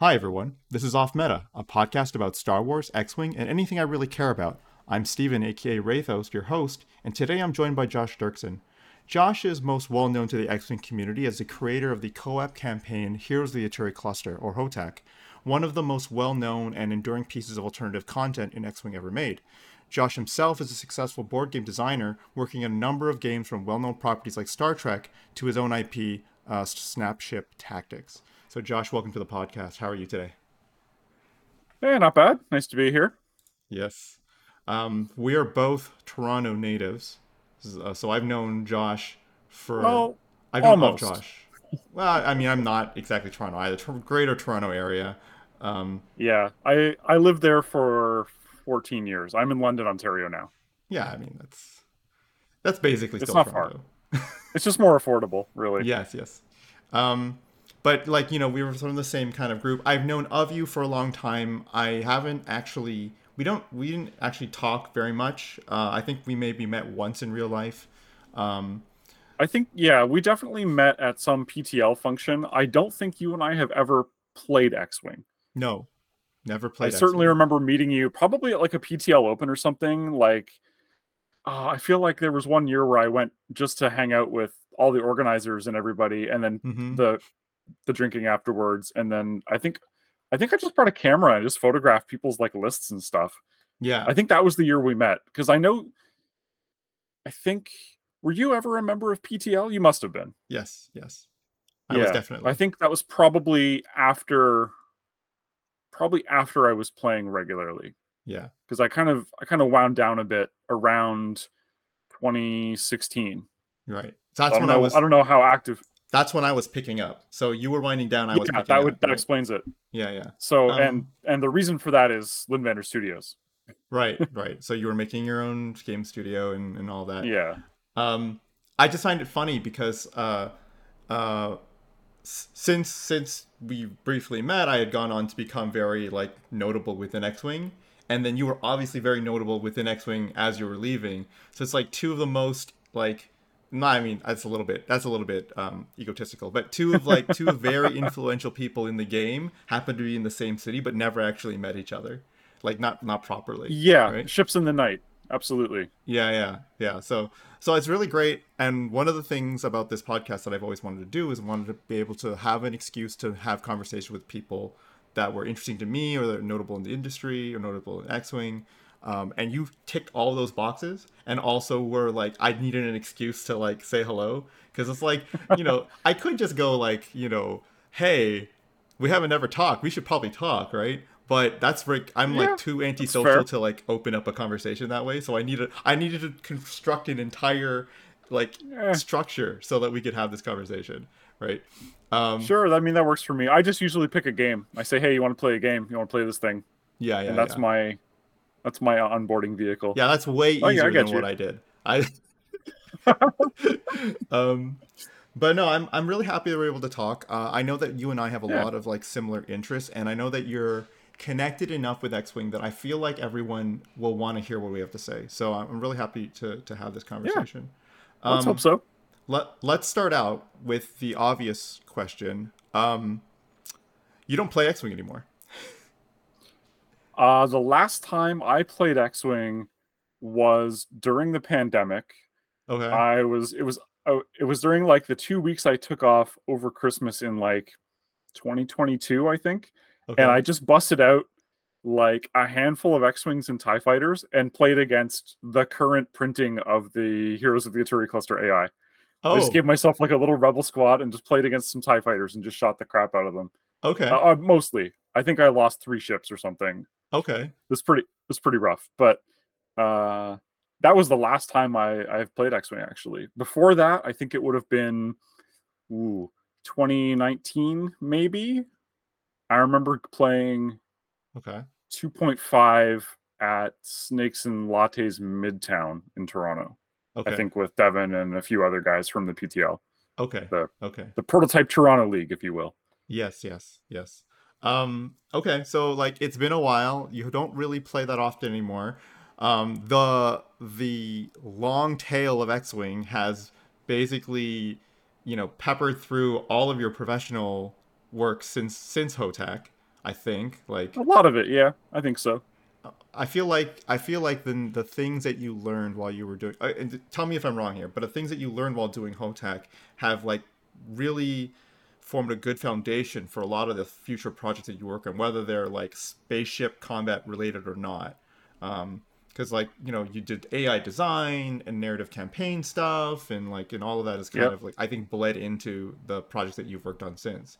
Hi, everyone. This is Off Meta, a podcast about Star Wars, X Wing, and anything I really care about. I'm Steven, aka Wraithos, your host, and today I'm joined by Josh Derksen. Josh is most well known to the X Wing community as the creator of the co op campaign Heroes of the Aturi Cluster, or HOTAC, one of the most well known and enduring pieces of alternative content in X Wing ever made. Josh himself is a successful board game designer, working on a number of games from well known properties like Star Trek to his own IP, uh, Snapship Tactics. So, Josh, welcome to the podcast. How are you today? Hey, not bad. Nice to be here. Yes. Um, we are both Toronto natives. Uh, so I've known Josh for. Well, I've known almost. Josh. Well, I mean, I'm not exactly Toronto either. Tor- Greater Toronto area. Um, Yeah, I I lived there for 14 years. I'm in London, Ontario now. yeah, I mean that's that's basically It's still not far. It's just more affordable, really. Yes, yes. Um, but like you know, we were from the same kind of group. I've known of you for a long time. I haven't actually. We don't. We didn't actually talk very much. Uh, I think we maybe met once in real life. Um, I think yeah, we definitely met at some PTL function. I don't think you and I have ever played X-wing. no, never played. I played. certainly remember meeting you probably at like a PTL Open or something. Like, uh, I feel like there was one year where I went just to hang out with all the organizers and everybody, and then Mhm. the the drinking afterwards. And then I think I think I just brought a camera and just photographed people's like lists and stuff. Yeah. I think that was the year we met because I know. I think were you ever a member of PTL? You must have been. Yes, yes. I was definitely. I think that was probably after, probably after I was playing regularly yeah. because I kind of I kind of wound down a bit around 2016. Right. So that's don't when I know. was I don't know how active. That's when I was picking up. So you were winding down, I was yeah, picking that up. would that right? explains it. Yeah, yeah. So Um, and and the reason for that is Lynnvander Studios. Right, right. So you were making your own game studio and, and all that. Yeah. Um I just find it funny because uh uh since since we briefly met, I had gone on to become very like notable within X-wing, and then you were obviously very notable within X-wing as you were leaving. So it's like two of the most like no, I mean that's a little bit that's a little bit um, egotistical, but two of like two very influential people in the game happen to be in the same city but never actually met each other, like not not properly. Yeah. right? Ships in the night. Absolutely. Yeah, yeah, yeah. So, so it's really great. And one of the things about this podcast that I've always wanted to do is wanted to be able to have an excuse to have conversation with people that were interesting to me or that are notable in the industry or notable in X-wing. Um, and you ticked all those boxes, and also were like, I needed an excuse to like say hello because it's like, you know, I could just go like, you know, hey, we haven't ever talked. We should probably talk, right? But that's like I'm Yeah, like too antisocial to like open up a conversation that way. So I needed I needed to construct an entire like Eh. structure so that we could have this conversation, right? Um, Sure. I mean that works for me. I just usually pick a game. I say, hey, you want to play a game? You want to play this thing? Yeah, yeah, and that's yeah. my that's my onboarding vehicle. Yeah, that's way Oh, easier yeah, I than you. what I did. I um but no, I'm I'm really happy that we're able to talk. Uh, I know that you and I have a Yeah. lot of like similar interests, and I know that you're connected enough with X-wing that I feel like everyone will want to hear what we have to say. So I'm really happy to to have this conversation. Let's Um, hope so. Let Let's start out with the obvious question. Um, you don't play X-wing anymore. Uh, the last time I played X-wing was during the pandemic. Okay. I was it was oh, it was during like the two weeks I took off over Christmas in like 2022, I think, okay. and I just busted out like a handful of X-wings and Tie fighters and played against the current printing of the Heroes of the Aturi Cluster AI. Oh. I oh, just gave myself like a little rebel squad and just played against some Tie fighters and just shot the crap out of them. okay. Uh, uh, mostly, I think I lost three ships or something. Okay. It was pretty it was pretty rough but uh that was the last time i i've played x-wing actually before that i think it would have been ooh 2019 maybe i remember playing Okay. 2.5 at snakes and lattes midtown in toronto Okay. i think with devin and a few other guys from the ptl Okay. the- Okay. the prototype toronto league if you will Yes, yes, yes. Um, okay, so like it's been a while. You don't really play that often anymore. Um, the the long tail of X-wing has basically, you know, peppered through all of your professional work since since HOTAC. I think like A lot of it, yeah, I think so. I feel like I feel like the the things that you learned while you were doing uh, and tell me if I'm wrong here, but the things that you learned while doing Hotac have like really formed a good foundation for a lot of the future projects that you work on, whether they're like spaceship combat related or not. Um, because like you know you did AI design and narrative campaign stuff and like and all of that is kind Yep. of like I think bled into the projects that you've worked on since.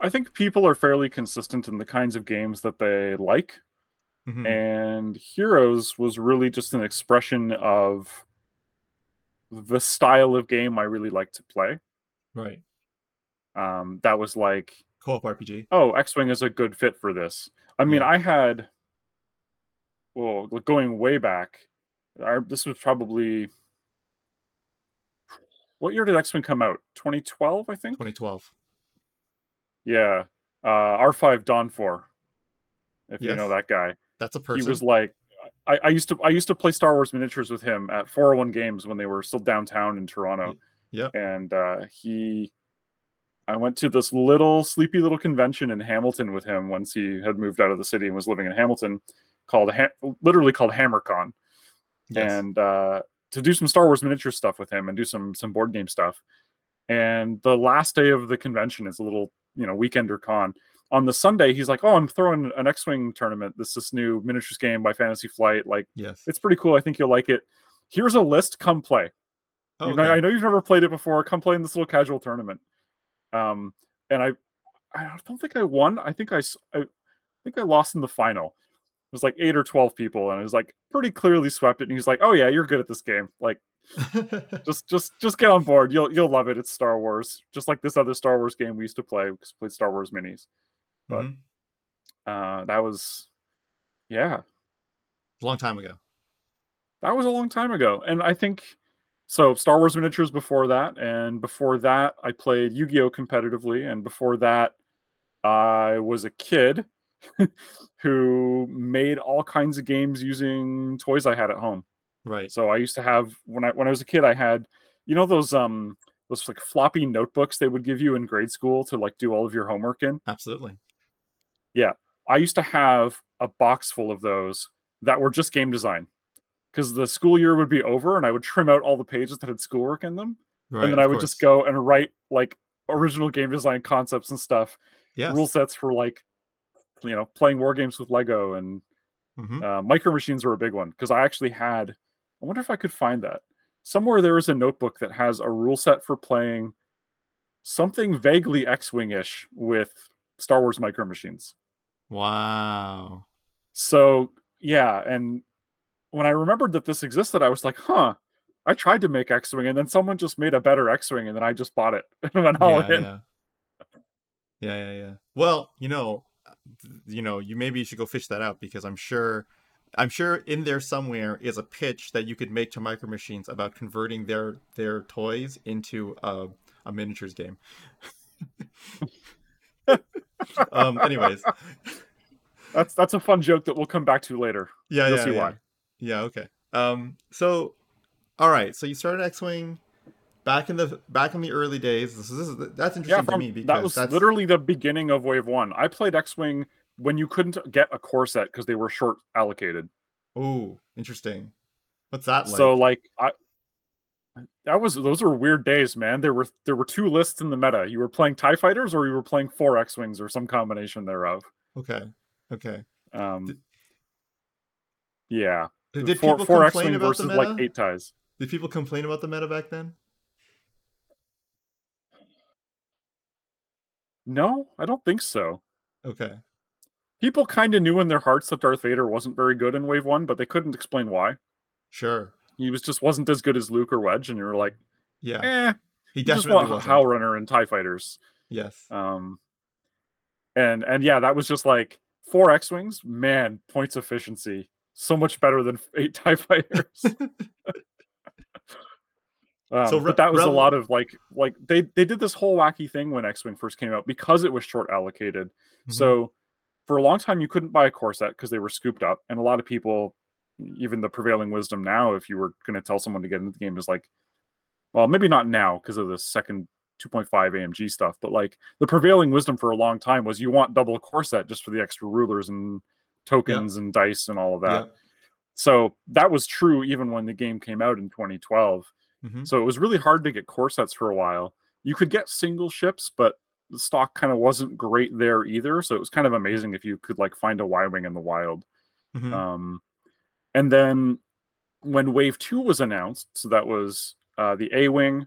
I think people are fairly consistent in the kinds of games that they like, Mhm. and Heroes was really just an expression of the style of game I really like to play. Right. Um, that was like, Co-op RPG. oh, X-wing is a good fit for this. I mean, Yeah. I had, well, going way back, I, this was probably what year did X-wing come out? 2012, I think. 2012. Yeah, uh, R5 Dawn 4. If you know that guy. That's a person. he was like I, I used to I used to play Star Wars miniatures with him at 401 Games when they were still downtown in Toronto. yeah. And uh, he I went to this little sleepy little convention in Hamilton with him once he had moved out of the city and was living in Hamilton called ha- literally called HammerCon Yes. and uh, to do some Star Wars miniature stuff with him and do some some board game stuff. And the last day of the convention is a little you know weekender con. On the Sunday, he's like, "Oh, I'm throwing an X-wing tournament. This this new miniatures game by Fantasy Flight. Like, yes. it's pretty cool. I think you'll like it. Here's a list. Come play. Oh, okay. I know you've never played it before. Come play in this little casual tournament. Um, and I, I don't think I won. I think I, I think I lost in the final. It was like eight or twelve people, and it was like pretty clearly swept it. And he's like, "Oh yeah, you're good at this game. Like, just, just, just get on board. You'll, you'll love it. It's Star Wars, just like this other Star Wars game we used to play. Because we played Star Wars minis. but- Mhm. Uh, that was, yeah, a long time ago. that was a long time ago and i think so star wars miniatures before that and before that i played yu-gi-oh! competitively and before that i was a kid who made all kinds of games using toys i had at home. Right. so i used to have when i when i was a kid i had you know those um those like floppy notebooks they would give you in grade school to like do all of your homework in? Absolutely. Yeah, I used to have a box full of those that were just game design because the school year would be over and I would trim out all the pages that had schoolwork in them. Right. and then I would just go and write like original game design concepts and stuff, Yes. rule sets for like, you know, playing war games with Lego and Mhm. uh, micro machines were a big one because I actually had, I wonder if I could find that. Somewhere there is a notebook that has a rule set for playing something vaguely X Wing ish with Star Wars micro machines. Wow. So yeah, and when I remembered that this existed, I was like, huh. I tried to make X-wing, and then someone just made a better X-wing, and then I just bought it and went all yeah, in. yeah. Yeah, yeah, yeah. Well, you know, you know, you maybe you should go fish that out because I'm sure I'm sure in there somewhere is a pitch that you could make to Micro Machines about converting their their toys into a, a miniatures game. um anyways. That's that's a fun joke that we'll come back to later. Yeah, You'll yeah, see yeah. why. Yeah, okay. Um so all right, so you started X-Wing back in the back in the early days. This is, this is that's interesting Yeah, to me because that was that's literally the beginning of Wave One. I played X-wing when you couldn't get a core set because they were short allocated. Oh, interesting. What's that like? So like I. That was those were weird days, man. There were there were two lists in the meta. You were playing Tie Fighters, or you were playing four X Wings, or some combination thereof. okay, okay. Um, Did- yeah, Did four, people four complain X-wing about versus the meta? like eight ties. Did people complain about the meta back then? No, I don't think so. Okay, People kind of knew in their hearts that Darth Vader wasn't very good in Wave One, but they couldn't explain why. sure. He was just wasn't as good as Luke or Wedge, and you were like, Yeah, eh, he you just definitely want wasn't. And Tie Fighters. Yes. Um, and and yeah, that was just like four X Wings. Man, points efficiency so much better than eight Tie Fighters. Um, So re- but that was a lot of like like they they did this whole wacky thing when X Wing first came out because it was short allocated. Mhm. So for a long time you couldn't buy a core set because they were scooped up, and a lot of people, even the prevailing wisdom now, if you were going to tell someone to get into the game, is like, well, maybe not now because of the second 2.5 AMG stuff. But like the prevailing wisdom for a long time was you want double core set just for the extra rulers and tokens and dice and all of that. Yeah. So that was true even when the game came out in 2012. Mhm. So it was really hard to get core sets for a while. You could get single ships, but the stock kind of wasn't great there either. So it was kind of amazing if you could like find a Y wing in the wild. Mhm. Um, and then when Wave Two was announced, so that was uh, the A Wing,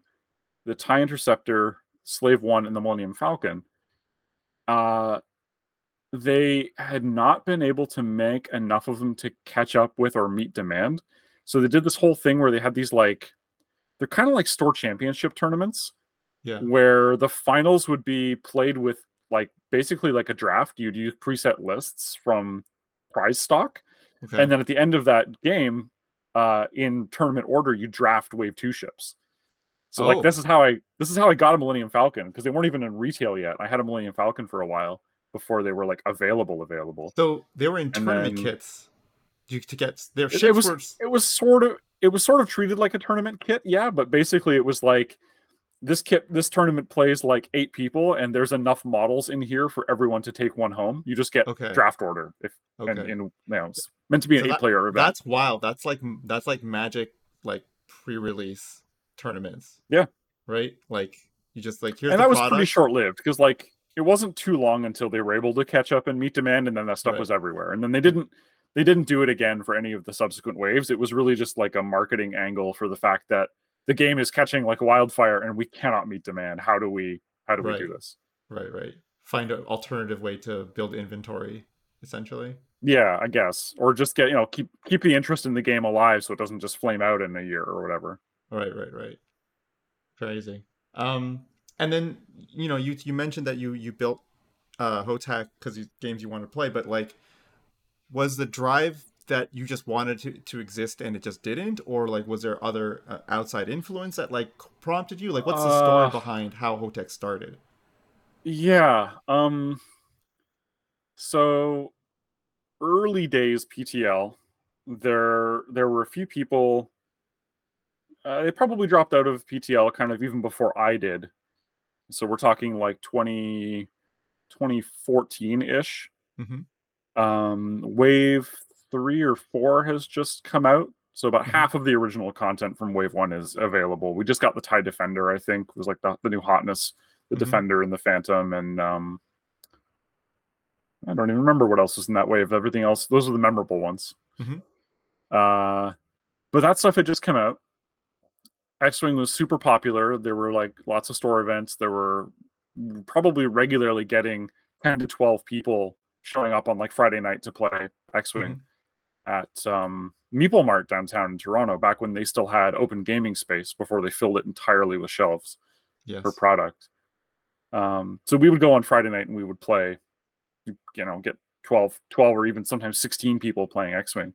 the Tie Interceptor, Slave One, and the Millennium Falcon. Uh, they had not been able to make enough of them to catch up with or meet demand. So they did this whole thing where they had these like, they're kind of like store championship tournaments yeah. where the finals would be played with like basically like a draft. You'd use preset lists from prize stock. Okay. And then at the end of that game, uh, in tournament order, you draft wave two ships. So Oh. like this is how I this is how I got a Millennium Falcon because they weren't even in retail yet. I had a Millennium Falcon for a while before they were like available available. so they were in tournament then- kits. You, to get their It- ships it was were it was sort of it was sort of treated like a tournament kit, yeah, but basically it was like this kit this tournament plays like eight people and there's enough models in here for everyone to take one home. You just get Okay. draft order if okay. and, and you know, it's meant to be an So that- eight player event. That's wild. That's like that's like Magic like pre-release tournaments. Yeah. Right. Like you just like here's and that was pretty short lived because like it wasn't too long until they were able to catch up and meet demand and then that stuff Right. was everywhere and then they didn't they didn't do it again for any of the subsequent waves it was really just like a marketing angle for the fact that the game is catching like wildfire and we cannot meet demand how do we how do we do this Right. Right. Find an alternative way to build inventory, essentially. yeah i guess or just get you know keep keep the interest in the game alive so it doesn't just flame out in a year or whatever Right. Right. Right. Crazy. Um, and then you know you you mentioned that you you built uh HOTAC because games you want to play, but like, was the drive that you just wanted to to exist and it just didn't, or like was there other uh, outside influence that like prompted you? Like, what's the story Uh, behind how HOTAC started? Yeah. Um so early days PTL there there were a few people uh, they probably dropped out of PTL kind of even before I did. So we're talking like 20 2014-ish. Mhm. Um Wave 3 or 4 has just come out. So about Mhm. half of the original content from Wave 1 is available. We just got the TIE Defender, I think, was like the, the new hotness the Mhm. Defender and the Phantom, and um, I don't even remember what else was in that wave. Everything else, those are the memorable ones. Mhm. Uh, but that stuff had just come out. X Wing was super popular. There were like lots of store events. There were probably regularly getting 10 to 12 people showing up on like Friday night to play X Wing at um, Meeple Mart downtown in Toronto back when they still had open gaming space before they filled it entirely with shelves Yes. for product. Um, so we would go on Friday night and we would play, you you know, get 12, 12 or even sometimes 16 people playing X-Wing. It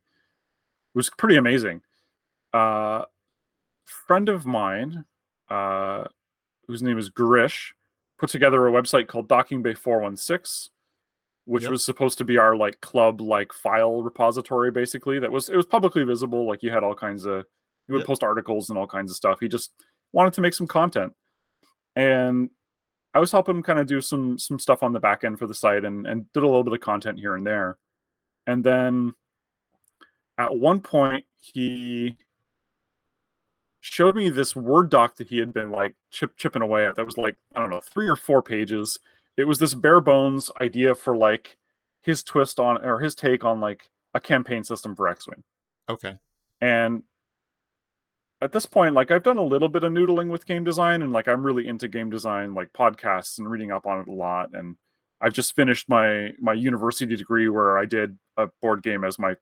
was pretty amazing. Uh, friend of mine, uh, whose name is Grish, put together a website called Docking Bay 416, which Yep. was supposed to be our like club like file repository basically. That was it was publicly visible. Like you had all kinds of you would Yep. post articles and all kinds of stuff. He just wanted to make some content and I was helping him kind of do some some stuff on the back end for the site and and did a little bit of content here and there. And then at one point he showed me this Word doc that he had been like chip chipping away at that was like, I don't know, three or four pages. It was this bare bones idea for like his twist on or his take on like a campaign system for X-Wing. Okay. And at this point, like I've done a little bit of noodling with game design and like I'm really into game design, like podcasts and reading up on it a lot. And I've just finished my my university degree where I did a board game as my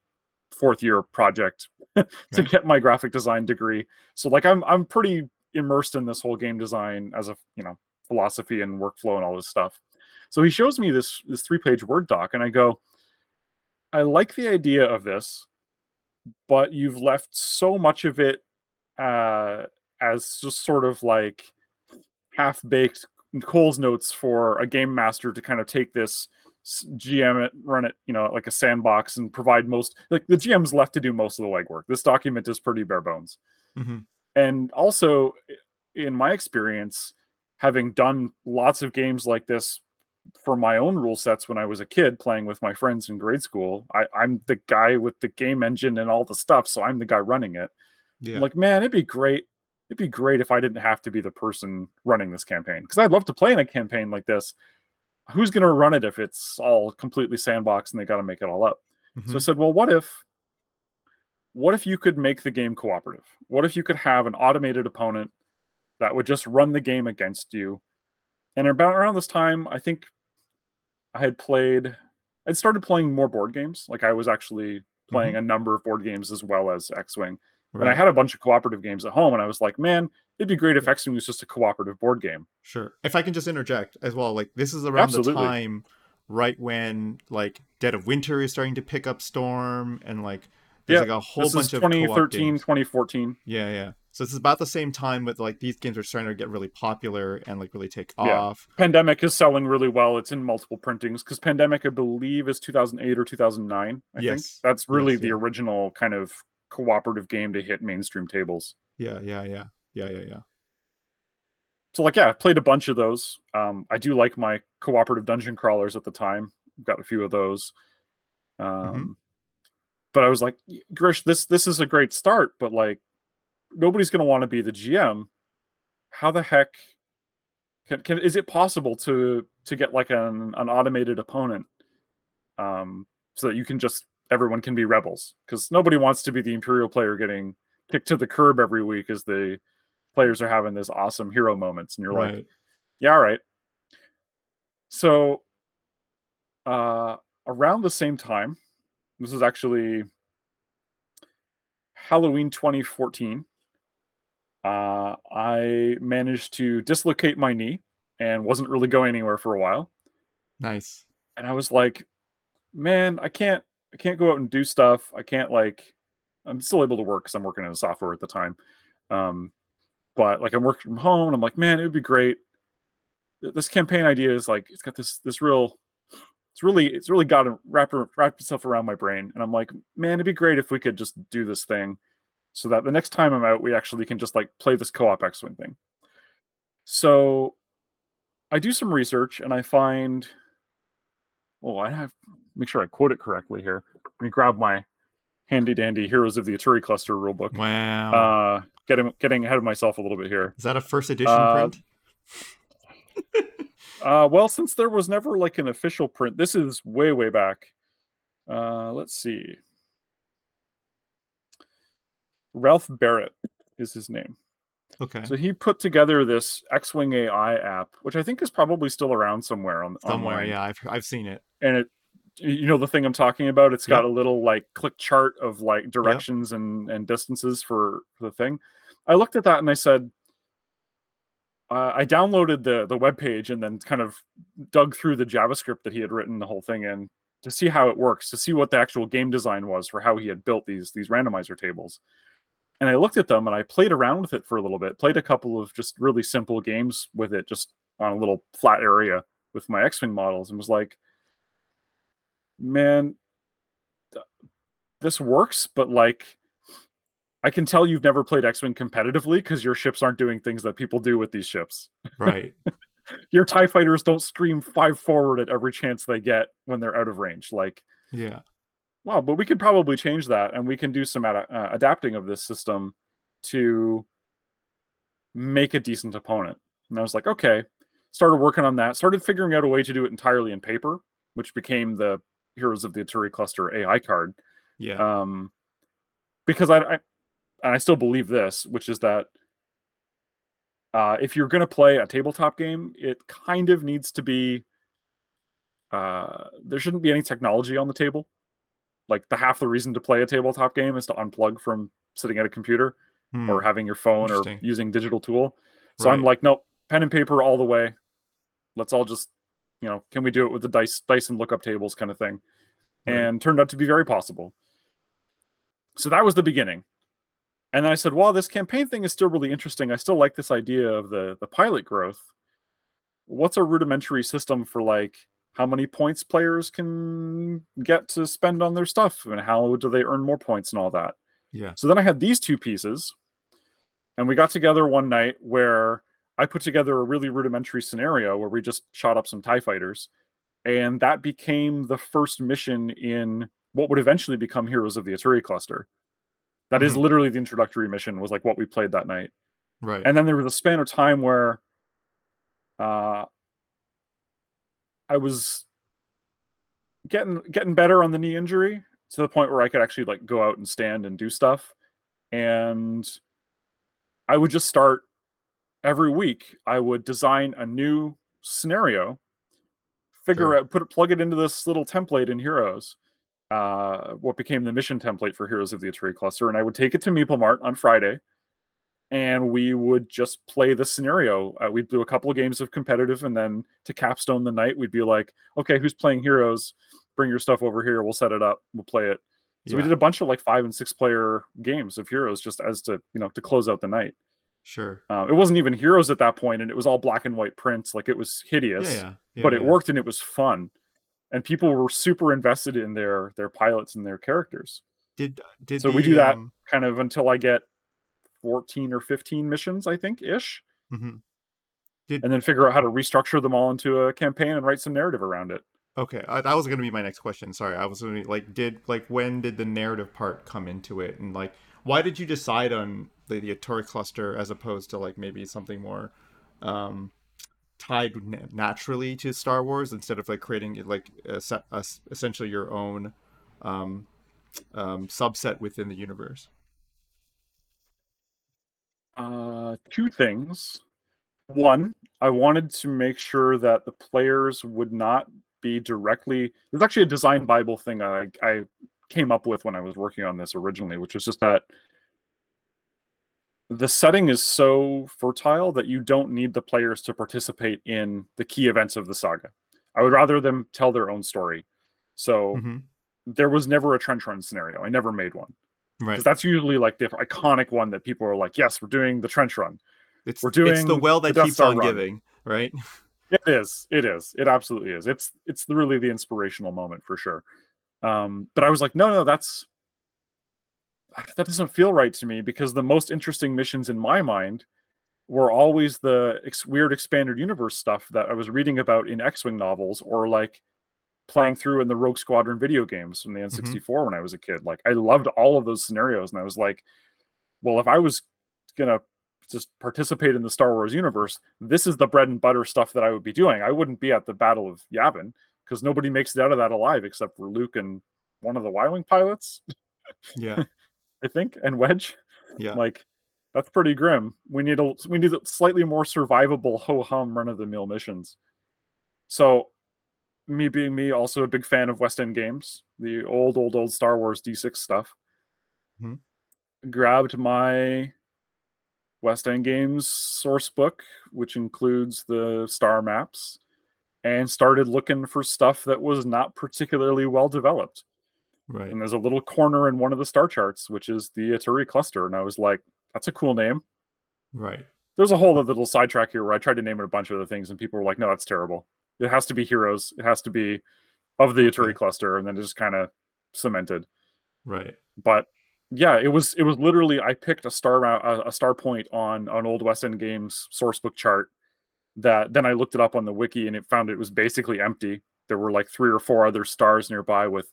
fourth year project to Right. get my graphic design degree. So like I'm I'm pretty immersed in this whole game design as a you know philosophy and workflow and all this stuff. So he shows me this this three page Word doc and I go, I like the idea of this, but you've left so much of it uh, as just sort of like half baked Coles Notes for a game master to kind of take this GM it, run it, you know, like a sandbox and provide most like the GM's left to do most of the legwork. This document is pretty bare bones. hmm And also, in my experience, having done lots of games like this for my own rule sets when I was a kid playing with my friends in grade school. I, I'm the guy with the game engine and all the stuff, so I'm the guy running it. Yeah. I'm like, man, it'd be great. It'd be great if I didn't have to be the person running this campaign because I'd love to play in a campaign like this. Who's going to run it if it's all completely sandbox and they got to make it all up? So I Mhm. said, well, what if what if you could make the game cooperative? What if you could have an automated opponent that would just run the game against you? And about around this time, I think I had played I'd started playing more board games. Like I was actually playing a number of board games as well as X-Wing. And I had a bunch of cooperative games at home and I was like, man, it'd be great if X-Wing was just a cooperative board game. Sure. If I can just interject as well, like this is around Absolutely. the time right when like Dead of Winter is starting to pick up Storm and like there's Yeah, like a whole this bunch is of co-op 2013, games. 2014. Yeah, yeah. So this is about the same time with like these games are starting to get really popular and like really take Yeah. off. Pandemic is selling really well. It's in multiple printings because Pandemic, I believe, is 2008 or 2009. I think that's really Yes, the yeah. original kind of cooperative game to hit mainstream tables. Yeah, yeah, yeah. Yeah, yeah, yeah. So, like, yeah, I played a bunch of those. Um, I do like my cooperative dungeon crawlers at the time. Got a few of those. Um, Mm-hmm. But I was like, Grish, this this is a great start, but like, nobody's going to want to be the GM. How the heck can, can is it possible to to get like an an automated opponent, um, so that you can just everyone can be rebels because nobody wants to be the imperial player getting kicked to the curb every week as the players are having this awesome hero moments, and you're like, yeah, all right. So, uh, around the same time, this is actually Halloween 2014. Uh, I managed to dislocate my knee and wasn't really going anywhere for a while. Nice. And I was like, man, I can't, I can't go out and do stuff. I can't like, I'm still able to work because I'm working in software at the time. Um, but like I'm working from home and I'm like, man, it would be great. This campaign idea is like, it's got this, this real, it's really, it's really got to wrap, wrap itself around my brain. And I'm like, man, it'd be great if we could just do this thing so that the next time I'm out, we actually can just like play this co-op X-Wing thing. So I do some research and I find, oh, I have make sure I quote it correctly here. Let me grab my handy dandy Heroes of the Aturi Cluster rulebook. Wow. Uh, getting getting ahead of myself a little bit here. is that a first edition uh, print? Uh, well, since there was never like an official print, this is way way back. Uh, let's see. Ralph Barrett is his name. Okay. So he put together this X-Wing AI app, which I think is probably still around somewhere on Somewhere, online. yeah, I've I've seen it. and it you know the thing i'm talking about? It's got Yep. a little like click chart of like directions and and distances for, for the thing. I looked at that and i said uh, i downloaded the the web page and then kind of dug through the javascript that he had written the whole thing in to see how it works to see what the actual game design was for how he had built these these randomizer tables. And i looked at them and i played around with it for a little bit played a couple of just really simple games with it just on a little flat area with my x-wing models and was like man this works but like i can tell you've never played x-wing competitively because your ships aren't doing things that people do with these ships Right. your tie fighters don't scream five forward at every chance they get when they're out of range like yeah. wow but we could probably change that and we can do some ad- uh, adapting of this system to make a decent opponent and i was like okay started working on that started figuring out a way to do it entirely in paper which became the heroes of the aturi cluster ai card Yeah. um because I, I and i still believe this which is that uh if you're going to play a tabletop game it kind of needs to be uh there shouldn't be any technology on the table. Like the half the reason to play a tabletop game is to unplug from sitting at a computer Hmm, or having your phone or using digital tool. So i'm like nope pen and paper all the way. Let's all just you know can we do it with the dice dice and lookup tables kind of thing? Right. and turned out to be very possible. So that was the beginning. And then i said well this campaign thing is still really interesting. I still like this idea of the the pilot growth. What's a rudimentary system for like how many points players can get to spend on their stuff? And how do they earn more points and all that? Yeah. so then I had these two pieces, and we got together one night where I put together a really rudimentary scenario where we just shot up some TIE fighters. And that became the first mission in what would eventually become Heroes of the Aturi cluster. That is Mhm. literally the introductory mission, was like what we played that night. Right. And then there was a span of time where uh I was getting getting better on the knee injury to the point where I could actually like go out and stand and do stuff. And I would just start every week. I would design a new scenario, figure Sure. out, put it, plug it into this little template in Heroes, uh, what became the mission template for Heroes of the Aturi cluster, and I would take it to Meeple Mart on Friday, and we would just play the scenario. Uh, we'd do a couple of games of competitive, and then to capstone the night, we'd be like, "Okay, who's playing Heroes? Bring your stuff over here. We'll set it up. We'll play it." So we did a bunch of like five and six player games of Heroes just as to you know to close out the night. Sure. Uh, it wasn't even Heroes at that point, and it was all black and white prints. Like it was hideous, Yeah. yeah but it worked and it was fun, and people were super invested in their their pilots and their characters. Did did So we do that um, kind of until I get fourteen or fifteen missions, I think ish, mhm. and then figure out how to restructure them all into a campaign and write some narrative around it. Okay, uh, that was gonna be my next question. Sorry, I was gonna be like, did like when did the narrative part come into it, and like why did you decide on the, the Aturi cluster as opposed to like maybe something more um, tied na- naturally to Star Wars instead of like creating like a, a essentially your own um, um, subset within the universe? Uh, two things. One, I wanted to make sure that the players would not be directly. There's actually a design Bible thing I, I came up with when I was working on this originally, which was just that the setting is so fertile that you don't need the players to participate in the key events of the saga. I would rather them tell their own story. So hmm there was never a trench run scenario. I never made one Right. because that's usually like the iconic one that people are like, "Yes, we're doing the trench run." It's we're it's the well that Death keeps on run. giving, right? It is. It is. It absolutely is. It's it's really the inspirational moment for sure. Um, but I was like, no, no, that's that doesn't feel right to me because the most interesting missions in my mind were always the ex- weird expanded universe stuff that I was reading about in X-wing novels or like playing through in the Rogue Squadron video games from the mm-hmm. N64 when I was a kid. Like I loved all of those scenarios, and I was like, well, if I was gonna just participate in the Star Wars universe, this is the bread and butter stuff that I would be doing. I wouldn't be at the Battle of Yavin because nobody makes it out of that alive except for Luke and one of the Y-wing pilots, Yeah. I think, and Wedge. Yeah. Like that's pretty grim. We need a we need a slightly more survivable ho hum run of the mill missions. So, me being me, also a big fan of West End games, the old old old Star Wars D6 stuff. Mhm. Grabbed my West End Games source book, which includes the star maps, and started looking for stuff that was not particularly well developed. Right. And there's a little corner in one of the star charts, which is the Aturi cluster. And I was like, that's a cool name. Right. There's a whole other little sidetrack here where I tried to name it a bunch of other things, and people were like, no, that's terrible. It has to be heroes. It has to be of the Aturi Okay. cluster. And then it just kind of cemented. Right. But yeah, it was it was literally I picked a star a, a star point on an old West End Games sourcebook chart that then I looked it up on the wiki and it found it was basically empty. There were like three or four other stars nearby with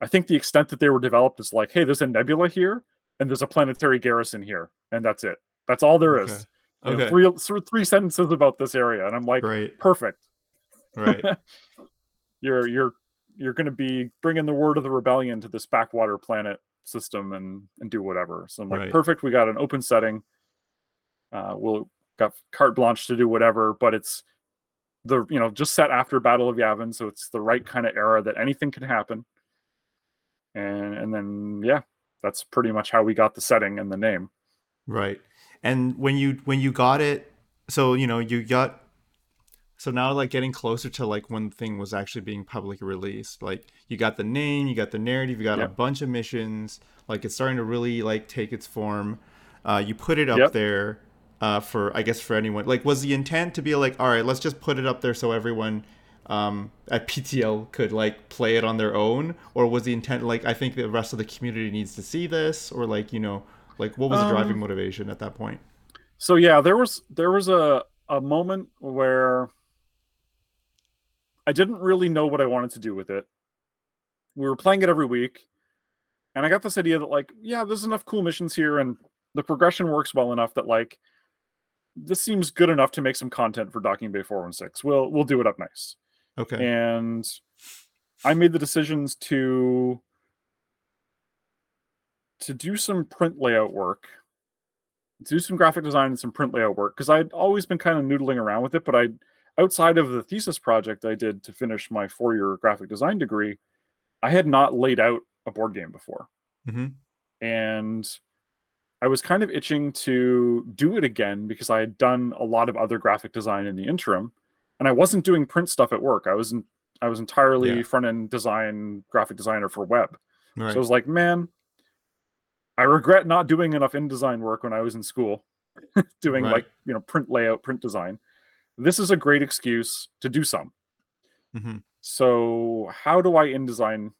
I think the extent that they were developed is like, hey, there's a nebula here and there's a planetary garrison here, and that's it. That's all there is. Okay. Know, Okay. three three three sentences about this area, and I'm like, Right. perfect. Right. you're you're you're going to be bringing the word of the rebellion to this backwater planet system and and do whatever. So I'm like, Right. perfect. We got an open setting. Uh, we'll got carte blanche to do whatever, but it's the you know just set after Battle of Yavin, so it's the right kind of era that anything can happen. And and then yeah, that's pretty much how we got the setting and the name. Right. And when you when you got it, so you know you got, so now like getting closer to like when the thing was actually being publicly released, like you got the name, you got the narrative, you got a bunch of missions, like it's starting to really like take its form. Uh, you put it up Yep. there uh, for I guess for anyone. Like, was the intent to be like, all right, let's just put it up there so everyone um, at PTL could like play it on their own, or was the intent like I think the rest of the community needs to see this, or like you know, like what was the driving Um, motivation at that point? So yeah, there was there was a a moment where I didn't really know what I wanted to do with it. We were playing it every week, and I got this idea that like, yeah, there's enough cool missions here, and the progression works well enough that like this seems good enough to make some content for Docking Bay 416. We'll we'll do it up nice. Okay. And I made the decisions to to do some print layout work, do some graphic design and some print layout work because I'd always been kind of noodling around with it, but I outside of the thesis project I did to finish my four-year graphic design degree, I had not laid out a board game before. Mhm. And I was kind of itching to do it again because I had done a lot of other graphic design in the interim, and I wasn't doing print stuff at work. I was in, I was entirely Yeah. front end design graphic designer for web. Right. So I was like, man, I regret not doing enough InDesign work when I was in school, doing Right. like you know print layout, print design. This is a great excuse to do some. Mhm. So how do I InDesign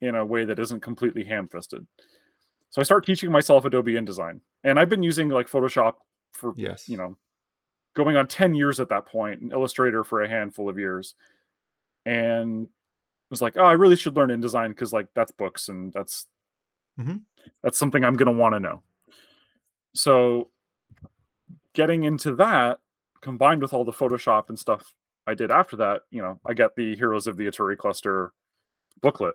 in a way that isn't completely ham-fisted? So I start teaching myself Adobe InDesign, and I've been using like Photoshop for Yes. you know going on 10 years at that point an illustrator for a handful of years and was like oh i really should learn indesign because like that's books and that's Mhm. that's something i'm going to want to know so getting into that combined with all the photoshop and stuff i did after that you know i get the heroes of the aturi cluster booklet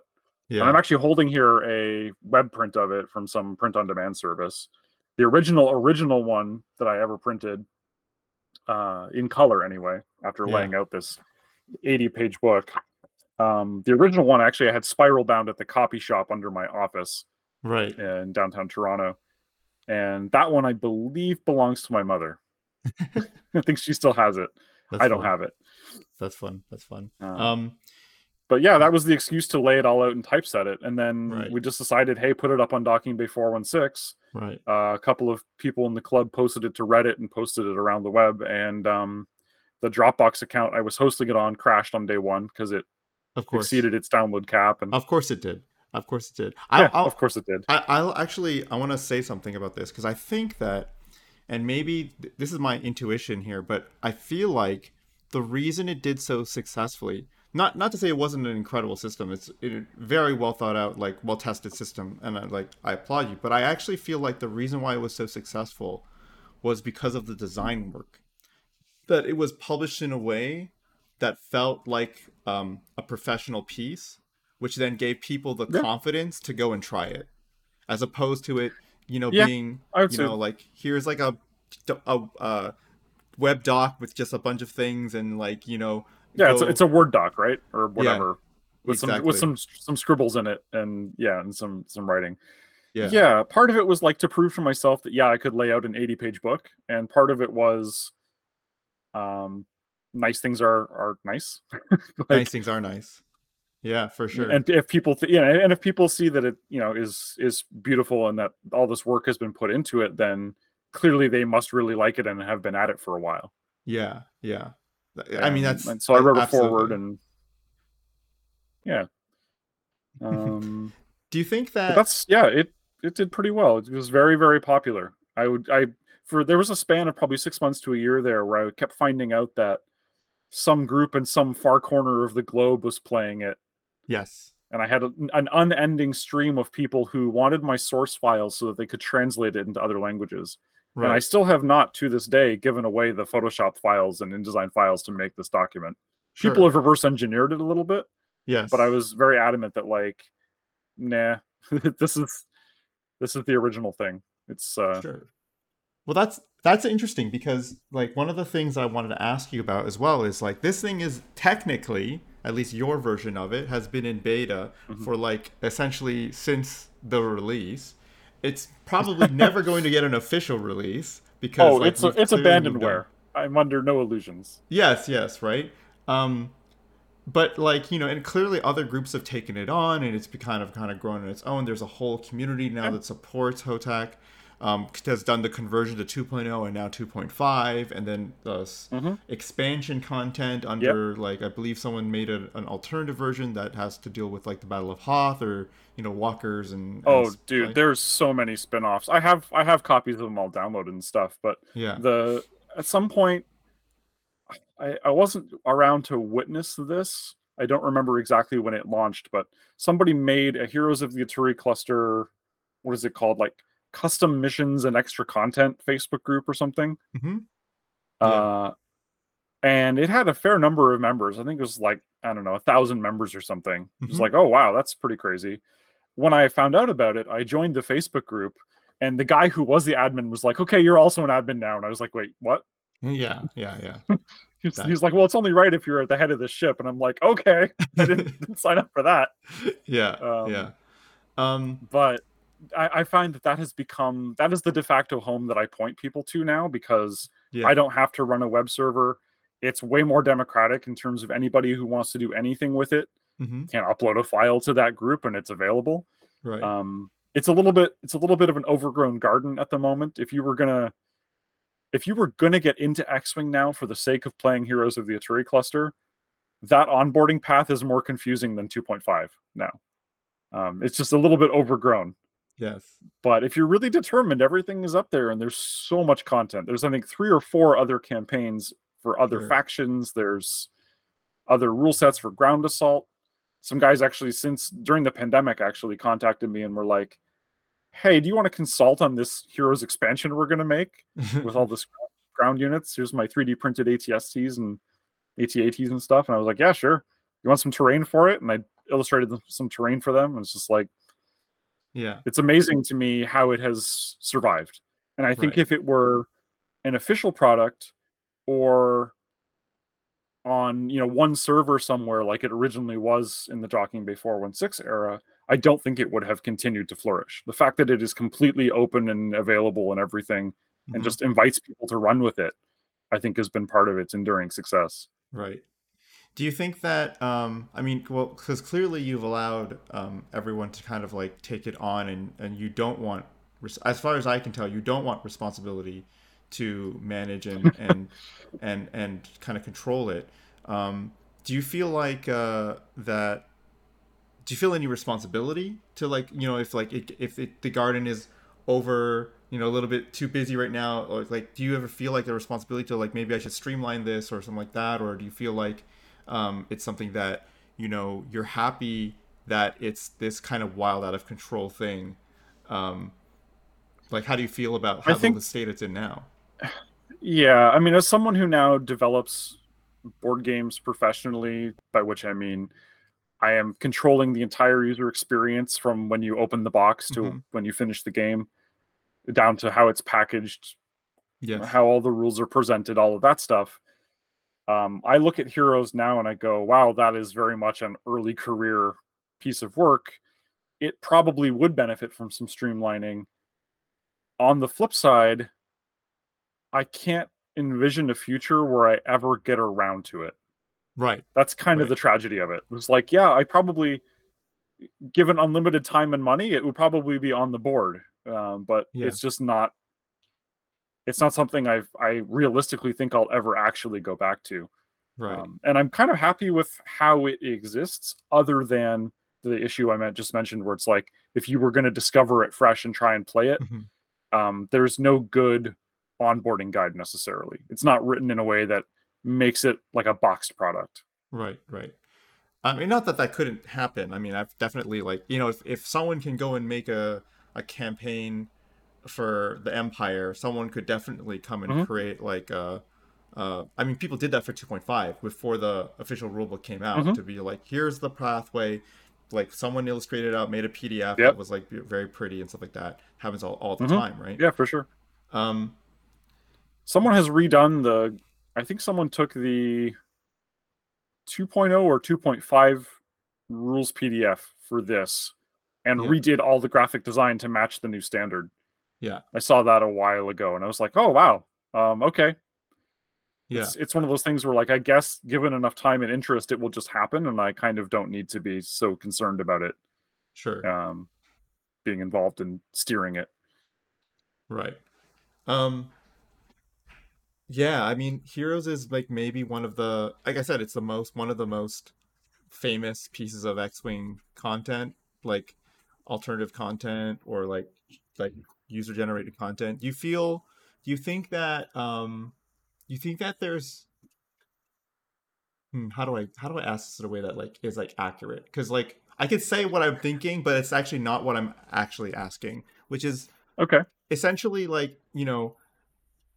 and I'm actually holding here a web print of it from some print on demand service. The original original one that I ever printed uh, in color anyway, after Yeah. laying out this 80 page book. Um, the original one actually I had spiral bound at the copy shop under my office Right. in downtown Toronto. And that one I believe belongs to my mother. I think she still has it. That's I don't fun. have it. That's fun. That's fun. Um, Um. but yeah, that was the excuse to lay it all out and typeset it. And then Right. we just decided, hey, put it up on Docking Bay 416. Right. Uh, a couple of people in the club posted it to Reddit and posted it around the web. And um, the Dropbox account I was hosting it on crashed on day one because it Of course. exceeded its download cap. And Of course it did. Of course it did. yeah, I'll, of course it did. I, I'll actually I want to say something about this because I think that, and maybe th- this is my intuition here, but I feel like the reason it did so successfully, not not to say it wasn't an incredible system, it's a very well thought out, like well tested system, and I, like I applaud you, but I actually feel like the reason why it was so successful was because of the design work, that it was published in a way that felt like um, a professional piece, which then gave people the Yeah. confidence to go and try it, as opposed to it, you know, Yeah, being you say- know like here's like a a, a web doc with just a bunch of things and like you know Yeah, it's a, it's a Word doc, right? Or whatever. With some with some some scribbles in it and yeah, and some some writing. yeah. Yeah part of it was like to prove to myself that yeah i could lay out an 80 page book and part of it was um nice things are are nice. Like, nice things are nice. Yeah for sure. And if people th- yeah and if people see that it you know is is beautiful and that all this work has been put into it then clearly they must really like it and have been at it for a while. Yeah yeah i mean that's and so i wrote a forward and yeah. Um do you think that that's yeah it it did pretty well. It was very very popular. I would i for there was a span of probably six months to a year there where i kept finding out that some group in some far corner of the globe was playing it. Yes. And i had a, an unending stream of people who wanted my source files so that they could translate it into other languages and i still have not to this day given away the photoshop files and indesign files to make this document people have reverse engineered it a little bit yes but I was very adamant that like, nah, this is this is the original thing. It's uh Sure. Well, that's that's interesting because like one of the things I wanted to ask you about as well is like this thing is technically, at least your version of it, has been in beta Mm-hmm. for like essentially since the release. It's probably never going to get an official release because oh, like, it's a, it's clearly moved on. abandonware. I'm under no illusions. Yes, yes, right. Um, but like you know, and clearly other groups have taken it on, and it's kind of kind of grown on its own. There's a whole community now that supports HOTAC. Um, has done the conversion to 2.0 and now 2.5, and then the Mhm. expansion content under like I believe someone made a, an alternative version that has to deal with like the Battle of Hoth or you know walkers and, Oh, dude, like- there's so many spin-offs. I have I have copies of them all downloaded and stuff, but yeah the at some point I, I wasn't around to witness this. I don't remember exactly when it launched, but somebody made a Heroes of the Aturi cluster. What is it called? Like custom missions and extra content Facebook group or something. hmm Yeah. Uh, and it had a fair number of members. I think it was like I don't know a thousand members or something. It was Mhm. like, oh wow, that's pretty crazy. When I found out about it, I joined the Facebook group, and the guy who was the admin was like, "Okay, you're also an admin now." And I was like, "Wait, what?" yeah yeah yeah He's, That- he's like, "Well, it's only right if you're at the head of the ship." And I'm like, "Okay, I didn't, didn't sign up for that." yeah Um, yeah um But I, I find that that has become that is the de facto home that I point people to now because yeah I don't have to run a web server. It's way more democratic in terms of anybody who wants to do anything with it hmm can upload a file to that group and it's available. right Um, it's a little bit it's a little bit of an overgrown garden at the moment. If you were gonna if you were gonna get into X-Wing now for the sake of playing Heroes of the Aturi cluster, that onboarding path is more confusing than 2.5 now. Um, it's just a little bit overgrown. Yes But if you're really determined, everything is up there and there's so much content. There's I think three or four other campaigns for other Sure. factions. There's other rule sets for ground assault. Some guys actually since during the pandemic actually contacted me and were like, "Hey, do you want to consult on this Heroes expansion we're going to make with all this ground units? Here's my 3D printed ATSTs and ATATs and stuff." And I was like, "Yeah, sure. You want some terrain for it?" And I illustrated some terrain for them. And it's just like yeah it's amazing to me how it has survived. And I think Right. if it were an official product or on you know one server somewhere like it originally was in the Docking Bay 416 era, I don't think it would have continued to flourish. The fact that it is completely open and available and everything and Mhm. just invites people to run with it, I think has been part of its enduring success. Right. Do you think that, um, I mean, well, because clearly you've allowed um, everyone to kind of like take it on, and, and you don't want, as far as I can tell, you don't want responsibility to manage and and and and kind of control it. Um, do you feel like uh, that? Do you feel any responsibility to like you know if like it, if it, the garden is over you know a little bit too busy right now or like do you ever feel like the responsibility to like maybe I should streamline this or something like that or do you feel like um, it's something that you know you're happy that it's this kind of wild out of control thing um, like how do you feel about how think- the state it's in now Yeah, I mean, as someone who now develops board games professionally, by which I mean I am controlling the entire user experience from when you open the box to Mhm. when you finish the game, down to how it's packaged, yes how all the rules are presented, all of that stuff. Um, I look at Heroes now and I go, wow, that is very much an early career piece of work. It probably would benefit from some streamlining. On the flip side, I can't envision a future where I ever get around to it. right That's kind of the tragedy of it. It was like, yeah, I probably, given unlimited time and money, it would probably be on the board. Um, but Yeah. it's just not. It's not something I I realistically think I'll ever actually go back to. right Um, and I'm kind of happy with how it exists, other than the issue I meant, just mentioned, where it's like if you were going to discover it fresh and try and play it, Mhm. um, there's no good onboarding guide necessarily. It's not written in a way that makes it like a boxed product. Right, right. I mean, not that that couldn't happen. I mean, I've definitely like you know, if if someone can go and make a a campaign for the Empire, someone could definitely come and Mhm. create like a. Uh, I mean, people did that for 2.5 before the official rulebook came out Mhm. to be like, here's the pathway. Like someone illustrated out, made a PDF Yep. that was like very pretty and stuff like that. Happens all, all the Mhm. time, right? Yeah, for sure. Um, Someone has redone the. I think someone took the 2.0 or 2.5 rules PDF for this and Yeah. redid all the graphic design to match the new standard. Yeah, I saw that a while ago and I was like, oh wow, um, okay. yeah, It's it's one of those things where like I guess given enough time and interest, it will just happen, and I kind of don't need to be so concerned about it sure, um, being involved in steering it. Right. Um yeah, I mean Heroes is like maybe one of the like I said, it's the most one of the most famous pieces of X-Wing content, like alternative content or like like user generated content. Do you feel do you think that um you think that there's hmm, how do I how do I ask this in a way that like is like accurate? Because like I could say what I'm thinking, but it's actually not what I'm actually asking, which is Okay. essentially like you know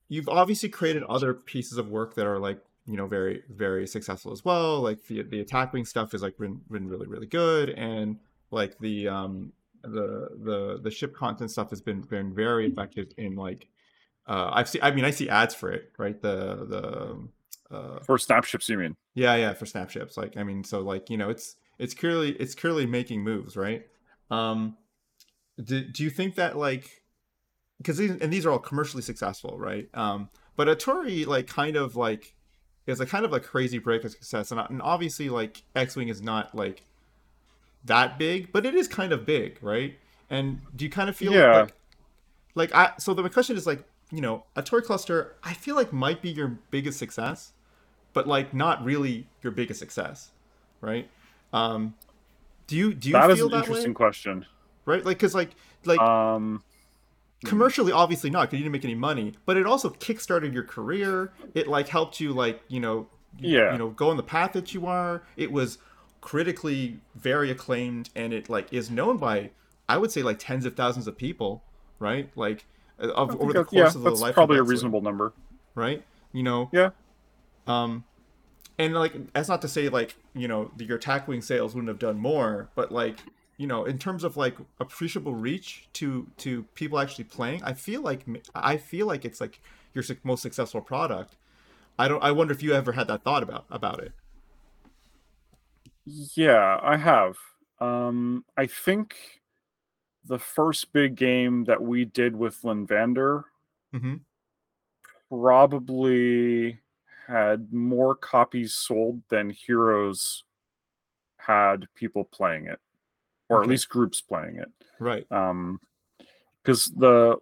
you've obviously created other pieces of work that are like you know very very successful as well like the the attack wing stuff is like been, been really really good and like the um the the the ship content stuff has been been very effective in like uh i've seen i mean i see ads for it right? The the uh For snap ships, you mean? yeah yeah for snap ships. Like i mean so like you know it's it's clearly it's clearly making moves right? Um do, do you think that like because these and these are all commercially successful right? Um but Aturi like kind of like is a kind of a crazy break of success and, and obviously like x-wing is not like that big but it is kind of big right? And do you kind of feel Yeah. like like i so the question is like you know Aturi cluster i feel like might be your biggest success but like not really your biggest success right? Um do you do you That is an that interesting way? question. right? Like because like like Um, commercially obviously not because you didn't make any money but it also kickstarted your career. It like helped you like you know you- Yeah. you know go on the path that you are. It was critically very acclaimed and it like is known by i would say like tens of thousands of people right? Like uh, of, over the that- yeah, course of the that's life probably a reasonable number. right? You know? Yeah. um and like that's not to say like you know the- your attack wing sales wouldn't have done more but like you know in terms of like appreciable reach to to people actually playing i feel like i feel like it's like your most successful product. I don't i wonder if you ever had that thought about about it Yeah, I have. Um, I think the first big game that we did with Lynnvander mm-hmm. probably had more copies sold than Heroes had people playing it, or at least groups playing it. right Um, because the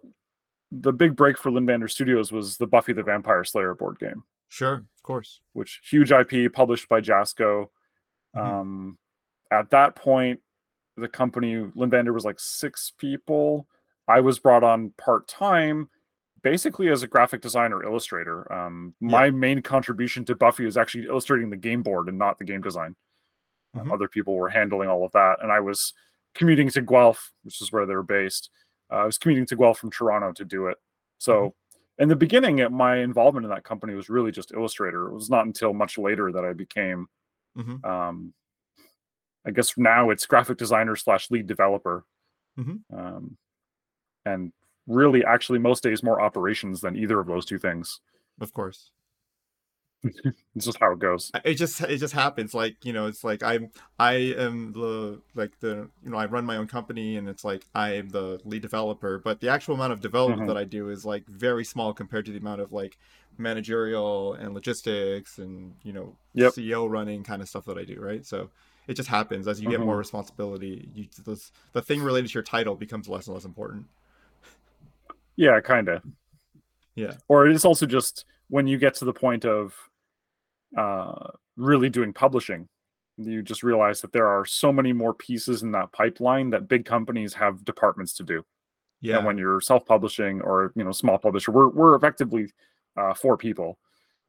the big break for Lynnvander Studios was the Buffy the Vampire Slayer board game. sure of course which huge IP published by Jasco. Mhm. Um, at that point, the company Lynnvander was like six people. I was brought on part time, basically as a graphic designer illustrator. Um, my main contribution to Buffy is actually illustrating the game board and not the game design. Mhm. other people were handling all of that, and I was commuting to Guelph, which is where they were based. Uh, I was commuting to Guelph from Toronto to do it. So in the beginning, it- my involvement in that company was really just illustrator. It was not until much later that I became, Mhm. um, I guess now it's graphic designer slash lead developer, Mhm. um, and really, actually, most days more operations than either of those two things. of course It's just how it goes. it just it just happens like you know it's like i'm i am the like the you know i run my own company and it's like i am the lead developer but the actual amount of development Mhm. that i do is like very small compared to the amount of like managerial and logistics and you know Yep. ceo running kind of stuff that i do right so it just happens as you get more Mhm. responsibility you this, the thing related to your title becomes less and less important Yeah, kind of. Yeah. Or it is also just when you get to the point of uh, really doing publishing, you just realize that there are so many more pieces in that pipeline that big companies have departments to do. yeah And when you're self-publishing or you know small publisher, we're we're effectively uh, four people.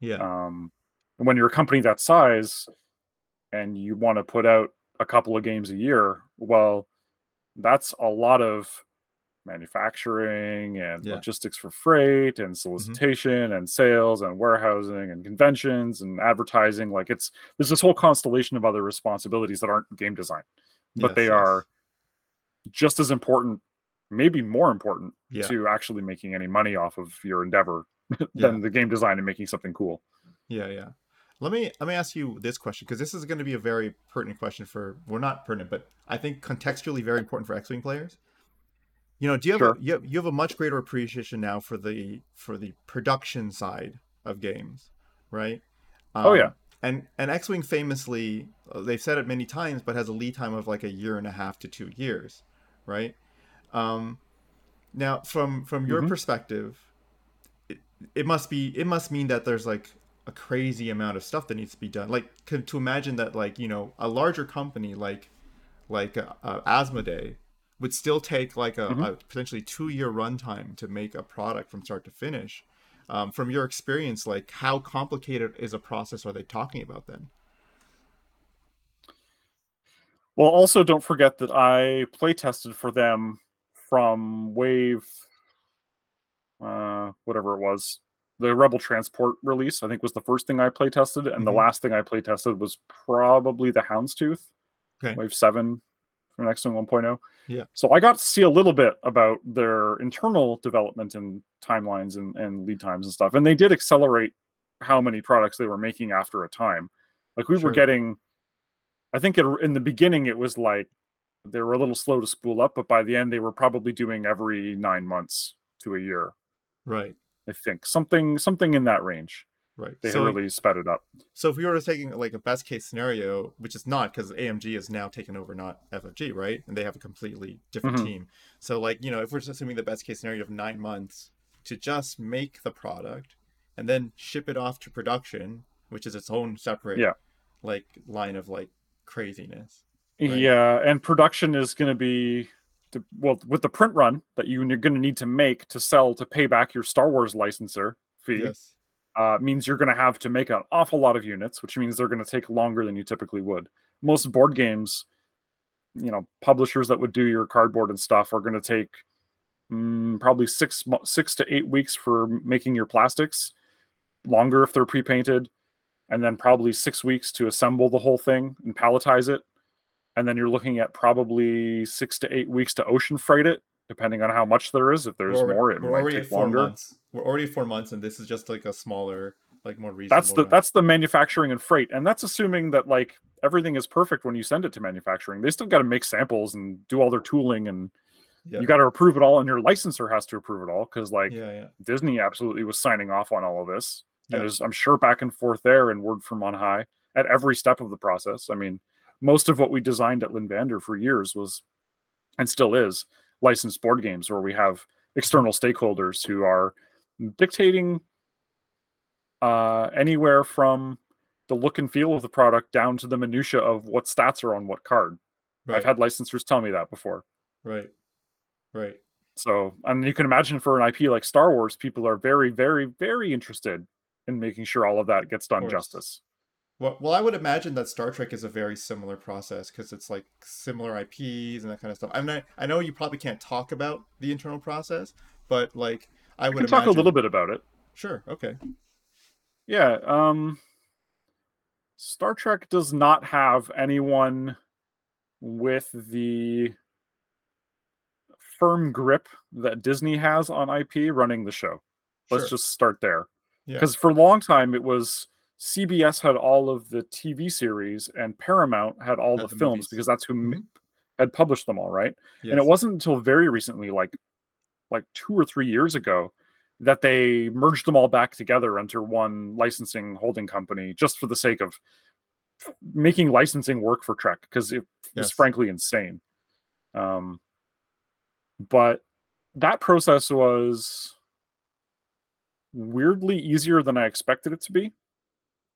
yeah Um, and when you're a company that size and you want to put out a couple of games a year, well, that's a lot of manufacturing and Yeah. logistics for freight and mm-hmm. solicitation and sales and warehousing and conventions and advertising. Like it's there's this whole constellation of other responsibilities that aren't game design, but Yes, they yes. are just as important, maybe more important yeah to actually making any money off of your endeavor Yeah. than the game design and making something cool. Yeah, yeah. Let me let me ask you this question because this is going to be a very pertinent question for well, not pertinent, but I think contextually very important for X-wing players. You know, do you have, Sure. a, you have you have a much greater appreciation now for the for the production side of games, right? Oh, yeah. Um, And and X-wing famously, uh, they've said it many times, but has a lead time of like a year and a half to two years, right? Um, now from from your Mhm. perspective, it, it must be it must mean that there's like a crazy amount of stuff that needs to be done. Like to imagine that like you know a larger company like like uh, uh, Asmodee would still take like a, Mhm. a potentially two year runtime to make a product from start to finish. Um, from your experience, like how complicated is a process are they talking about then? Well, also don't forget that I play tested for them from Wave, uh, whatever it was, the Rebel Transport release. I think was the first thing I play tested, and the Mhm. last thing I play tested was probably the Houndstooth, Okay. Wave Seven from X-Wing 1.0. Yeah. So I got to see a little bit about their internal development and timelines and, and lead times and stuff, and they did accelerate how many products they were making after a time. Like we Sure. were getting I think it, in the beginning it was like they were a little slow to spool up, but by the end they were probably doing every nine months to a year. Right, I think something something in that range. Right. They so really sped it up. So if we were taking like a best case scenario, which is not because AMG is now taken over not FFG, right? And they have a completely different Mhm. team. So like, you know, if we're just assuming the best case scenario of nine months to just make the product and then ship it off to production, which is its own separate Yeah. like line of like craziness. Right. Yeah, and production is going to be to, well with the print run that you, you're going to need to make to sell to pay back your Star Wars licensor fee. Yes. Uh, means you're going to have to make an awful lot of units, which means they're going to take longer than you typically would. Most board games, you know, publishers that would do your cardboard and stuff are going to take mm, probably six six to eight weeks for making your plastics, longer if they're pre-painted, and then probably six weeks to assemble the whole thing and palletize it, and then you're looking at probably six to eight weeks to ocean freight it, depending on how much there is. If there's We're, more, it we're might already take four longer. months. We're already four months and this is just like a smaller, like more reasonable. that's the run. that's the manufacturing and freight and that's assuming that like everything is perfect when you send it to manufacturing they still got to make samples and do all their tooling and yeah. you got to approve it all and your licensor has to approve it all because like yeah, yeah. disney absolutely was signing off on all of this and there's i'm sure back and forth there and word from on high at every step of the process i mean most of what we designed at Lynnvander for years was and still is licensed board games where we have external stakeholders who are dictating uh, anywhere from the look and feel of the product down to the minutia of what stats are on what card. Right. I've had licensors tell me that before. right. Right. So, and you can imagine for an IP like Star Wars, people are very, very, very interested in making sure all of that gets done justice. Well, well, I would imagine that Star Trek is a very similar process because it's like similar IPs and that kind of stuff. I mean, I, I know you probably can't talk about the internal process, but like I I would can talk imagine... a little bit about it. Sure. Okay. Yeah. Um, Star Trek does not have anyone with the firm grip that Disney has on IP running the show. Let's Sure. just start there. Yeah. Because for a long time it was CBS had all of the TV series and Paramount had all Had the, the films movies. because that's who m- Mhm. had published them all, right? Yes. And it wasn't until very recently, like like two or three years ago, that they merged them all back together under one licensing holding company, just for the sake of making licensing work for Trek, because it was Yes. frankly insane. Um, but that process was weirdly easier than I expected it to be.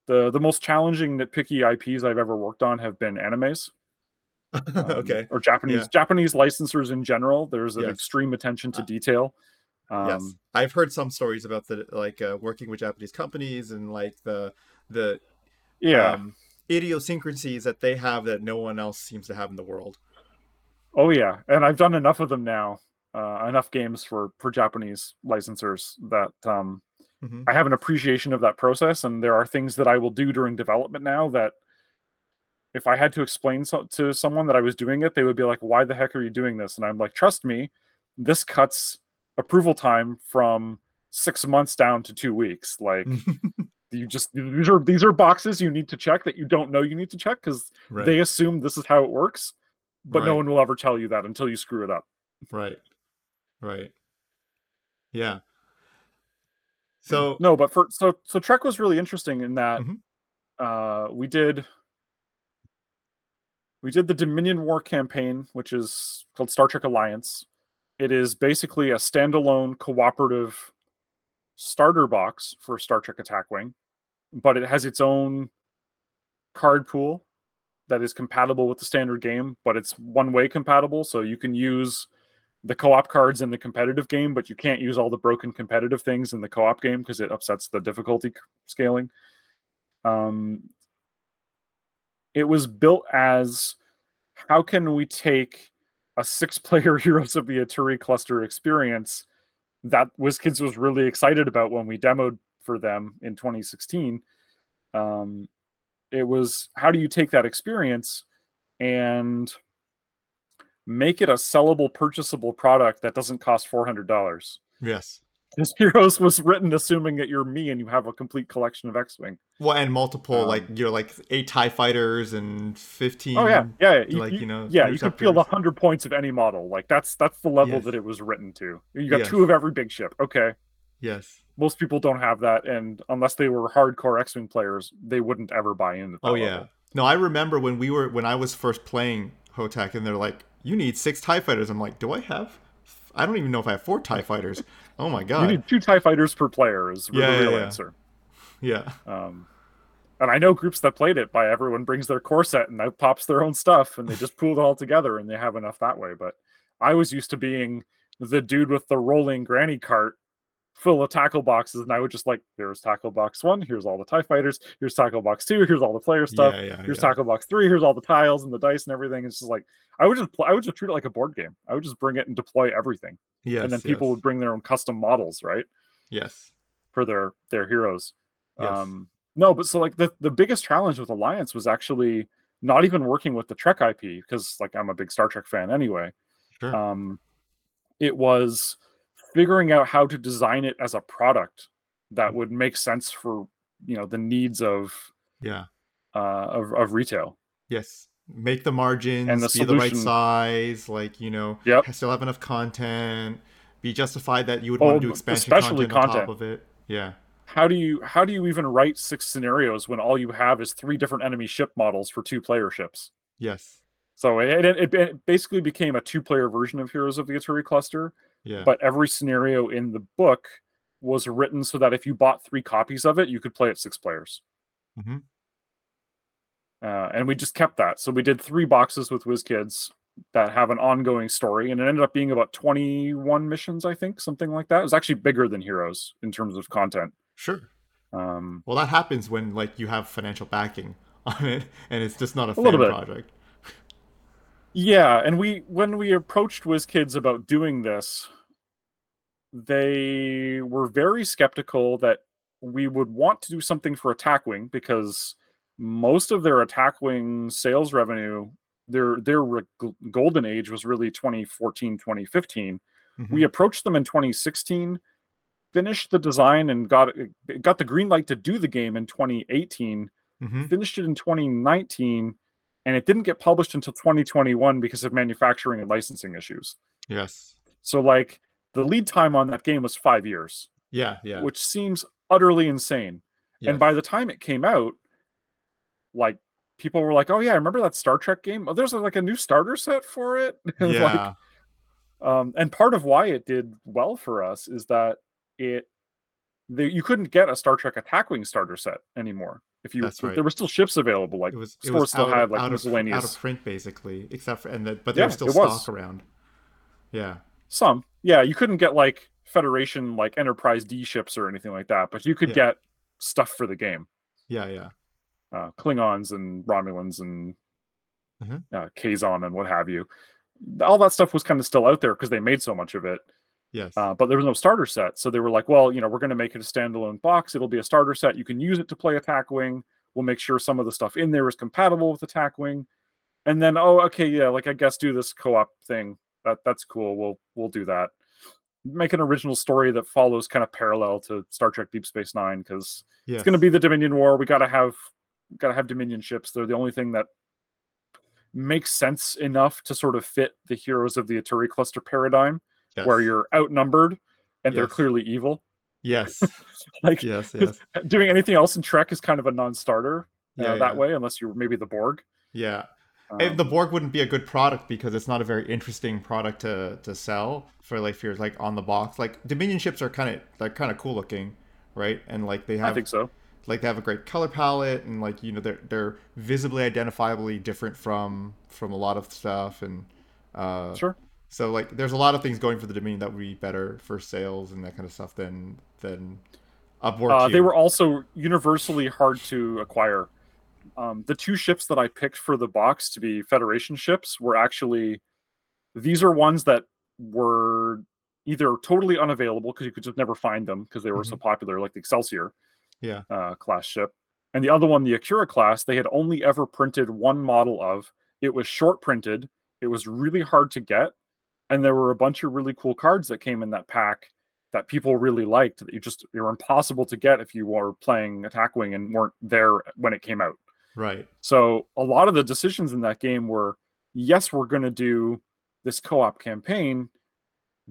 The The most challenging nitpicky IPs I've ever worked on have been animes um, okay. or Japanese Yeah. Japanese licensors in general. There's an Yes. extreme attention to Uh, detail. Um, yes. I've heard some stories about the like uh, working with Japanese companies and like the the yeah. um, idiosyncrasies that they have that no one else seems to have in the world. oh yeah. And I've done enough of them now. Uh, enough games for for Japanese licensors that um, Mhm. I have an appreciation of that process. And there are things that I will do during development now that if I had to explain so- to someone that I was doing it, they would be like, "Why the heck are you doing this?" And I'm like, "Trust me, this cuts approval time from six months down to two weeks. Like." you just these are these are boxes you need to check that you don't know you need to check because right. they assume this is how it works but no one will ever tell you that until you screw it up Right. Right. Yeah. So no but for so so trek was really interesting in that Mhm. uh we did we did the dominion war campaign which is called star trek alliance It is basically a standalone cooperative starter box for Star Trek Attack Wing, but it has its own card pool that is compatible with the standard game, but it's one way compatible. So you can use the co op cards in the competitive game, but you can't use all the broken competitive things in the co op game because it upsets the difficulty scaling. Um, it was built as how can we take a six player Heroes of the Aturi cluster experience that WizKids was really excited about when we demoed for them in 2016. Um, it was how do you take that experience and make it a sellable, purchasable product that doesn't cost $400? Yes. This Heroes was written assuming that you're me and you have a complete collection of X-wing. Well, and multiple Um, like you're like eight Tie fighters and fifteen. Oh yeah, yeah. You, like, you- you know, yeah. You could feel the hundred points of any model. Like that's that's the level Yes. that it was written to. You got Yes. two of every big ship. Okay, Yes. most people don't have that, and unless they were hardcore X-wing players, they wouldn't ever buy into. That Oh yeah. No, I remember when we were when I was first playing HOTAC, and they're like, "You need six Tie fighters." I'm like, "Do I have? I don't even know if I have four Tie fighters." Oh my god. You need two Tie fighters per player is Yeah, the yeah, real yeah. answer. Yeah. Um, and I know groups that played it by everyone brings their core set and out pops their own stuff, and they just pool it all together, and they have enough that way. But I was used to being the dude with the rolling granny cart full of tackle boxes, and I would just like, here's tackle box one, here's all the Tie fighters, here's tackle box two, here's all the player stuff, Yeah, yeah, here's yeah. tackle box three, here's all the tiles and the dice and everything. It's just like I would just pl- I would just treat it like a board game. I would just bring it and deploy everything, Yes. and then people yes. would bring their own custom models, right? Yes. for their their heroes. Yes. Um, no, but so like the the biggest challenge with Alliance was actually not even working with the Trek IP because like I'm a big Star Trek fan anyway. Sure. Um, it was figuring out how to design it as a product that would make sense for you know the needs of yeah. uh of, of retail. Yes. Make the margins And the be the right size, like, you know, Yep. still have enough content, be justified that you would Oh, want to do expansion especially content, on top of it. Yeah. How do you how do you even write six scenarios when all you have is three different enemy ship models for two player ships? Yes. So it, it, it basically became a two-player version of Heroes of the Aturi cluster, Yeah. but every scenario in the book was written so that if you bought three copies of it, you could play it six players. Mhm. Uh, and we just kept that. So we did three boxes with WizKids that have an ongoing story, and it ended up being about 21 missions, I think, something like that. It was actually bigger than Heroes in terms of content. sure. Um, Well, that happens when like you have financial backing on it, and it's just not a, A bit. project. Yeah, and we when we approached WizKids about doing this, they were very skeptical that we would want to do something for Attack Wing because most of their Attack Wing sales revenue, their their re- golden age was really 2014, 2015. Mhm. We approached them in 2016, finished the design and got got the green light to do the game in 2018 Mhm. finished it in 2019 and it didn't get published until 2021 because of manufacturing and licensing issues Yes. so like the lead time on that game was five years Yeah. Yeah. which seems utterly insane yes. and by the time it came out like people were like oh yeah i remember that star trek game oh there's like a new starter set for it And, like, yeah. um, and part of why it did well for us is that it the, you couldn't get a Star Trek Attack Wing starter set anymore. If you That's right. there were still ships available, like it was it was still out, had of, like out, of, miscellaneous out of print basically, except for and the, but there Yeah, was still it was. stock around. Yeah. some. Yeah, you couldn't get like Federation like Enterprise D ships or anything like that, but you could Yeah. get stuff for the game. Yeah. Yeah. Uh, Klingons and Romulans and Mhm. uh, Kazon and what have you. All that stuff was kind of still out there because they made so much of it. Yes. Uh, but there was no starter set. So they were like, well, you know, we're going to make it a standalone box. It'll be a starter set. You can use it to play Attack Wing. We'll make sure some of the stuff in there is compatible with Attack Wing. And then, oh, okay, yeah, like I guess do this co-op thing. That that's cool. We'll we'll do that. Make an original story that follows kind of parallel to Star Trek Deep Space Nine because yes. it's going to be the Dominion War. We got to have got to have Dominion ships. They're the only thing that makes sense enough to sort of fit the heroes of the Aturi cluster paradigm yes. where you're outnumbered and they're clearly evil. Yes. Like yes. Yes. doing anything else in Trek is kind of a non-starter uh, Yeah. that yeah. way, unless you're maybe the Borg. Yeah. Um, the Borg wouldn't be a good product because it's not a very interesting product to to sell for like if you're like on the box. Like Dominion ships are kind of they're kind of cool looking, right? And like they have I think so. Like they have a great color palette and like you know they're they're visibly identifiably different from from a lot of stuff and uh sure. So like there's a lot of things going for the Dominion that would be better for sales and that kind of stuff than than Borg. Uh, they were also universally hard to acquire um, the two ships that I picked for the box to be Federation ships were actually these are ones that were either totally unavailable because you could just never find them because they were mm-hmm. so popular, like the Excelsior, yeah, uh, class ship, and the other one, the Akira class, they had only ever printed one model of. It was short printed. It was really hard to get, and there were a bunch of really cool cards that came in that pack that people really liked. That you just they were impossible to get if you were playing Attack Wing and weren't there when it came out. Right. So a lot of the decisions in that game were yes, we're going to do this co op campaign,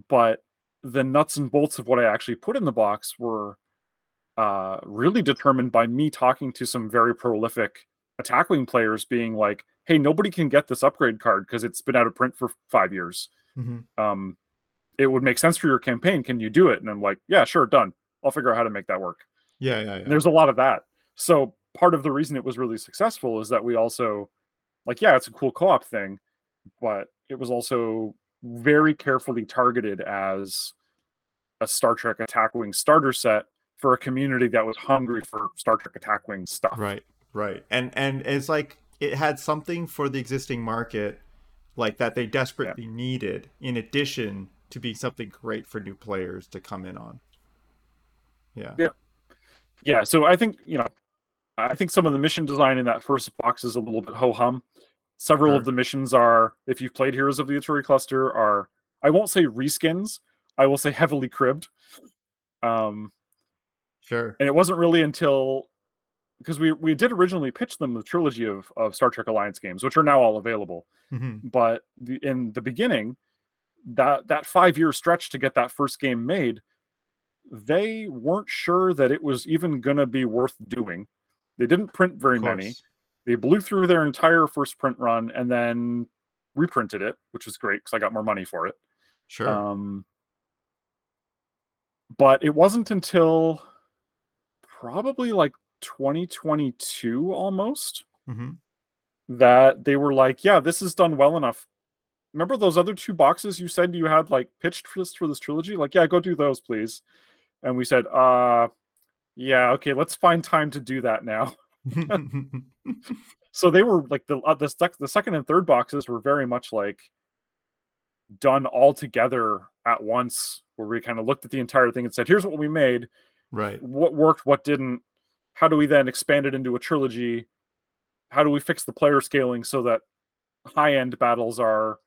but the nuts and bolts of what I actually put in the box were uh, really determined by me talking to some very prolific attack wing players being like, hey, nobody can get this upgrade card because it's been out of print for five years. Mm-hmm. Um, it would make sense for your campaign. Can you do it? And I'm like, yeah, sure, done. I'll figure out how to make that work. Yeah, yeah, yeah. there's a lot of that. So part of the reason it was really successful is that we also like yeah it's a cool co-op thing but it was also very carefully targeted as a Star Trek Attack Wing starter set for a community that was hungry for Star Trek Attack Wing stuff. Right, right, and and it's like it had something for the existing market, like that they desperately yeah. needed, in addition to being something great for new players to come in on. Yeah. Yeah. Yeah. So I think you know I think some of the mission design in that first box is a little bit ho hum. Several sure. of the missions are, if you've played Heroes of the Aturi Cluster, are I won't say reskins, I will say heavily cribbed. Um, sure. And it wasn't really until because we we did originally pitch them the trilogy of of Star Trek Alliance games, which are now all available. Mm-hmm. But the, in the beginning, that that five year stretch to get that first game made, they weren't sure that it was even going to be worth doing they didn't print very many. They blew through their entire first print run and then reprinted it, which was great because I got more money for it. Sure. Um, but it wasn't until probably like 2022 almost mm-hmm. that they were like, yeah, this is done well enough. Remember those other two boxes you said you had like pitched for this for this trilogy? Like, yeah, go do those, please. And we said, uh, yeah, okay, let's find time to do that now. so they were like the uh, the, sec- the second and third boxes were very much like done all together at once where we kind of looked at the entire thing and said here's what we made right what worked what didn't how do we then expand it into a trilogy how do we fix the player scaling so that high end battles are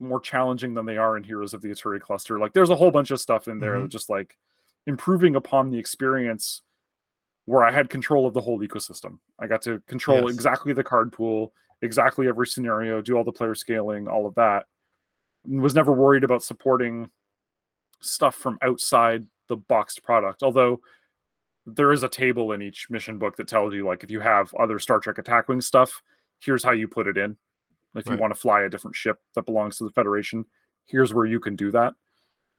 more challenging than they are in heroes of the Aturi cluster like there's a whole bunch of stuff in there mm-hmm. just like improving upon the experience where I had control of the whole ecosystem. I got to control yes. exactly the card pool, exactly every scenario, do all the player scaling, all of that. And was never worried about supporting stuff from outside the boxed product. Although there is a table in each mission book that tells you, like, if you have other Star Trek Attack Wing stuff, here's how you put it in. If right. you want to fly a different ship that belongs to the Federation, here's where you can do that.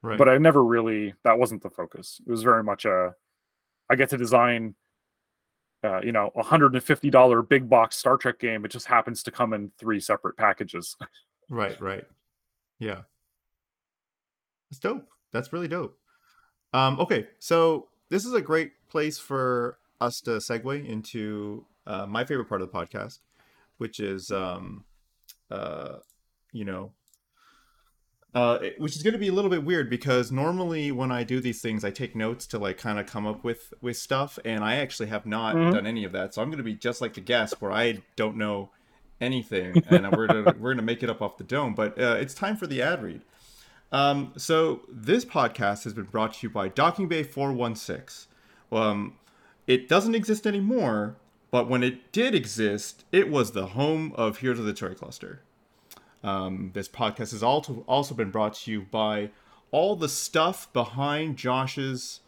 Right. But I never really that wasn't the focus. It was very much a I get to design uh, you know, a hundred and fifty dollar big box Star Trek game. It just happens to come in three separate packages. right, right. Yeah. That's dope. That's really dope. Um, okay, so this is a great place for us to segue into uh, my favorite part of the podcast, which is um, uh, you know, uh, which is going to be a little bit weird because normally when I do these things, I take notes to like kind of come up with with stuff, and I actually have not mm-hmm. done any of that. So I'm going to be just like the guest, where I don't know anything, and we're gonna, we're going to make it up off the dome. But uh, it's time for the ad read. Um, so this podcast has been brought to you by Docking Bay 416. Um, it doesn't exist anymore, but when it did exist, it was the home of Heroes of the Aturi Cluster. Um, this podcast has also been brought to you by all the stuff behind Josh's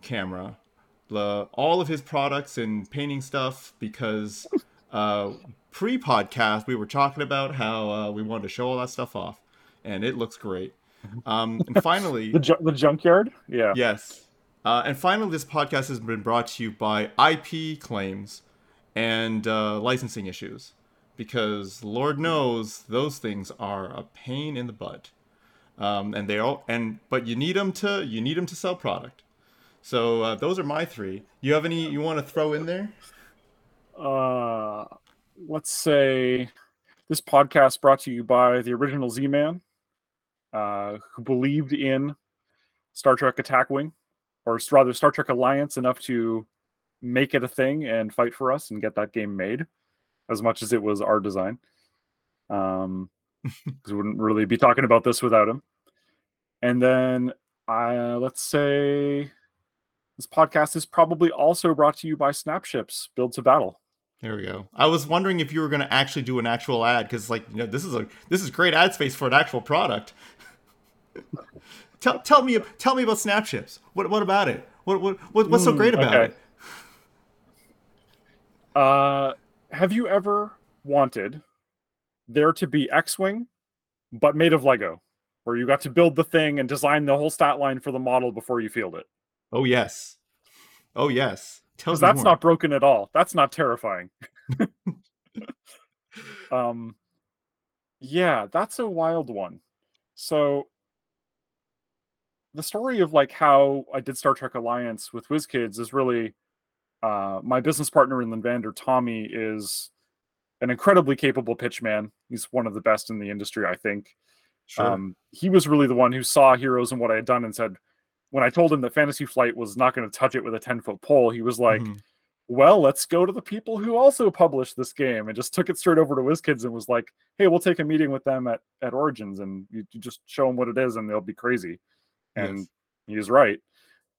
camera, the, all of his products and painting stuff, because uh, pre-podcast, we were talking about how uh, we wanted to show all that stuff off, and it looks great. Um, and finally, the, ju- the junkyard. Yeah. Yes. Uh, and finally, this podcast has been brought to you by IP claims and uh, licensing issues, because Lord knows those things are a pain in the butt. Um, and they all and but you need them to you need them to sell product. So uh, those are my three. You have any you want to throw in there? Uh, let's say this podcast brought to you by the original Z-Man, uh, who believed in Star Trek Attack Wing, or rather Star Trek Alliance enough to make it a thing and fight for us and get that game made, as much as it was our design. Um, because we wouldn't really be talking about this without him. And then, uh, let's say this podcast is probably also brought to you by Snapships Build to Battle. There we go. I was wondering if you were going to actually do an actual ad because, like, you know, this is a this is great ad space for an actual product. tell tell me tell me about Snapships. What what about it? What what, what what's so great about okay. it? Uh, have you ever wanted there to be X-wing, but made of Lego, where you got to build the thing and design the whole stat line for the model before you field it? Oh yes, oh yes. Tell Because that's more. not broken at all. That's not terrifying. um, yeah, that's a wild one. So the story of like how I did Star Trek Alliance with WizKids is really uh, my business partner in Lynnvander, Tommy, is an incredibly capable pitchman. He's one of the best in the industry, I think. Sure. Um, he was really the one who saw Heroes and what I had done and said, when I told him that Fantasy Flight was not going to touch it with a 10 foot pole, he was like, Mhm. well, let's go to the people who also published this game and just took it straight over to WizKids and was like, hey, we'll take a meeting with them at, at Origins and you, you just show them what it is and they'll be crazy. And Yes. he was right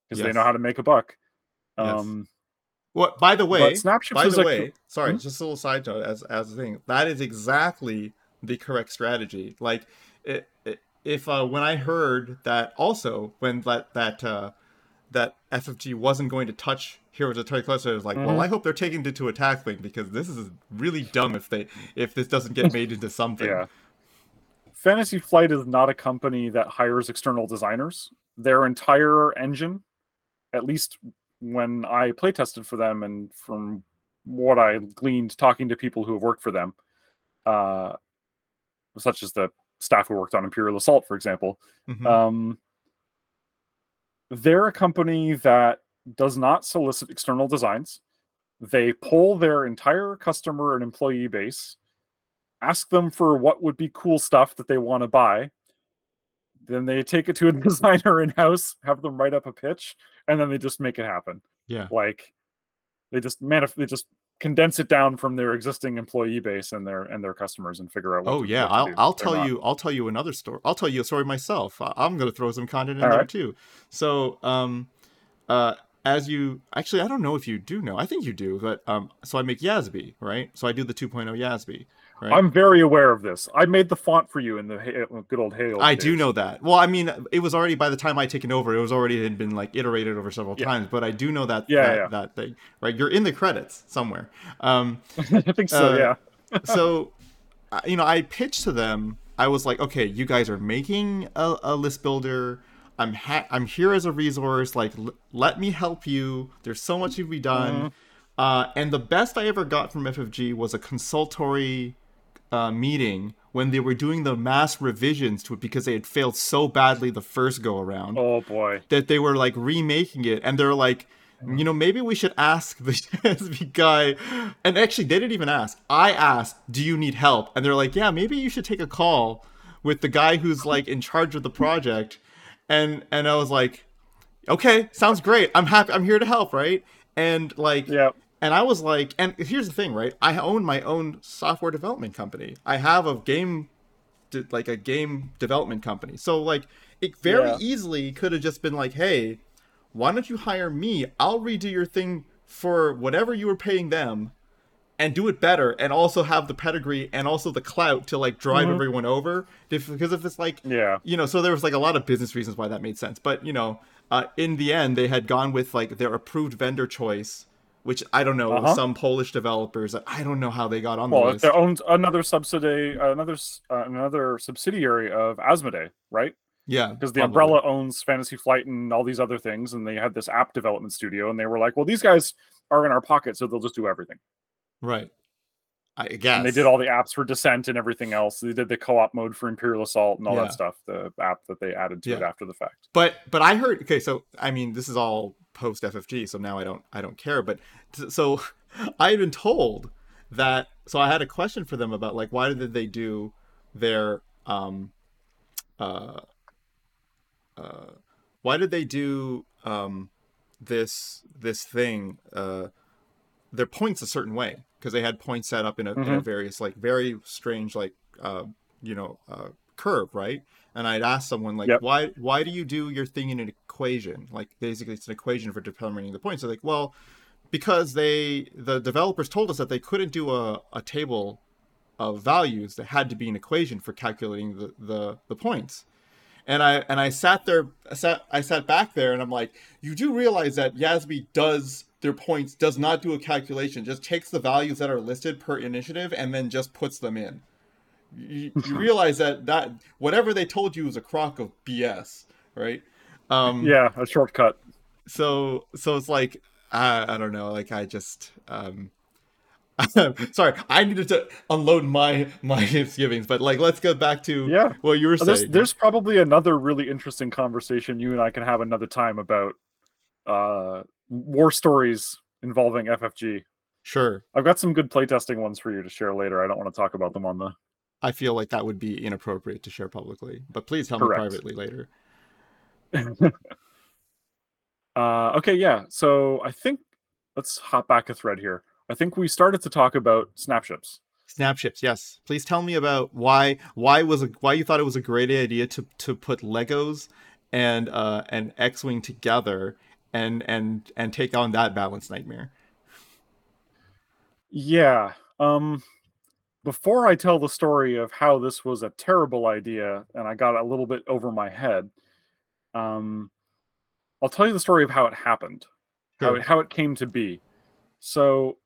because they know how to make a buck. Yes. Um, What? By the way, but by the way, sorry, Hmm? just a little side note as as a thing. That is exactly the correct strategy. Like, it, it, if uh, when I heard that also when that that uh, that FFG wasn't going to touch Heroes of Aturi Cluster, I was like, well, Mhm. I hope they're taking it to attack wing because this is really dumb if they if this doesn't get made into something. Yeah. Fantasy Flight is not a company that hires external designers. Their entire engine, at least when I play tested for them and from what I gleaned talking to people who have worked for them, uh, such as the staff who worked on Imperial Assault, for example, Mhm. um, they're a company that does not solicit external designs. They pull their entire customer and employee base, ask them for what would be cool stuff that they want to buy. Then they take it to a designer in house, have them write up a pitch, and then they just make it happen. yeah. Like they just manif- they just condense it down from their existing employee base and their and their customers and figure out. What Oh to- yeah, I'll. I'll tell not- you I'll tell you another story. I'll tell you a story myself. I- I'm gonna throw some content in All there right. too. So um, uh, as you actually I don't know if you do know. I think you do, but um, so I make Yasby, right? So I do the 2.0 Yasby, right? I'm very aware of this. I made the font for you in the good old Halo. I do know that. Well, I mean, it was already by the time I taken over, it was already had been like iterated over several Yeah. times. But I do know that Yeah, that, yeah. that thing, right? You're in the credits somewhere. Um, I think so. Uh, yeah. so uh, you know i pitched to them i was like okay you guys are making a, a list builder i'm ha- i'm here as a resource like l- let me help you there's so much to be done uh, and the best i ever got from ffg was a consultory uh, meeting when they were doing the mass revisions to it because they had failed so badly the first go around Oh boy. that they were like remaking it. And they're like you know maybe we should ask the SB guy. And actually they didn't even ask. I asked do you need help? And they're like yeah maybe you should take a call with the guy who's like in charge of the project. And and i was like okay sounds great. I'm happy i'm here to help right? And like Yeah. And I was like, and here's the thing, right? I own my own software development company. I have a game, like a game development company. So like, it very Yeah. easily could have just been like, hey, why don't you hire me? I'll redo your thing for whatever you were paying them, and do it better, and also have the pedigree and also the clout to like drive Mhm. everyone over. If, because if it's like, Yeah. you know, so there was like a lot of business reasons why that made sense. But you know, uh, in the end, they had gone with like their approved vendor choice which I don't know, Uh-huh. some Polish developers. I don't know how they got on the Well, list. they owned another subsidiary, another uh, another subsidiary of Asmodee, right? Yeah, Because the probably. Umbrella owns Fantasy Flight and all these other things, and they had this app development studio, and they were like, "Well, these guys are in our pocket, so they'll just do everything." right? I guess And they did all the apps for Descent and everything else. They did the co-op mode for Imperial Assault and all Yeah. that stuff. The app that they added to it after the fact. But but I heard okay, so I mean this is all post FFG, so now I don't I don't care. But so I had been told that so I had a question for them about like why did they do their um uh uh why did they do um this this thing uh their points a certain way because they had points set up in a, in a Mhm. various like very strange like uh you know uh curve right and i'd ask someone like Yep. why why do you do your thing in an equation like basically it's an equation for determining the points they're like well because they the developers told us that they couldn't do a, a table of values that had to be an equation for calculating the, the the points and I and I sat there, I sat I sat back there, and I'm like, you do realize that Yasby does their points, does not do a calculation, just takes the values that are listed per initiative and then just puts them in. You, you realize that that whatever they told you was a crock of BS, right? Um, Yeah, a shortcut. So so it's like I I don't know, like I just um. Sorry, I needed to unload my my misgivings, but like let's go back to Yeah. what you were There's, saying. there's probably another really interesting conversation you and I can have another time about uh, war stories involving FFG. Sure. I've got some good playtesting ones for you to share later. I don't want to talk about them on the. I feel like that would be inappropriate to share publicly, but please tell Correct. me privately later. Uh, okay, yeah. So I think let's hop back a thread here. I think we started to talk about snapships. Snapships, yes. Please tell me about why why was a, why you thought it was a great idea to to put Legos and uh and X-wing together and and and take on that balance nightmare. Yeah. Um before I tell the story of how this was a terrible idea and I got a little bit over my head, um I'll tell you the story of how it happened. How it, how it came to be. So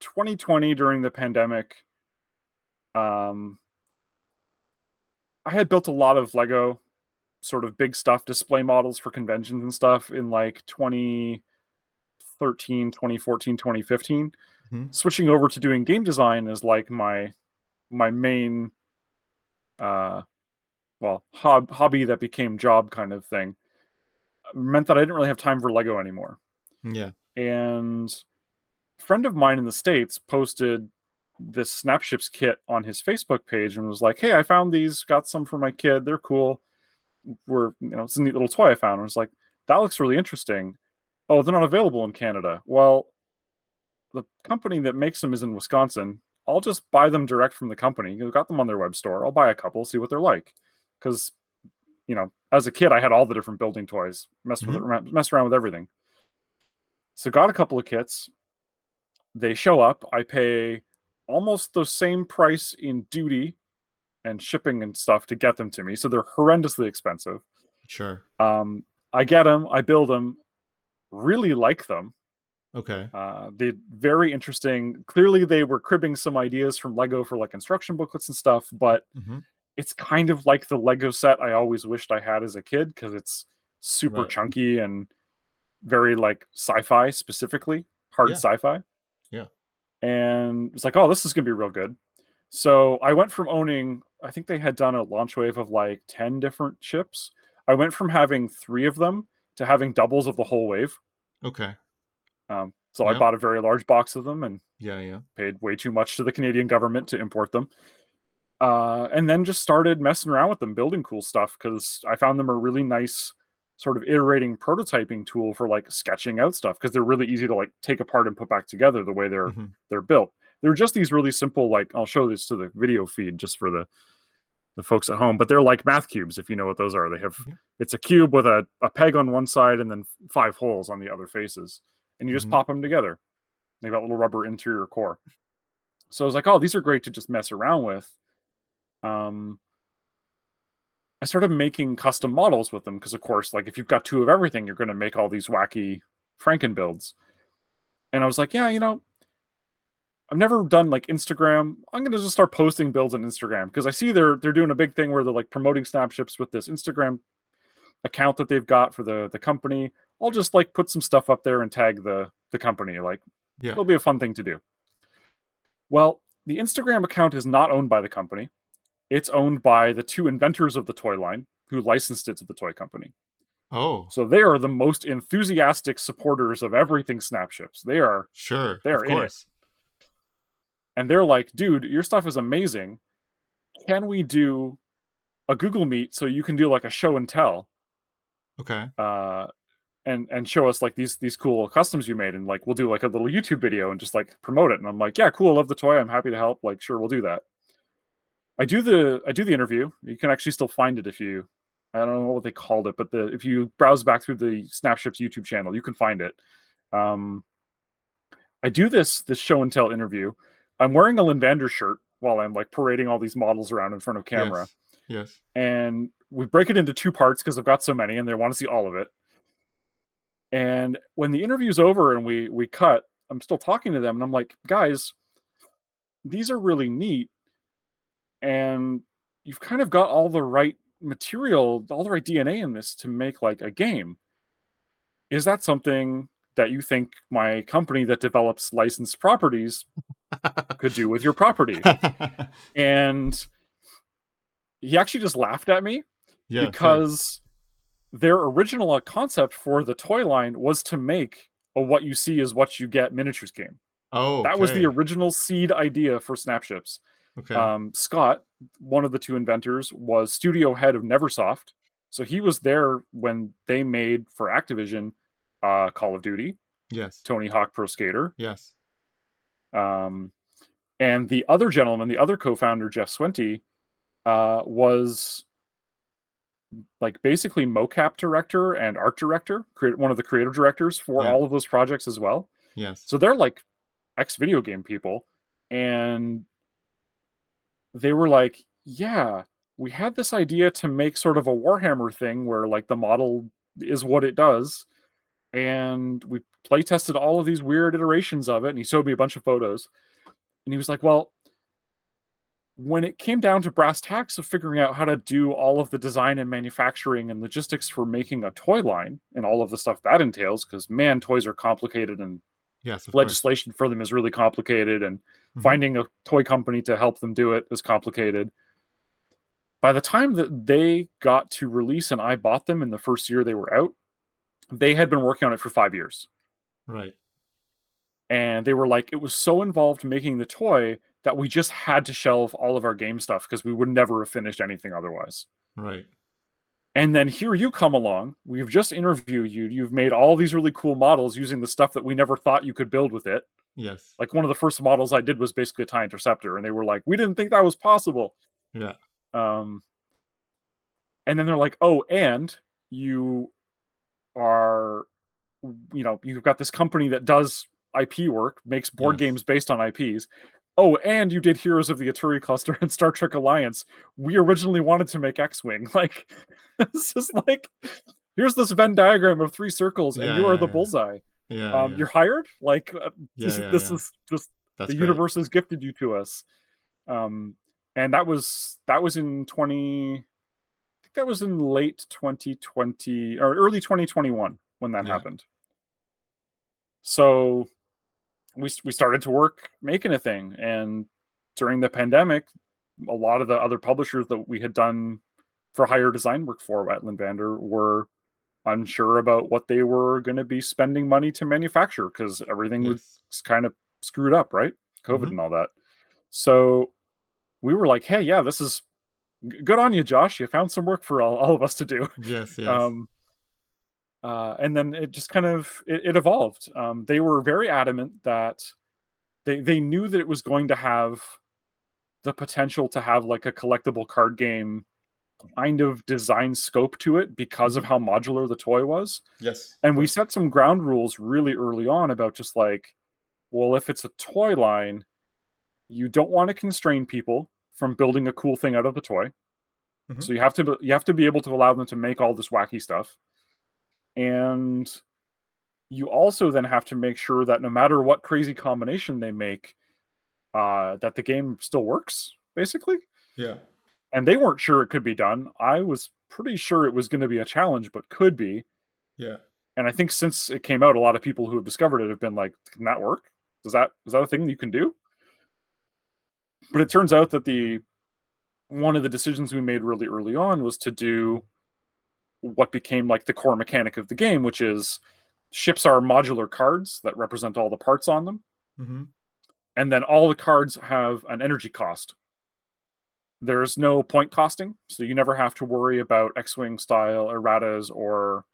2020 during the pandemic um I had built a lot of Lego sort of big stuff display models for conventions and stuff in like 2013, 2014, 2015. Mhm. Switching over to doing game design is like my my main uh well, hob- hobby that became job kind of thing. Meant that I didn't really have time for Lego anymore Yeah. and friend of mine in the states posted this snapships kit on his facebook page and was like hey i found these got some for my kid they're cool. We're you know it's a neat little toy i found. And I was like that looks really interesting. Oh they're not available in canada. Well the company that makes them is in wisconsin. I'll just buy them direct from the company. You got them on their web store. I'll buy a couple see what they're like. Because you know as a kid i had all the different building toys messed with mm-hmm. it, messed around with everything. So got a couple of kits. They show up. I pay almost the same price in duty and shipping and stuff to get them to me. So they're horrendously expensive. Sure. Um, I get them. I build them. Really like them. Okay. Uh, they very interesting. Clearly, they were cribbing some ideas from Lego for like instruction booklets and stuff. But hmm it's kind of like the Lego set I always wished I had as a kid because it's super Right. chunky and very like sci-fi specifically, hard Yeah. sci-fi. Yeah. And it's like, oh, this is gonna be real good. So I went from owning, I think they had done a launch wave of like 10 different chips. I went from having three of them to having doubles of the whole wave. Okay. Um, so I bought a very large box of them and Yeah, yeah. paid way too much to the Canadian government to import them. Uh, and then just started messing around with them, building cool stuff because I found them a really nice sort of iterating prototyping tool for like sketching out stuff because they're really easy to like take apart and put back together the way they're Mhm. they're built. They're just these really simple like I'll show this to the video feed just for the the folks at home, but they're like math cubes if you know what those are. They have Mhm. it's a cube with a, a peg on one side and then five holes on the other faces, and you just Mhm. pop them together. They've got little rubber interior core. So I was like, oh, these are great to just mess around with. Um, I started making custom models with them because, of course, like if you've got two of everything, you're going to make all these wacky Franken builds. And I was like, yeah, you know, I've never done like Instagram. I'm gonna just start posting builds on Instagram because I see they're they're doing a big thing where they're like promoting snapships with this Instagram account that they've got for the the company. I'll just like put some stuff up there and tag the the company. Like Yeah. it'll be a fun thing to do. Well, the Instagram account is not owned by the company. It's owned by the two inventors of the toy line who licensed it to the toy company. Oh, So they are the most enthusiastic supporters of everything Snapships. They are sure. They're of in it. course. and they're like, dude, your stuff is amazing. Can we do a Google Meet so you can do like a show and tell? Okay. Uh and and show us like these these cool customs you made and like we'll do like a little YouTube video and just like promote it. And I'm like, yeah, cool, I love the toy. I'm happy to help. Like, sure, we'll do that. I do the I do the interview. You can actually still find it if you I don't know what they called it, but the if you browse back through the Snapships YouTube channel, you can find it. Um I do this this show and tell interview. I'm wearing a Lynnvander shirt while I'm like parading all these models around in front of camera Yes. yes. and we break it into two parts because I've got so many and they want to see all of it. And when the interview's over and we we cut, I'm still talking to them and I'm like, guys, these are really neat. And you've kind of got all the right material, all the right DNA in this to make like a game. Is that something that you think my company that develops licensed properties could do with your property? And he actually just laughed at me yeah. because their original uh, concept for the toy line was to make a what you see is what you get miniatures game. Oh, That was the original seed idea for Snapships. Okay. Um, Scott, one of the two inventors, was studio head of Neversoft. So he was there when they made for Activision uh, Call of Duty, yes. Tony Hawk Pro Skater. Yes. Um, and the other gentleman, the other co-founder, Jeff Swinty, uh, was like basically mocap director and art director, create one of the creative directors for Yeah. all of those projects as well. Yes. So they're like ex video game people. And they were like, yeah, we had this idea to make sort of a Warhammer thing where like the model is what it does. And we play tested all of these weird iterations of it. And he showed me a bunch of photos. And he was like, well, when it came down to brass tacks of figuring out how to do all of the design and manufacturing and logistics for making a toy line and all of the stuff that entails, because man, toys are complicated and Yes. Of course. legislation for them is really complicated and Mhm. finding a toy company to help them do it is complicated by the time that they got to release and i bought them in the first year they were out they had been working on it for five years Right. and they were like it was so involved making the toy that we just had to shelve all of our game stuff because we would never have finished anything otherwise Right. And then here you come along we've just interviewed you you've made all these really cool models using the stuff that we never thought you could build with it Yes. like one of the first models I did was basically a tie interceptor, and they were like, "We didn't think that was possible." Yeah. Um, and then they're like, "Oh, and you are, you know, you've got this company that does IP work, makes board Yes. games based on IPs. Oh, and you did Heroes of the Aturi Cluster and Star Trek Alliance. We originally wanted to make X-wing. Like, this is like, here's this Venn diagram of three circles, and Yeah, you are yeah, the bullseye. Yeah. Um. You're hired. Like, uh, this, this is just That's the great. universe has gifted you to us um and that was that was in 20 i think that was in late 2020 or early 2021 when that happened so we we started to work making a thing and during the pandemic a lot of the other publishers that we had done for higher design work for Lynnvander were unsure about what they were going to be spending money to manufacture because everything was kind of screwed up, right? COVID Mhm. and all that. So we were like, hey, yeah, this is good on you, Josh. You found some work for all, all of us to do. Yes. Yes. Um, uh, and then it just kind of it, it evolved. Um, they were very adamant that they they knew that it was going to have the potential to have like a collectible card game kind of design scope to it because of how modular the toy was yes. and we set some ground rules really early on about just like well if it's a toy line you don't want to constrain people from building a cool thing out of the toy Mhm. so you have to you have to be able to allow them to make all this wacky stuff and you also then have to make sure that no matter what crazy combination they make, uh, that the game still works, basically. Yeah. And they weren't sure it could be done. I was pretty sure it was going to be a challenge, but could be. Yeah. And I think since it came out, a lot of people who have discovered it have been like, "Can that work? Does that is that a thing you can do?" But it turns out that the one of the decisions we made really early on was to do what became like the core mechanic of the game, which is ships are modular cards that represent all the parts on them. Mm-hmm. And then all the cards have an energy cost. There's no point costing, so you never have to worry about X-Wing style erratas or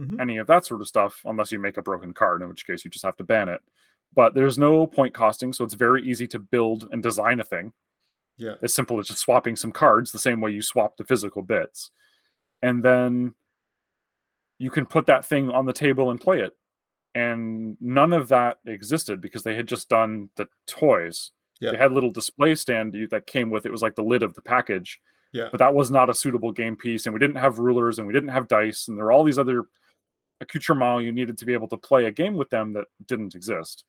Mhm. any of that sort of stuff unless you make a broken card, in which case you just have to ban it. But there's no point costing, so it's very easy to build and design a thing Yeah. as simple as just swapping some cards the same way you swap the physical bits. And then you can put that thing on the table and play it. And none of that existed because they had just done the toys. Yeah. They had a little display stand that came with it was like the lid of the package. Yeah. But that was not a suitable game piece. And we didn't have rulers and we didn't have dice. And there were all these other accoutrements you needed to be able to play a game with them that didn't exist.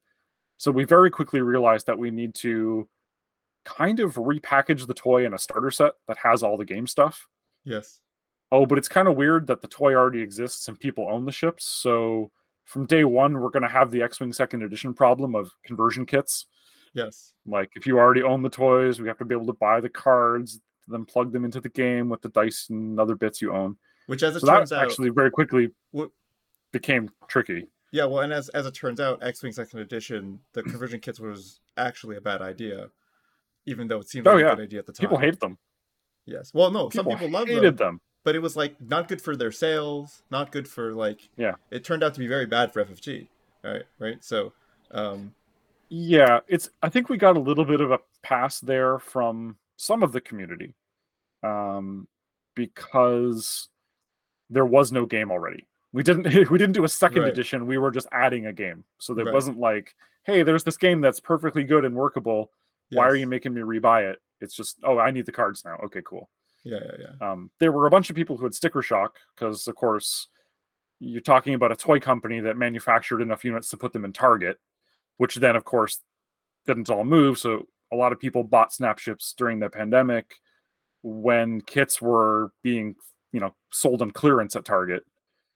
So we very quickly realized that we need to kind of repackage the toy in a starter set that has all the game stuff. Yes. Oh, but it's kind of weird that the toy already exists and people own the ships. So from day one, we're going to have the X Wing second edition problem of conversion kits. Yes. Like if you already own the toys, we have to be able to buy the cards, then plug them into the game with the dice and other bits you own. Which, as it So turns out, actually very quickly What- became tricky. yeah. Well, and as as it turns out, X-wing Second Edition, the conversion kits was actually a bad idea, even though it seemed Oh, like yeah. a good idea at the time. People hate them. Yes. Well, no, People some people love them, them. But it was like not good for their sales, not good for like. Yeah. It turned out to be very bad for FFG. Right. Right. So, um, Yeah, it's. I think we got a little bit of a pass there from some of the community, um, because there was no game already. We didn't. We didn't do a second Right. edition. We were just adding a game, so there Right. wasn't like, hey, there's this game that's perfectly good and workable. Why are you making me rebuy it? It's just, oh, I need the cards now. Okay, cool. Yeah. Yeah. Yeah. Um, there were a bunch of people who had sticker shock because, of course, you're talking about a toy company that manufactured enough units to put them in Target, which then, of course, didn't all move. So a lot of people bought snap ships during the pandemic when kits were being, you know, sold on clearance at Target.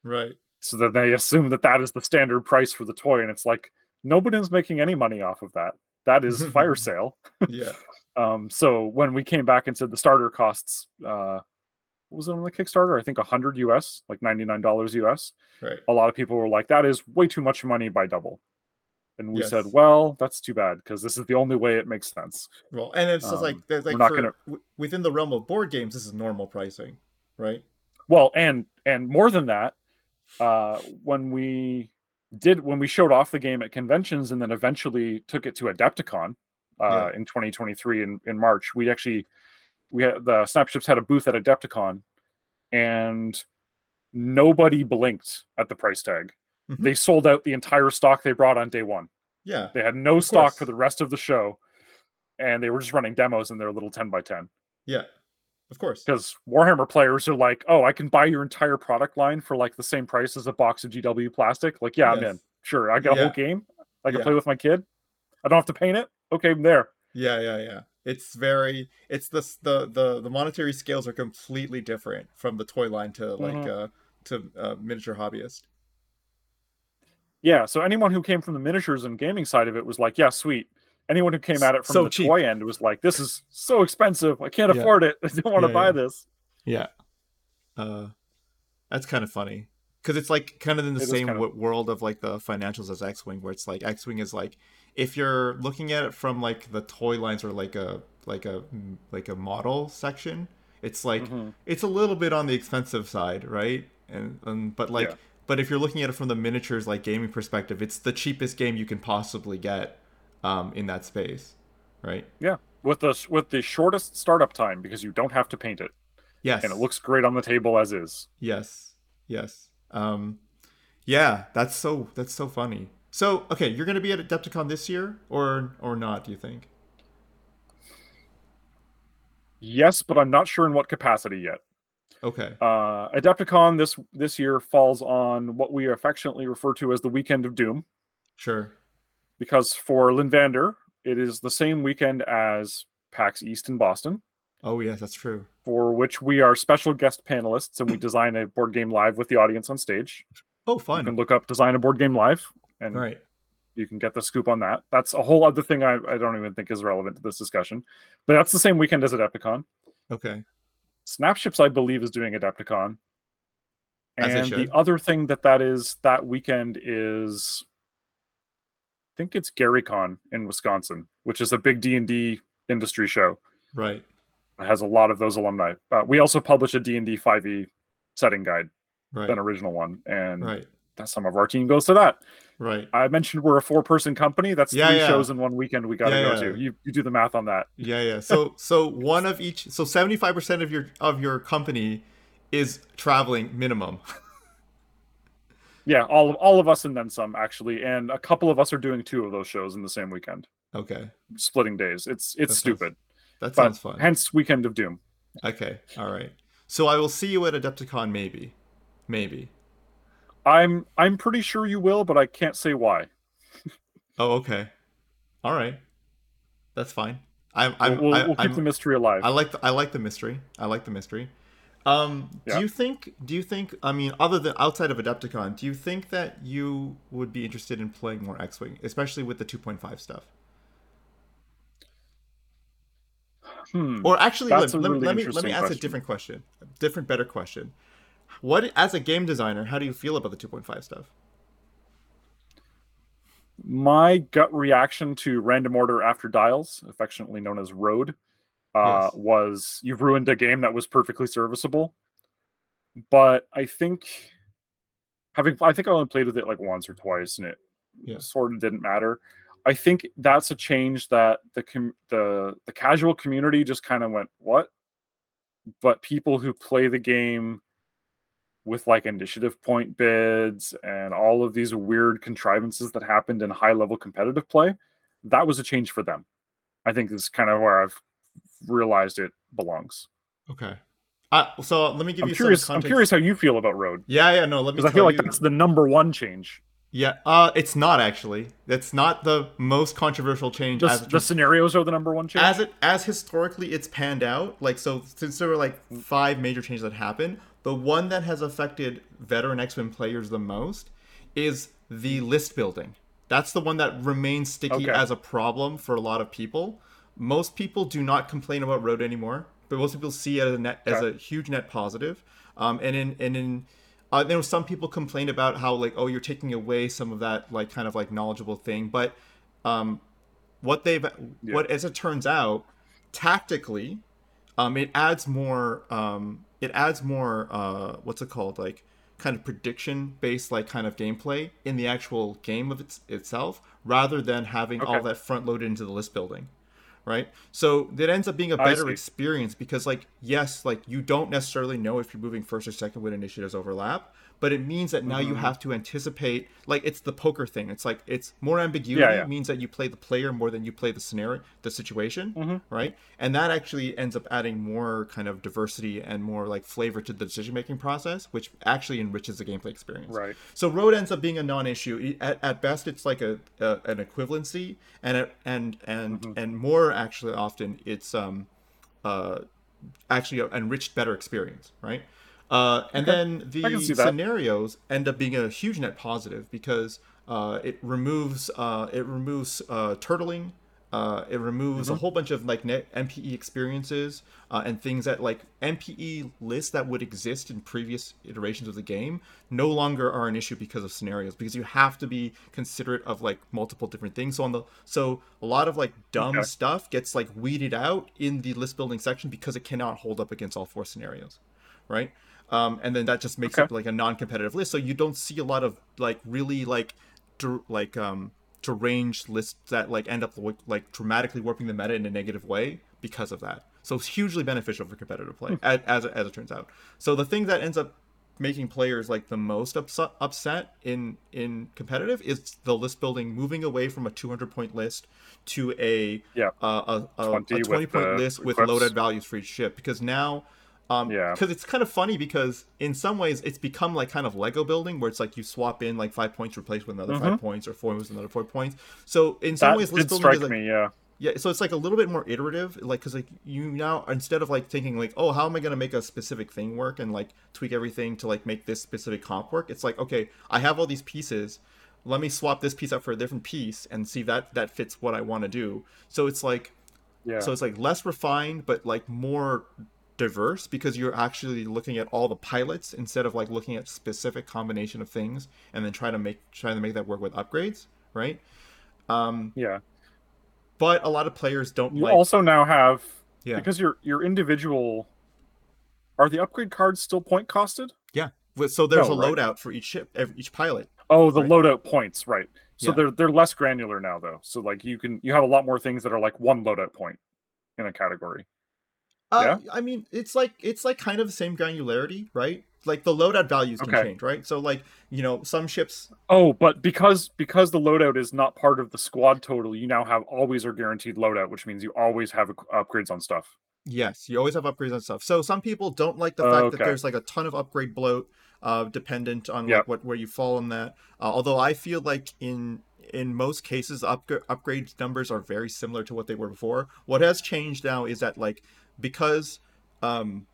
Right. So then they assume that that is the standard price for the toy, and it's like nobody's making any money off of that. That is fire sale. Yeah. Um, so when we came back and said the starter costs, uh, what was it on the Kickstarter? I think 100 US, like $99 US. Right. A lot of people were like, that is way too much money by double. And we said, well, that's too bad because this is the only way it makes sense. Well, and it's just like Um, like not for, gonna- w- within the realm of board games, this is normal pricing, right? Well, and and more than that, uh, when we did when we showed off the game at conventions and then eventually took it to Adepticon uh, Yeah. in 2023 in, in March, we actually we had the Snapships had a booth at Adepticon, and nobody blinked at the price tag. Mhm. They sold out the entire stock they brought on day one. Yeah. They had no stock course. for the rest of the show, and they were just running demos in their little 10 by 10 Yeah. Of course. because Warhammer players are like, oh, I can buy your entire product line for like the same price as a box of GW plastic. Like, yeah, I'm in. Sure, I got a whole game. I can Yeah. play with my kid. I don't have to paint it. Okay, I'm there. Yeah, yeah, yeah. It's very it's the the the the monetary scales are completely different from the toy line to like Mhm. uh to uh, miniature hobbyist. Yeah. So anyone who came from the miniatures and gaming side of it was like, yeah, sweet. Anyone who came at it from So the cheap. toy end was like, this is so expensive. I can't Yeah. afford it. I don't want to Yeah, buy yeah. this. Yeah. Uh that's kind of funny cuz it's like kind of in the It same of- world of like the financials as X-Wing where it's like X-Wing is like if you're looking at it from like the toy lines or like a like a like a model section, it's like Mhm. it's a little bit on the expensive side, right? And, and but like but if you're looking at it from the miniatures like gaming perspective, it's the cheapest game you can possibly get um, in that space, right? Yeah. With the with the shortest startup time because you don't have to paint it Yes. and it looks great on the table as is. Yes. Yes. Um, yeah, that's so that's so funny. So okay, you're gonna be at Adepticon this year or or not? Do you think? Yes, but I'm not sure in what capacity yet. Okay. Uh, Adepticon this this year falls on what we affectionately refer to as the Weekend of Doom, Sure. Because for Lynnvander, it is the same weekend as PAX East in Boston, Oh yes, that's true. for which we are special guest panelists and we design a board game live with the audience on stage. Oh, fine. You fun. can look up Design a Board Game Live and Right. you can get the scoop on that. That's a whole other thing I, I don't even think is relevant to this discussion. But that's the same weekend as Adepticon. Okay. Snapships, I believe, is doing Adepticon. And the other thing that that is that weekend is, think it's GaryCon in Wisconsin, which is a big D and D industry show. Right. It has a lot of those alumni. Uh, we also publish a D and D five E setting guide, Right. an original one, and Right. that some of our team goes to that. Right. I mentioned we're a four person company. That's Yeah, three yeah. shows in one weekend we got to Yeah, go to. You, you do the math on that. Yeah, yeah. So so one of each so 75% of your of your company is traveling minimum. Yeah, all of all of us and then some actually, and a couple of us are doing two of those shows in the same weekend, Okay. splitting days. It's it's That sounds stupid. That But sounds fun. hence Weekend of Doom. Okay. All right. So I will see you at Adepticon maybe. Maybe. I'm I'm pretty sure you will, but I can't say why. Oh, okay. All right. That's fine. I'm I'm we'll we'll, I, we'll keep I'm- the mystery alive. I like the, I like the mystery. I like the mystery. Um, Yeah. do you think? Do you think? I mean, other than outside of Adepticon, do you think that you would be interested in playing more X-wing, especially with the 2.5 stuff? Hmm. Or actually, let, a let, let me let me ask a different question, a different, better question. What, as a game designer, how do you feel about the 2.5 stuff? My gut reaction to Random Order After Dials, affectionately known as Road, uh, Yes. was you've ruined a game that was perfectly serviceable. But I think having I think I only played with it like once or twice, and it Yeah. sort of didn't matter. I think that's a change that the com- the the casual community just kind of went what, but people who play the game with like initiative point bids and all of these weird contrivances that happened in high level competitive play, that was a change for them. I think is kind of where I've realized it belongs. Okay. Uh, so let me give I'm you curious. some I'm curious how you feel about Road Yeah, yeah, no. Let me. because I feel like you- that's the number one change. Yeah, uh, it's not actually. It's not the most controversial change. It the scenarios are the number one change. as it as historically it's panned out like so since there were like five major changes that happened the one that has affected veteran X-Wing players the most is the list building that's the one that remains sticky Okay. as a problem for a lot of people most people do not complain about road anymore but most people see it as a net as a huge net positive. Um, and in and in uh, there were some people complained about how like oh you're taking away some of that like kind of like knowledgeable thing but um, what they've what as it turns out tactically um it adds more um it adds more uh what's it called like kind of prediction based like kind of gameplay in the actual game of its, itself rather than having all that front loaded into the list building right? So that ends up being a better experience because like yes like you don't necessarily know if you're moving first or second when initiatives overlap but it means that now you Mm-hmm. have to anticipate like it's the poker thing it's like it's more ambiguity Yeah, yeah. means that you play the player more than you play the scenario the situation Mm-hmm. right and that actually ends up adding more kind of diversity and more like flavor to the decision making process which actually enriches the gameplay experience Right. so road ends up being a non-issue at, at best it's like a, a an equivalency and a, and and Mm-hmm. and more actually often it's um uh actually an enriched better experience right uh, and then the I can see that. scenarios end up being a huge net positive because uh, it removes uh, it removes uh, turtling uh, it removes Mm-hmm. a whole bunch of like net NPE experiences uh, and things that like NPE lists that would exist in previous iterations of the game no longer are an issue because of scenarios because you have to be considerate of like multiple different things. So on the so a lot of like dumb Okay. stuff gets like weeded out in the list building section because it cannot hold up against all four scenarios, right? Um, and then that just makes Okay. it like a non-competitive list. So you don't see a lot of like really like der- like um deranged lists that like end up like, like dramatically warping the meta in a negative way because of that. So it's hugely beneficial for competitive play, as, as as it turns out. So the thing that ends up making players like the most upset upset in in competitive is the list building moving away from a 200 point list to a Yeah. uh, a, a, 20 a 20 point list with equips. loaded values for each ship because now Um, Yeah. Because it's kind of funny because in some ways it's become like kind of Lego building where it's like you swap in like five points, replace with another five points, or four with another four points. So in some Mm-hmm. That ways, list building strike is like, me. Yeah. yeah, so it's like a little bit more iterative, like because like you now instead of like thinking like, oh, how am I gonna make a specific thing work and like tweak everything to like make this specific comp work? It's like okay, I have all these pieces. Let me swap this piece out for a different piece and see that that fits what I want to do. So it's like Yeah. so it's like less refined, but like more diverse because you're actually looking at all the pilots instead of like looking at specific combination of things and then try to make trying to make that work with upgrades, right? Um, yeah. but a lot of players don't You like. also now have Yeah. because your your individual are the upgrade cards still point costed? Yeah. So there's No, a right? loadout for each ship, every, each pilot. Oh, the Right. loadout points, right? So Yeah. they're they're less granular now though. So like you can you have a lot more things that are like one loadout point in a category. Uh, I mean, it's like it's like kind of the same granularity, right? Like the loadout values can Okay. change, right? So like you know some ships. Oh, but because because the loadout is not part of the squad total, you now have always or guaranteed loadout, which means you always have upgrades on stuff. Yes, you always have upgrades on stuff. So some people don't like the fact that Okay. there's like a ton of upgrade bloat, uh, dependent on like Yep. what where you fall in that. Uh, although I feel like in in most cases, upgrade upgrade numbers are very similar to what they were before. What has changed now is that like because um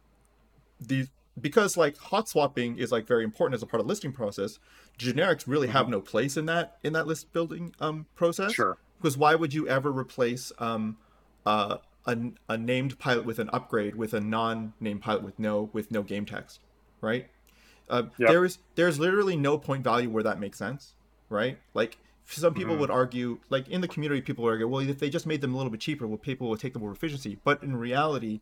the because like hot swapping is like very important as a part of the listing process generics really have no place in that in that list building um process Sure. because why would you ever replace um uh a, a named pilot with an upgrade with a non-named pilot with no with no game text right uh, Yep. there's there's literally no point value where that makes sense right like some people Mhm. would argue like in the community people would argue well if they just made them a little bit cheaper well people would take the more efficiency but in reality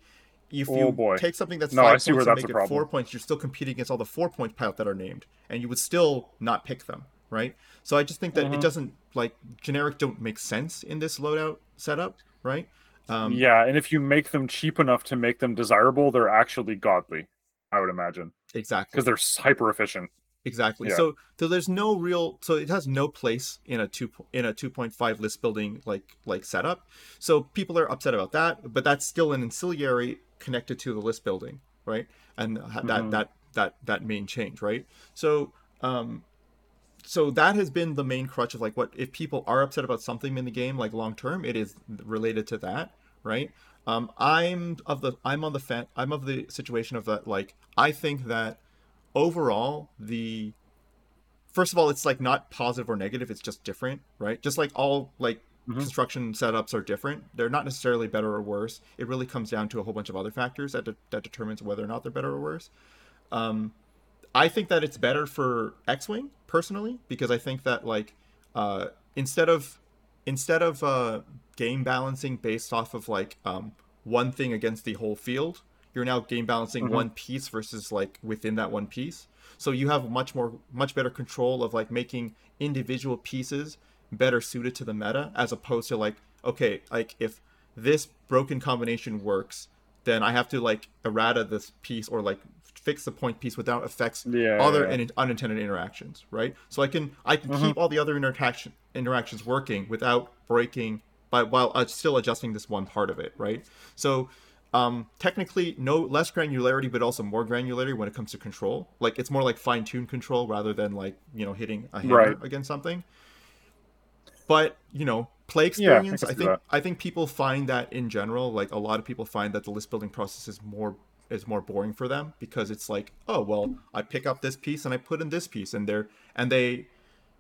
if Oh, you boy. take something that's No, five I see points where and make it four points you're still competing against all the four point pilot that are named and you would still not pick them right so i just think that it Mhm. doesn't like generic don't make sense in this loadout setup right um yeah, and if you make them cheap enough to make them desirable, they're actually godly. I would imagine exactly because they're hyper efficient. Exactly. Yeah. So so there's no real so it has no place in a two in a 2.5 list building like like setup. So people are upset about that, but that's still an ancillary connected to the list building, right? And ha- that Mhm. that that that main change, right? So um so that has been the main crutch of like what if people are upset about something in the game like long term it is related to that right um i'm of the i'm on the fan i'm of the situation of that like i think that overall the first of all it's like not positive or negative it's just different right? Just like all like Mhm. construction setups are different they're not necessarily better or worse. It really comes down to a whole bunch of other factors that, de- that determines whether or not they're better or worse. Um i think that it's better for x-wing personally because i think that like uh instead of instead of uh game balancing based off of like um one thing against the whole field you're now game balancing Mhm. one piece versus like within that one piece so you have much more much better control of like making individual pieces better suited to the meta as opposed to like okay like if this broken combination works then i have to like errata this piece or like fix the point piece without effects Yeah. other yeah, unintended interactions right so i can i can Mhm. keep all the other interaction interactions working without breaking but while uh, still adjusting this one part of it right so um technically no less granularity but also more granularity when it comes to control like it's more like fine-tuned control rather than like you know hitting a hammer Right. against something but you know play Yeah, I experience can I think that. i think people find that in general like a lot of people find that the list building process is more is more boring for them because it's like oh well i pick up this piece and i put in this piece and they're and they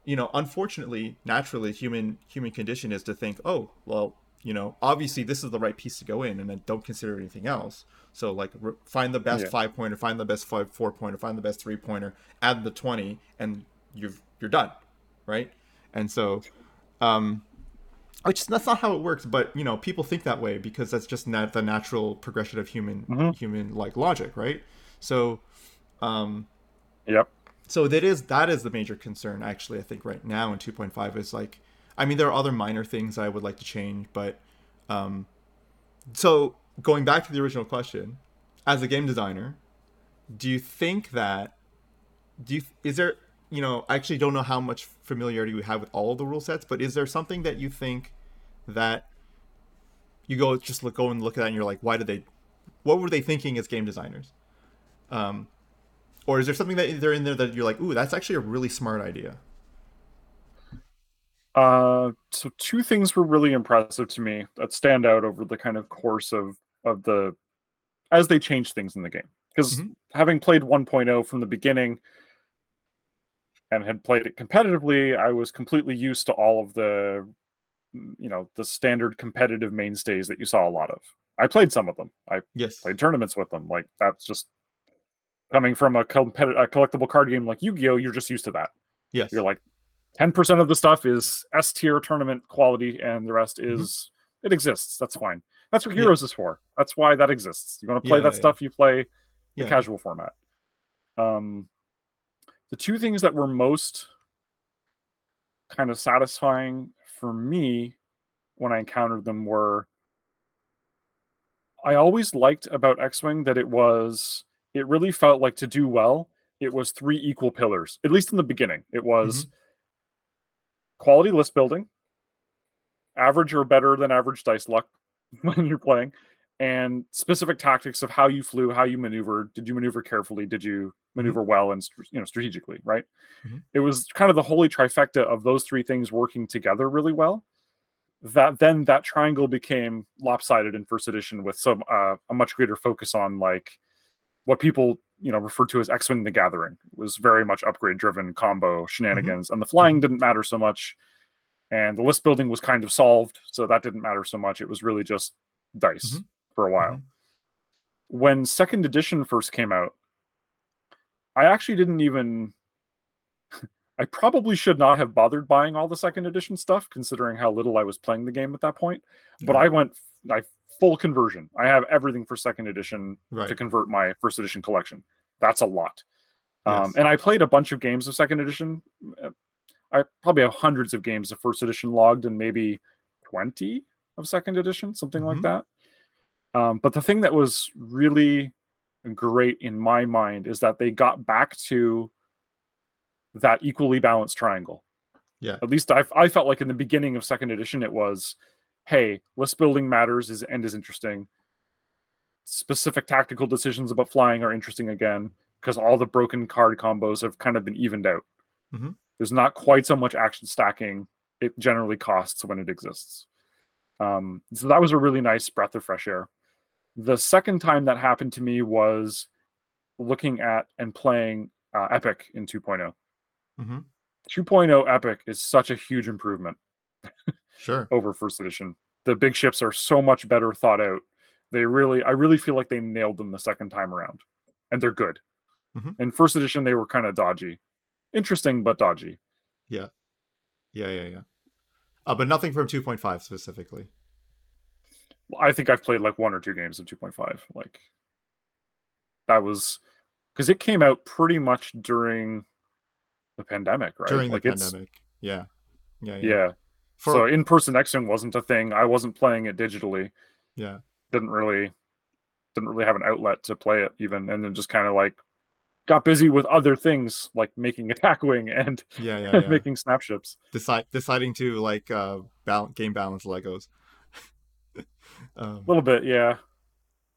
you know unfortunately naturally human human condition is to think oh well you know obviously this is the right piece to go in and then don't consider anything else so like re- find the best Yeah. five pointer find the best five four pointer find the best three pointer add the 20 and you've you're done right and so um which that's not how it works but you know people think that way because that's just not the natural progression of human Mhm. human like logic right so um Yep. so that is that is the major concern actually i think right now in 2.5 is like i mean there are other minor things i would like to change but um so going back to the original question as a game designer do you think that do you is there you know i actually don't know how much familiarity we have with all the rule sets but is there something that you think that you go just look go and look at that and you're like why did they what were they thinking as game designers Um, or is there something that they're in there that you're like, ooh, that's actually a really smart idea? Uh, so two things were really impressive to me that stand out over the kind of course of of the as they change things in the game. Because Mhm. having played 1.0 from the beginning and had played it competitively, I was completely used to all of the you know the standard competitive mainstays that you saw a lot of. I played some of them. I Yes. played tournaments with them. Like that's just coming from a, competi- a collectible card game like Yu-Gi-Oh. You're just used to that. Yes. You're like, ten percent of the stuff is S tier tournament quality, and the rest Mhm. is it exists. That's fine. That's what Yeah. Heroes is for. That's why that exists. You want to play Yeah, that yeah. stuff, you play the Yeah. casual format. Um, the two things that were most kind of satisfying for me when I encountered them were I always liked about X-Wing that it was it really felt like to do well, it was three equal pillars. At least in the beginning. It was quality list building, average or better than average dice luck when you're playing, and specific tactics of how you flew, how you maneuvered. Did you maneuver carefully? Did you maneuver well and you know strategically? Right. Mhm. It was kind of the holy trifecta of those three things working together really well. That then that triangle became lopsided in first edition with some uh, a much greater focus on like what people you know referred to as X-Wing the Gathering It was very much upgrade driven combo shenanigans, and the flying didn't matter so much, and the list building was kind of solved, so that didn't matter so much. It was really just dice Mhm. for a while. Mhm. When second edition first came out, I actually didn't even. I probably should not have bothered buying all the second edition stuff, considering how little I was playing the game at that point. But I went I full conversion. I have everything for second edition Right. to convert my first edition collection. That's a lot. Um, Yes. and I played a bunch of games of second edition. Uh, I probably have hundreds of games of first edition logged and maybe 20 of second edition, something like Mhm. that. Um, but the thing that was really great in my mind is that they got back to that equally balanced triangle. Yeah. At least I, I felt like in the beginning of second edition, it was, hey, list building matters is and is interesting. Specific tactical decisions about flying are interesting again because all the broken card combos have kind of been evened out. Mhm. There's not quite so much action stacking it generally costs when it exists. Um, so that was a really nice breath of fresh air. The second time that happened to me was looking at and playing uh, Epic in 2.0. Mhm. 2.0 Epic is such a huge improvement Sure. over first edition. The big ships are so much better thought out. They really, I really feel like they nailed them the second time around, and they're good. Mhm. In first edition, they were kind of dodgy, interesting but dodgy. Yeah, yeah, yeah. Uh, but nothing from 2.5 specifically. I think I've played like one or two games of 2.5. Like that was because it came out pretty much during the pandemic, right? During the like it's pandemic. Yeah. Yeah. Yeah. yeah. For, so in person X-Wing wasn't a thing. I wasn't playing it digitally. yeah. Didn't really didn't really have an outlet to play it even, and then just kind of like got busy with other things like making attack wing and Yeah. Yeah. yeah. making snapships. Decide, deciding to like uh, bal- game balance Legos. um, A little bit, yeah.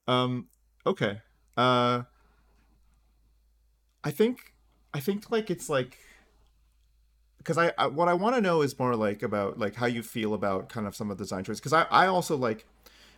Um. Okay. Uh. I think. I think like it's like. Because I, I what I want to know is more like about like how you feel about kind of some of the design choices. Because I I also like.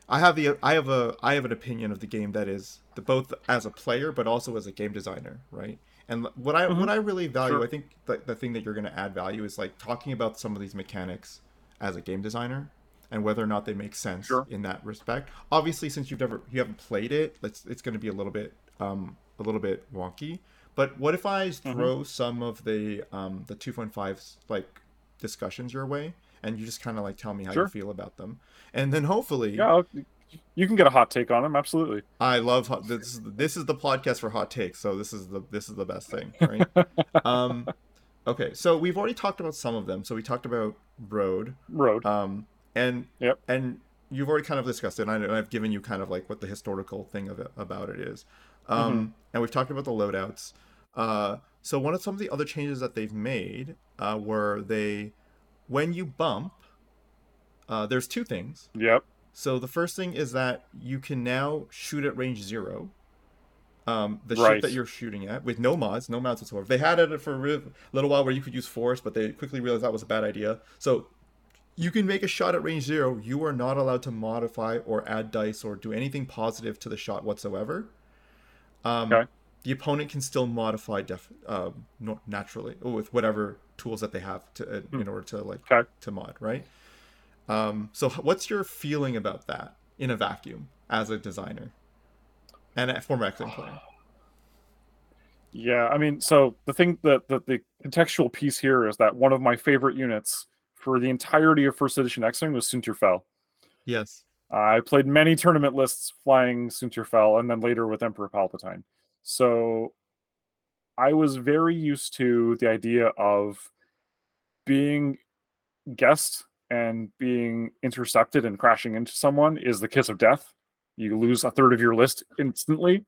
I have the I have a I have an opinion of the game that is the both as a player but also as a game designer, right? And what I what I really value, Sure. I think the, the thing that you're going to add value is like talking about some of these mechanics as a game designer and whether or not they make sense Sure. in that respect. Obviously, since you've never you haven't played it, it's it's going to be a little bit um a little bit wonky. But what if I throw some of the um the 2.5 like discussions your way and you just kind of like tell me how Sure. you feel about them. And then hopefully Yeah, I'll- you can get a hot take on them, absolutely. I love hot, this. Is, this is the podcast for hot takes, so this is the this is the best thing, right? um, okay, so we've already talked about some of them. So we talked about road, Road. um, and Yep. and you've already kind of discussed it. And I I've given you kind of like what the historical thing of it about it is, um, Mm-hmm. and we've talked about the loadouts. Uh, so one of some of the other changes that they've made uh, were they, when you bump, uh, there's two things. Yep. So the first thing is that you can now shoot at range zero. um, the Right. ship that you're shooting at with no mods, no mods whatsoever. They had it for a little while where you could use force, but they quickly realized that was a bad idea. So you can make a shot at range zero. You are not allowed to modify or add dice or do anything positive to the shot whatsoever. Um, Okay. The opponent can still modify def- um, no- naturally with whatever tools that they have to uh, in order to like Okay. to mod, right? Um, so, what's your feeling about that in a vacuum as a designer and a former X-Wing player? Yeah, I mean, so the thing that, that the contextual piece here is that one of my favorite units for the entirety of first edition X-Wing was Soontir Fel. Yes. I played many tournament lists flying Soontir Fel and then later with Emperor Palpatine. So I was very used to the idea of being guessed and being intercepted and crashing into someone is the kiss of death. You lose a third of your list instantly,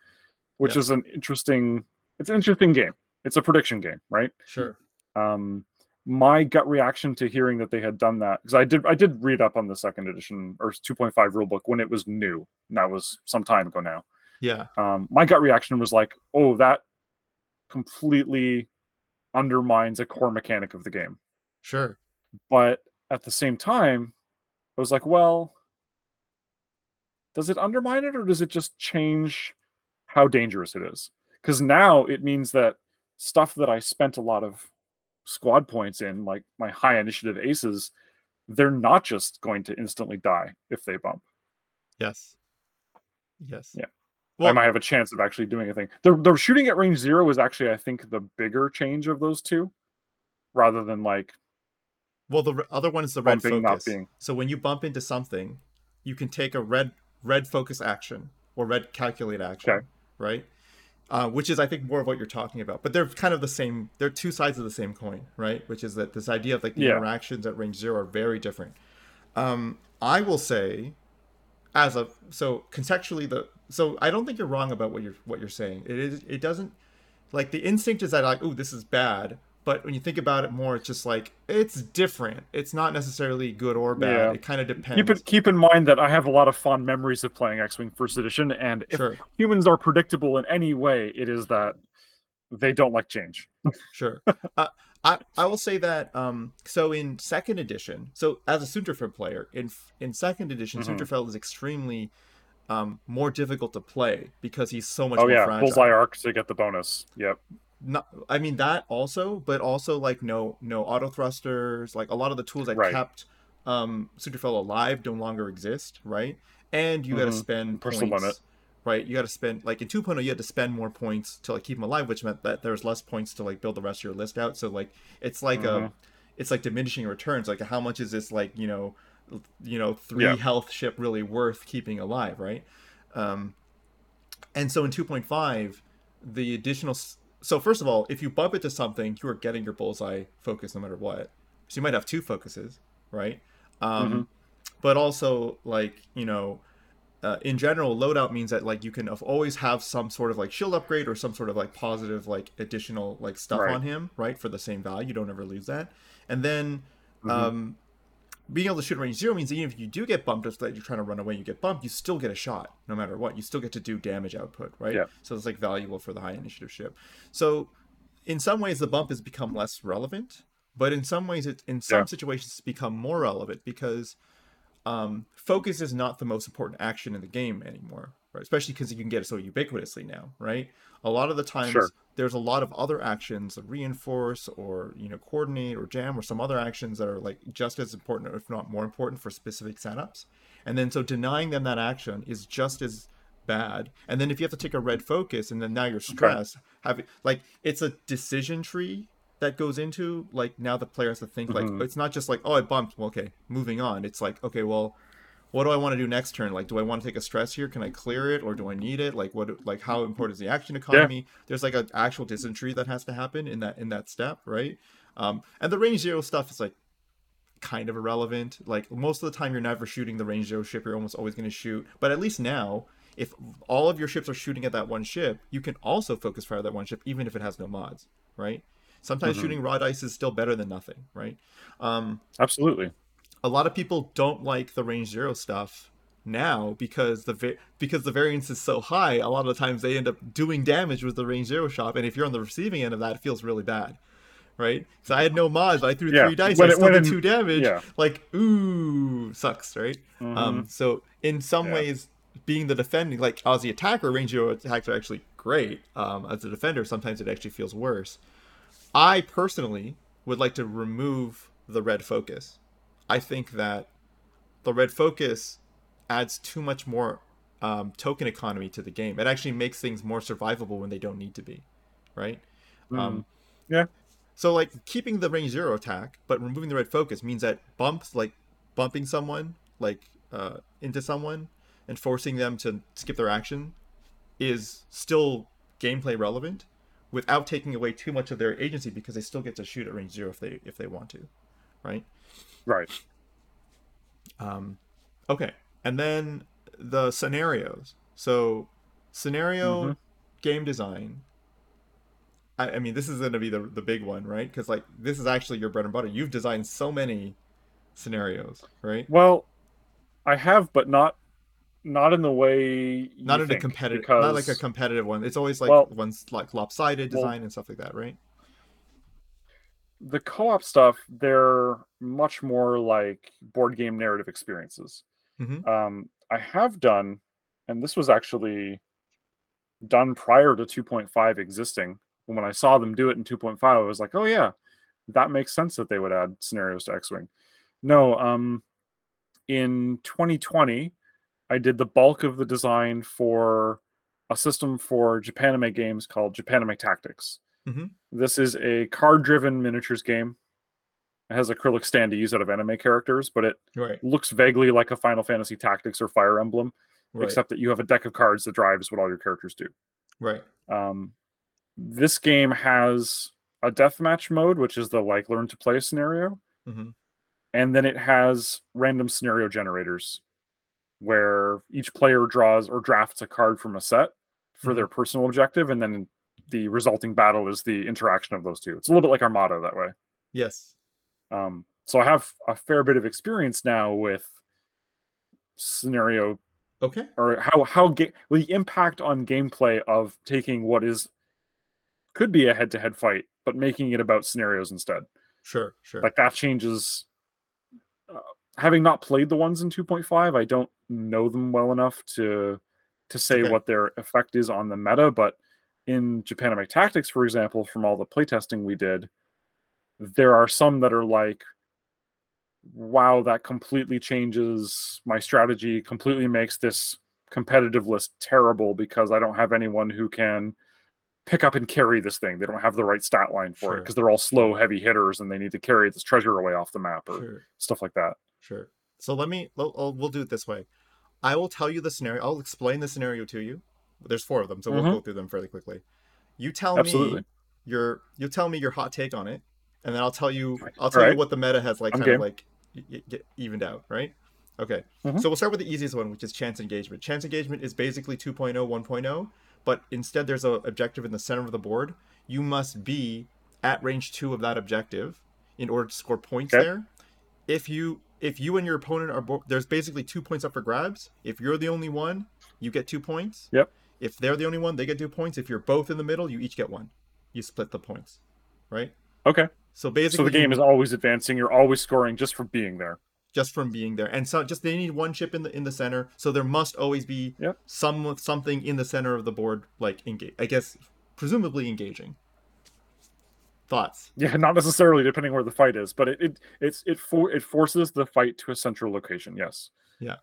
which Yeah. is an interesting it's an interesting game. It's a prediction game, right? Sure. um my gut reaction to hearing that they had done that because i did i did read up on the second edition or 2.5 rulebook when it was new and that was some time ago now Yeah. um my gut reaction was like oh that completely undermines a core mechanic of the game Sure. but at the same time i was like well does it undermine it or does it just change how dangerous it is because now it means that stuff that i spent a lot of squad points in like my high initiative aces they're not just going to instantly die if they bump Yes. Yes. Yeah. I might have a chance of actually doing a thing the, the shooting at range zero is actually i think the bigger change of those two rather than like well, the other one is the red bumping, focus. being- So when you bump into something, you can take a red red focus action or red calculate action, Okay. right? Uh, which is, I think, more of what you're talking about. But they're kind of the same. They're two sides of the same coin, right? Which is that this idea of like the Yeah. interactions at range zero are very different. Um, I will say, as a so contextually the so I don't think you're wrong about what you're what you're saying. It is it doesn't like the instinct is that like oh this is bad, but when you think about it more, it's just like it's different. It's not necessarily good or bad. Yeah. It kind of depends. keep it keep in mind that i have a lot of fond memories of playing x-wing first edition and if Sure, humans are predictable in any way it is that they don't like change sure. uh, I I will say that um so in second edition, so as a Soontir Fel player in in second edition, Mhm. Soontir Fel is extremely um more difficult to play because he's so much oh more yeah fragile. bullseye arc to get the bonus yep not I mean that also, but also like no no auto thrusters, like a lot of the tools that Right. kept um Soontir Fel alive no longer exist, right? And you got to spend Personal points, limit. Right? You got to spend like in 2.0 you had to spend more points to like keep them alive, which meant that there was less points to like build the rest of your list out. So like it's like a Mhm. it's like diminishing returns. Like how much is this like you know you know three Yeah. health ship really worth keeping alive, right? Um, and so in 2.5, the additional. So first of all, if you bump it to something, you are getting your bullseye focus no matter what. So you might have two focuses, right? Um, Mhm. But also, like you know, uh, in general, loadout means that like you can always have some sort of like shield upgrade or some sort of like positive like additional like stuff Right. on him, right? For the same value, you don't ever lose that. And then Mhm. um, being able to shoot range zero means that even if you do get bumped, if that you're trying to run away, and you get bumped, you still get a shot no matter what. You still get to do damage output, right? Yeah. So it's like valuable for the high initiative ship. So in some ways, the bump has become less relevant, but in some ways, it in some Yeah. situations it's become more relevant because um, focus is not the most important action in the game anymore, right? Especially because you can get it so ubiquitously now, right? A lot of the times, Sure. there's a lot of other actions, like reinforce or you know coordinate or jam or some other actions that are like just as important, if not more important, for specific setups. And then so denying them that action is just as bad. And then if you have to take a red focus, and then now you're stressed, having like it's a decision tree that goes into like now the player has to think like Mhm. it's not just like oh I bumped. Well okay moving on. It's like okay well what do I want to do next turn? Like do I want to take a stress here? Can I clear it or do I need it? Like what like how important is the action economy? There's like an actual tree that has to happen in that in that step right? Um and the range zero stuff is like kind of irrelevant. Like most of the time you're never shooting the range zero ship. You're almost always going to shoot. But at least now if all of your ships are shooting at that one ship you can also focus fire that one ship even if it has no mods right sometimes Mhm. shooting raw dice is still better than nothing right um absolutely a lot of people don't like the range zero stuff now because the va- because the variance is so high. A lot of the times they end up doing damage with the range zero shop, and if you're on the receiving end of that, it feels really bad, right? So I had no mods, but I threw Yeah, three dice. when I still did two damage. yeah. Like ooh, sucks, right? Um, so in some Yeah. ways, being the defending, like as the attacker, range zero attacks are actually great. Um, as a defender, sometimes it actually feels worse. I personally would like to remove the red focus. I think that the red focus adds too much more um, token economy to the game. It actually makes things more survivable when they don't need to be, right? Um, Yeah. so like keeping the range zero attack, but removing the red focus means that bumps like bumping someone like uh, into someone and forcing them to skip their action is still gameplay relevant without taking away too much of their agency because they still get to shoot at range zero if they if they want to, right? Right. Um, okay, and then the scenarios. So scenario Mhm. game design. I, I mean, this is going to be the the big one, right? Because like this is actually your bread and butter. You've designed so many scenarios, right? Well, I have, but not not in the way Not in a competitive, because, not like a competitive one. It's always like Well- one's like lopsided Well- design and stuff like that, right? the co-op stuff. They're much more like board game narrative experiences. Mhm. Um, I have done, and this was actually done prior to 2.5 existing. And When I saw them do it in 2.5, I was like, oh yeah, that makes sense that they would add scenarios to X-wing. No, um, in 2020, I did the bulk of the design for a system for Japanime games called Japanime Tactics. Mhm. This is a card-driven miniatures game. It has acrylic stand to use out of anime characters, but it Right. looks vaguely like a Final Fantasy Tactics or Fire Emblem, Right. except that you have a deck of cards that drives what all your characters do. right. Um, this game has a deathmatch mode, which is the like learn to play scenario, Mhm. and then it has random scenario generators where each player draws or drafts a card from a set for Mhm. their personal objective, and then the resulting battle is the interaction of those two. It's a little bit like Armada that way. Yes. Um, so I have a fair bit of experience now with scenario Okay. or how how ga- the impact on gameplay of taking what is could be a head-to-head fight but making it about scenarios instead Sure. Sure. like that changes uh, having not played the ones in 2.5 i don't know them well enough to to say Okay. what their effect is on the meta but in japanime tactics for example from all the playtesting we did there are some that are like wow that completely changes my strategy completely makes this competitive list terrible because i don't have anyone who can pick up and carry this thing they don't have the right stat line for it because they're all slow heavy hitters and they need to carry this treasure away off the map or Sure. stuff like that Sure. So let me. I'll, I'll- we'll do it this way. I will tell you the scenario. I'll explain the scenario to you. There's four of them, so we'll Mhm. go through them fairly quickly. You tell Absolutely. me your. You tell me your hot take on it, and then I'll tell you. I'll tell Alright. you what the meta has like kind of like y- y- get evened out, right? Okay. Mhm. So we'll start with the easiest one, which is chance engagement. Chance engagement is basically 2.0, 1.0, but instead there's an objective in the center of the board. You must be at range two of that objective in order to score points Okay. there. If you if you and your opponent are bo- there's basically two points up for grabs. If you're the only one, you get two points. Yep. If they're the only one, they get two points. If you're both in the middle, you each get one. You split the points, right? okay So basically, so the game is always advancing you're always scoring just for being there just from being there. And so just they need one chip in the in the center. So there must always be Yep. some something in the center of the board like engage i guess presumably engaging. Thoughts? Yeah not necessarily depending where the fight is but it, it it's it for it forces the fight to a central location yes. Yeah.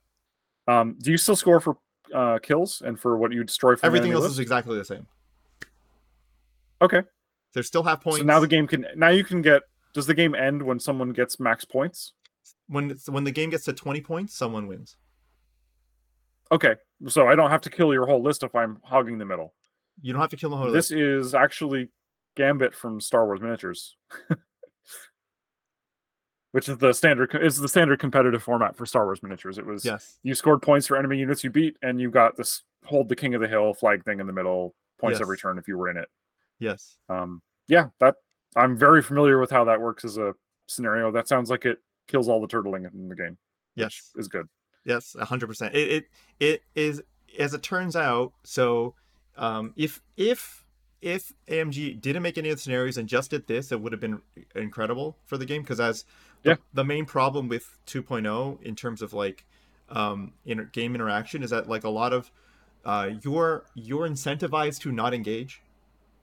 um do you still score for uh kills and for what you destroy from everything else is exactly the same. Okay. They still have points. so now the game can now you can get does the game end when someone gets max points when it's, when the game gets to 20 points someone wins. Okay so i don't have to kill your whole list if i'm hogging the middle. You don't have to kill the whole this list. is actually gambit from star wars miniatures. Which is the standard is the standard competitive format for star wars miniatures. It was yes. you scored points for enemy units you beat and you got this hold the king of the hill flag thing in the middle points every Yes. turn if you were in it. Yes. Um yeah that i'm very familiar with how that works as a scenario. That sounds like it kills all the turtling in the game yes is good Yes, hundred percent. It it it is as it turns out. So, um, if if if AMG didn't make any of the scenarios and just did this, it would have been incredible for the game. Because as the, Yeah. the main problem with 2.0 in terms of like um, inter- game interaction is that like a lot of uh, you're you're incentivized to not engage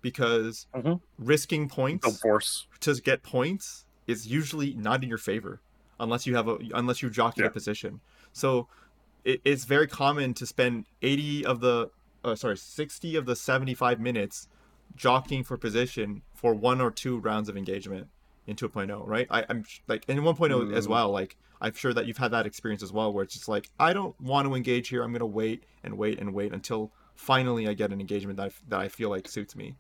because Mhm. risking points force. to get points is usually not in your favor unless you have a unless you jockey Yeah. a position. So it, it's very common to spend 80 of the uh, sorry 60 of the 75 minutes jockeying for position for one or two rounds of engagement in 2.0 right I, i'm like in 1.0 as Mm. well like i'm sure that you've had that experience as well where it's just like i don't want to engage here i'm going to wait and wait and wait until finally i get an engagement that I, that I feel like suits me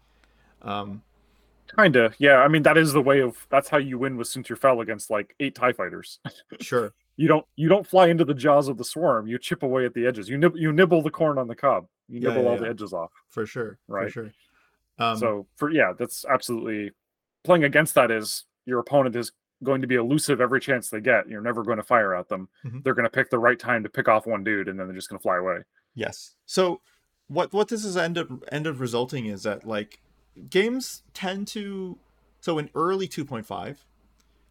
um Kinda, yeah. I mean, that is the way of. That's how you win with Soontir Fel against like eight Tie fighters. sure You don't you don't fly into the jaws of the swarm. You chip away at the edges. You nib- you nibble the corn on the cob. You Yeah, nibble yeah, all yeah. the edges off. for sure for Right. sure um so for yeah, that's absolutely playing against that is your opponent is going to be elusive every chance they get. You're never going to fire at them. Mhm. They're going to pick the right time to pick off one dude, and then they're just going to fly away. Yes. So what what this is end up end up resulting is that like games tend to so in early 2.5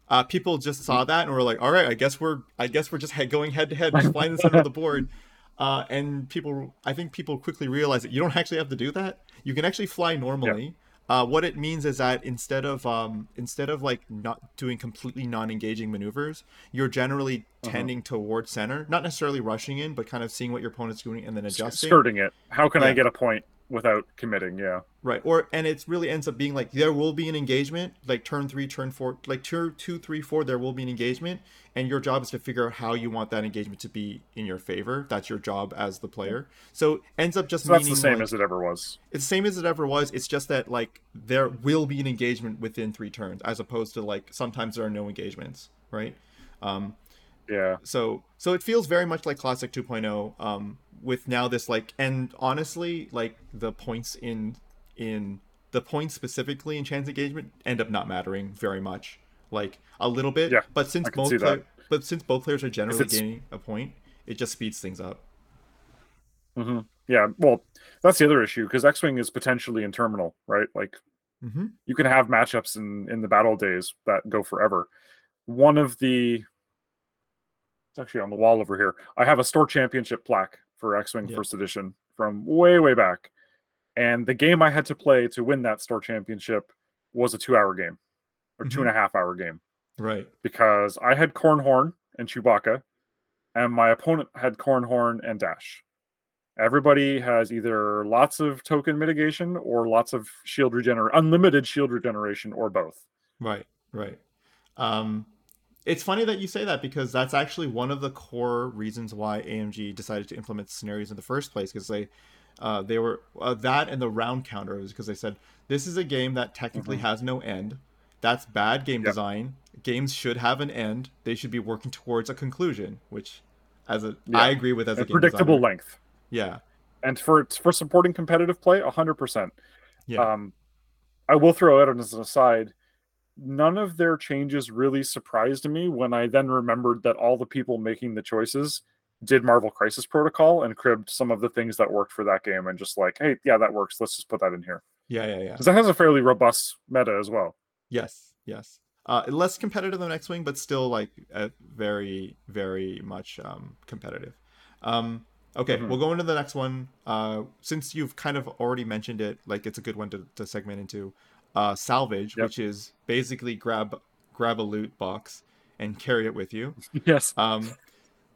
uh, people just saw that and were like all right i guess we're i guess we're just head, going head to head just flying center of the board. Uh, and people i think people quickly realize that you don't actually have to do that. You can actually fly normally. Uh, what it means is that instead of um, instead of like not doing completely non-engaging maneuvers you're generally Uh-huh. tending towards center not necessarily rushing in but kind of seeing what your opponent's doing and then adjusting. Skirting it. How can Yeah. I get a point without committing? Yeah. Right. Or and it really ends up being like there will be an engagement, like turn three, turn four, like turn two, three, four, there will be an engagement, and your job is to figure out how you want that engagement to be in your favor. That's your job as the player. So ends up just So that's the same like- as it ever was. it's the same as it ever was. It's just that like there will be an engagement within three turns, as opposed to like sometimes there are no engagements, right? Um, Yeah. so so it feels very much like classic 2.0 um with now this like and honestly like the points in in the points specifically in chance engagement end up not mattering very much like a little bit Yeah, but since both that. but since both players are generally gaining a point it just speeds things up hmm Yeah. Well, that's the other issue because X Wing is potentially interminable, right? Like mm-hmm. you can have matchups in in the battle days that go forever. One of the it's actually on the wall over here. I have a store championship plaque for X Wing Yeah. First Edition from way way back, and the game I had to play to win that store championship was a two hour game or two Mhm. and a half hour game right because I had Corran Horn and Chewbacca, and my opponent had Corran Horn and Dash. Everybody has either lots of token mitigation or lots of shield regener, unlimited shield regeneration, or both. Right, right. Um, it's funny that you say that because that's actually one of the core reasons why AMG decided to implement scenarios in the first place because they, uh, they were uh, that and the round counter was because they said this is a game that technically has no end. That's bad game Yep. design. Games should have an end. They should be working towards a conclusion, which, as a, Yeah. I agree with as a And game predictable designer. length. Yeah, And for for supporting competitive play, hundred percent. yeah, Um, I will throw out as an aside, none of their changes really surprised me when I then remembered that all the people making the choices did Marvel Crisis Protocol and cribbed some of the things that worked for that game and just like, hey, yeah, that works. Let's just put that in here yeah, yeah, yeah. because that has a fairly robust meta as well. Yes, yes. Uh, less competitive than X Wing, but still like uh, very, very much um, competitive. Um, okay, Mhm. we'll go into the next one. Uh, since you've kind of already mentioned it, like it's a good one to, to segment into. Uh, salvage, Yep. which is basically grab grab a loot box and carry it with you. Yes. Um,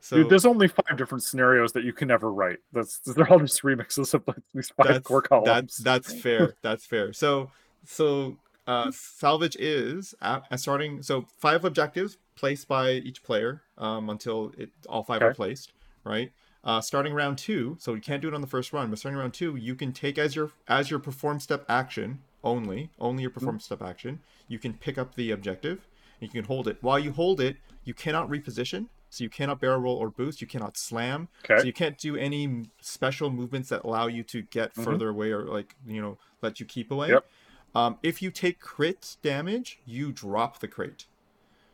so Dude, there's only five different scenarios that you can ever write. That's they're all just remixes of like these five that's core columns. that's that's fair. That's fair. So so uh, salvage is at, at starting. So five objectives placed by each player um, until it all five are placed. Right. Uh, starting round two, so you can't do it on the first run, but starting round two, you can take as your as your perform step action only, only your perform step action. You can pick up the objective, and you can hold it. While you hold it, you cannot reposition, so you cannot barrel roll or boost. You cannot slam, okay. so you can't do any special movements that allow you to get Mhm. further away or like you know let you keep away. Yep. Um, if you take crit damage, you drop the crate.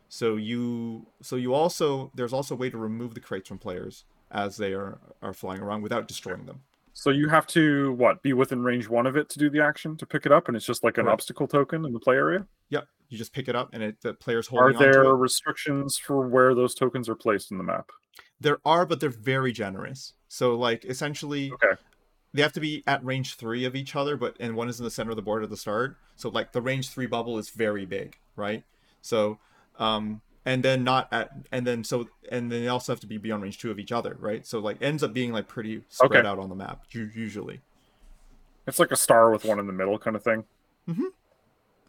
So you so you also there's also a way to remove the crates from players as they are are flying around without destroying them. So you have to what be within range one of it to do the action to pick it up, and it's just like an Right. obstacle token in the play area. Yep, you just pick it up and it the player's Are holding. onto there restrictions for where those tokens are placed in the map? There are, but they're very generous. So like essentially, Okay. they have to be at range three of each other, but and one is in the center of the board at the start. So like the range three bubble is very big, right? So um and then not at and then so and then they also have to be beyond range two of each other, right? So like ends up being like pretty spread Okay. out on the map usually. It's like a star with one in the middle kind of thing.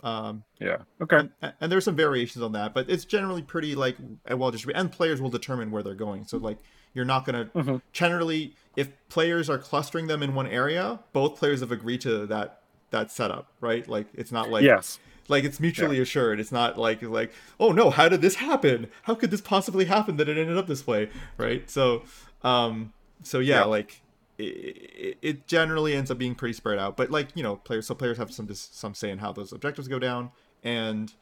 Um Yeah. Okay. and, and there's some variations on that, but it's generally pretty like well distributed. And players will determine where they're going. So like you're not gonna Mhm. generally if players are clustering them in one area, both players have agreed to that that setup, right? Like it's not like yes. Like it's mutually assured. It's not like like oh no, how did this happen? How could this possibly happen that it ended up this way, right? So um so yeah, Yeah. like it, it generally ends up being pretty spread out, but like you know, players so players have some some say in how those objectives go down, and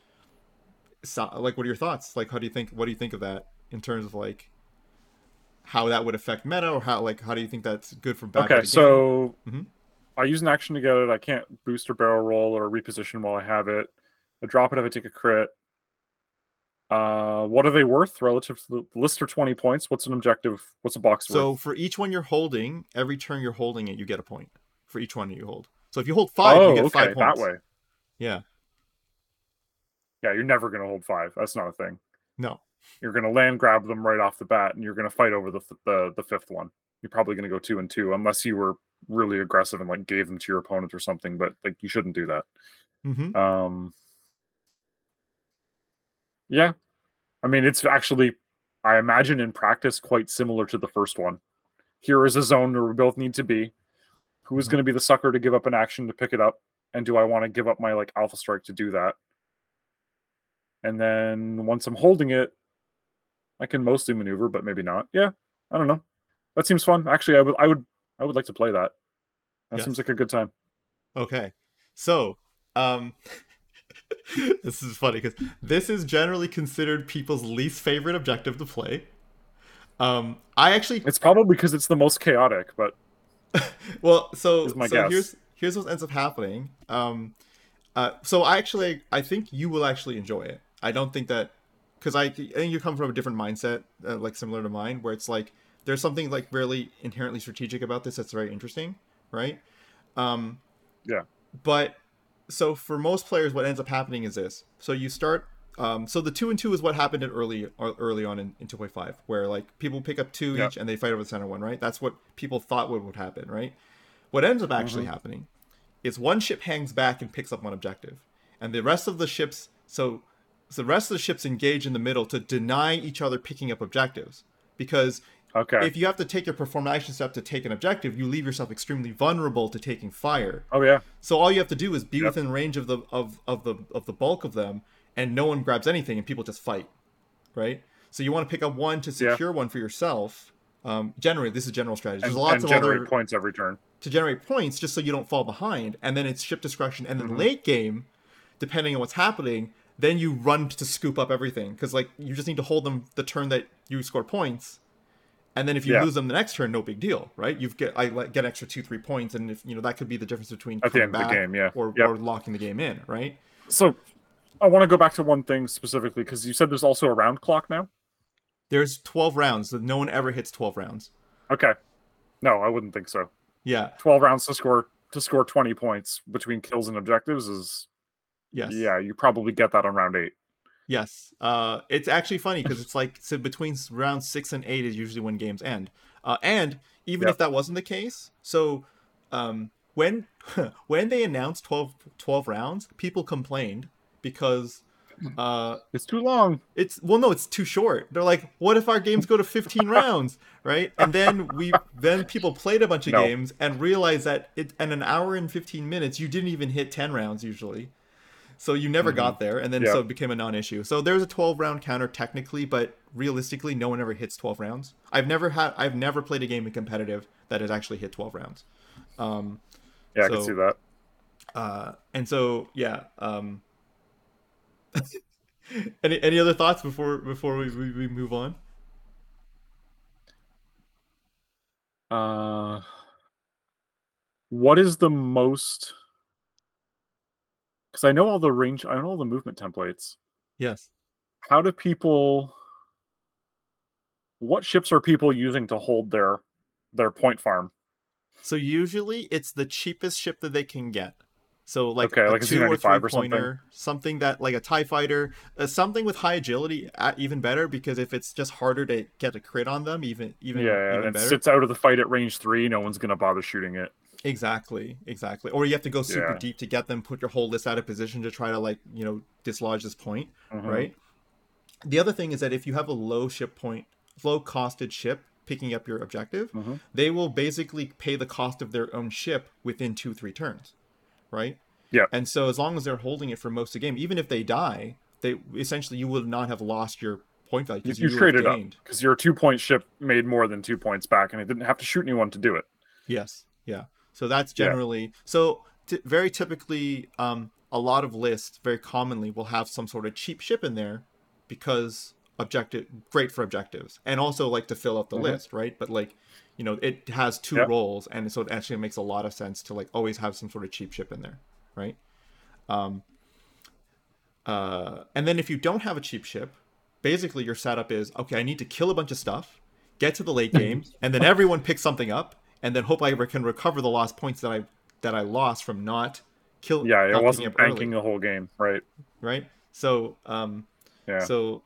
so, like, what are your thoughts? Like, how do you think? What do you think of that in terms of like how that would affect meta, or how like how do you think that's good for back Okay. So Mhm. I use an action to get it. I can't boost or barrel roll or reposition while I have it. I drop it if I take a crit. Uh, what are they worth relative to the list? Are twenty points? What's an objective? What's a box So worth? for each one you're holding, every turn you're holding it, you get a point for each one you hold. So if you hold five, oh, you get okay, five that way. Yeah. Yeah, you're never gonna hold five. That's not a thing. No. You're gonna land grab them right off the bat, and you're gonna fight over the the the fifth one. You're probably gonna go two and two, unless you were really aggressive and like gave them to your opponent or something. But like you shouldn't do that. Mm-hmm. Um, yeah, I mean it's actually, I imagine in practice quite similar to the first one. Here is a zone where we both need to be. Who is Mhm. going to be the sucker to give up an action to pick it up, and do I want to give up my like alpha strike to do that? And then once I'm holding it, I can mostly maneuver, but maybe not. Yeah, I don't know. That seems fun. Actually, I would, I would, I would like to play that. That Yes. seems like a good time. Okay. So, um this is funny because this is generally considered people's least favorite objective to play. Um I actually It's probably because it's the most chaotic, but well, so so guess. here's here's what ends up happening. Um uh so I actually I think you will actually enjoy it. I don't think that cuz I, I think you come from a different mindset uh, like similar to mine where it's like there's something like really inherently strategic about this that's very interesting, right? Um Yeah. But so for most players what ends up happening is this. So you start um, so the two and two is what happened at early or early on in, in 2.5, where like people pick up two Yeah. each and they fight over the center one, right? That's what people thought would, would happen, right? What ends up actually Mhm. happening is one ship hangs back and picks up one objective, and the rest of the ships so so the rest of the ships engage in the middle to deny each other picking up objectives because okay. if you have to take your perform an action step to take an objective, you leave yourself extremely vulnerable to taking fire. oh yeah. So all you have to do is be Yep. within range of the of, of the of the bulk of them, and no one grabs anything, and people just fight, right? So you want to pick up one to Yeah. secure one for yourself. Um, generally, this is general strategy. And, There's lots and of generate other points every turn. to generate points just so you don't fall behind, and then it's ship discretion, and then Mhm. late game, depending on what's happening, then you run to scoop up everything because like you just need to hold them the turn that you score points. And then if you Yeah. lose them the next turn, no big deal, right? You've get I like, get extra two three points, and if you know that could be the difference between At the coming end of the back game, yeah. or, Yep. or locking the game in, right? So I want to go back to one thing specifically because you said there's also a round clock now. There's 12 rounds, no one ever hits 12 rounds. Okay. No, I wouldn't think so. Yeah, 12 rounds to score to score 20 points between kills and objectives is yes, yeah, you probably get that on round 8. Yes. Uh, it's actually funny because it's like so between round six and eight is usually when games end. Uh, and even Yep. if that wasn't the case, so um, when when they announced 12, 12 rounds, people complained because uh, It's too long. it's well no it's too short they're like what if our games go to 15 rounds right and then we then people played a bunch of No. games and realized that it in an hour and 15 minutes you didn't even hit 10 rounds usually so you never got there and then Mm-hmm. So it became a non-issue so there's a 12 round counter technically but realistically no one ever hits 12 rounds i've never had i've never played a game in competitive that has actually hit 12 rounds um Yeah, I can see that. uh and so yeah um any any other thoughts before before we, we, we move on Uh, what is the most? Because I know all the range, I know all the movement templates. Yes. How do people? What ships are people using to hold their their point farm? So usually it's the cheapest ship that they can get. So like Okay, a like a two or three or something. pointer, something that like a Tie Fighter, uh, something with high agility, uh, even better because if it's just harder to get a crit on them, even even yeah, even it better. sits out of the fight at range three. No one's gonna bother shooting it. Exactly, exactly. Or you have to go super Yeah. deep to get them, put your whole list out of position to try to like you know dislodge this point, Mhm. right? The other thing is that if you have a low ship point, low costed ship picking up your objective, Mhm. they will basically pay the cost of their own ship within two three turns, right? Yeah. And so as long as they're holding it for most of the game, even if they die, they essentially you would not have lost your point value because you you, would traded up because your two point ship made more than two points back, and it didn't have to shoot anyone to do it. Yes. Yeah. So that's Yeah. generally so t- very typically um a lot of lists very commonly will have some sort of cheap ship in there because objective great for objectives and also like to fill out the Mhm. list, right? But like you know, it has two Yep. roles and so it actually makes a lot of sense to like always have some sort of cheap ship in there, right? Um uh and then if you don't have a cheap ship, basically your setup is okay, I need to kill a bunch of stuff, get to the late game, and then everyone picks something up, and then hope I ever can recover the lost points that I that I lost from not kill. Yeah, it wasn't early, banking the whole game, right? right? So um, Yeah. so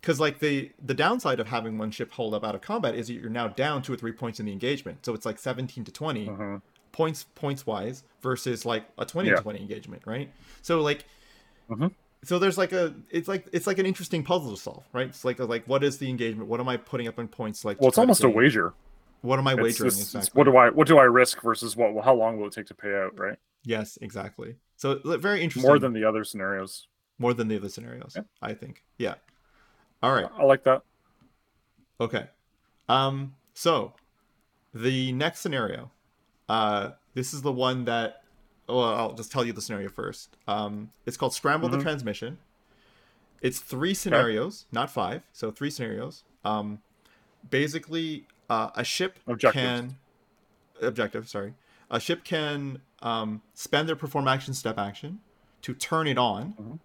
because like the the downside of having one ship hold up out of combat is that you're now down two or three points in the engagement. So it's like 17 to 20 Mhm. points points wise versus like a 20 Yeah. to 20 engagement, right? So like Mhm. so there's like a it's like it's like an interesting puzzle to solve, right? It's like like what is the engagement? What am I putting up in points like Well, it's almost a wager. What am I It's, wagering it's- exactly? what do I what do I risk versus what? How long will it take to pay out? Right. Yes, exactly. So very interesting. More than the other scenarios. more than the other scenarios, Yeah. I think. Yeah. All right. I like that. Okay. Um. So, the next scenario. Uh, this is the one that. Well, I'll just tell you the scenario first. Um, it's called Scramble the Mhm. Transmission. It's three scenarios, not five. So three scenarios. Um, basically, uh, a ship Objectives. can objective. Sorry, a ship can um, spend their perform action step action to turn it on, Mhm.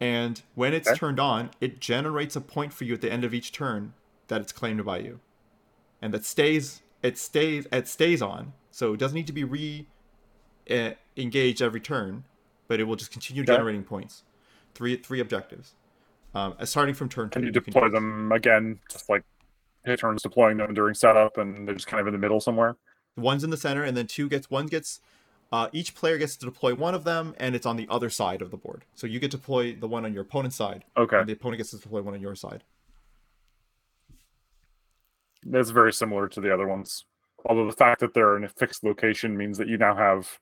and when it's Okay. turned on, it generates a point for you at the end of each turn that it's claimed by you, and that stays. It stays. It stays on, so it doesn't need to be re uh, engaged every turn, but it will just continue Okay. generating points. Three three objectives, um, uh, starting from turn two. Can you can deploy do- them again? Just like hit turns deploying them during setup, and they're just kind of in the middle somewhere. One's in the center, and then two gets one gets. Uh, each player gets to deploy one of them, and it's on the other side of the board. So you get to deploy the one on your opponent's side, Okay, and the opponent gets to deploy one on your side. that's very similar to the other ones. Although the fact that they're in a fixed location means that you now have.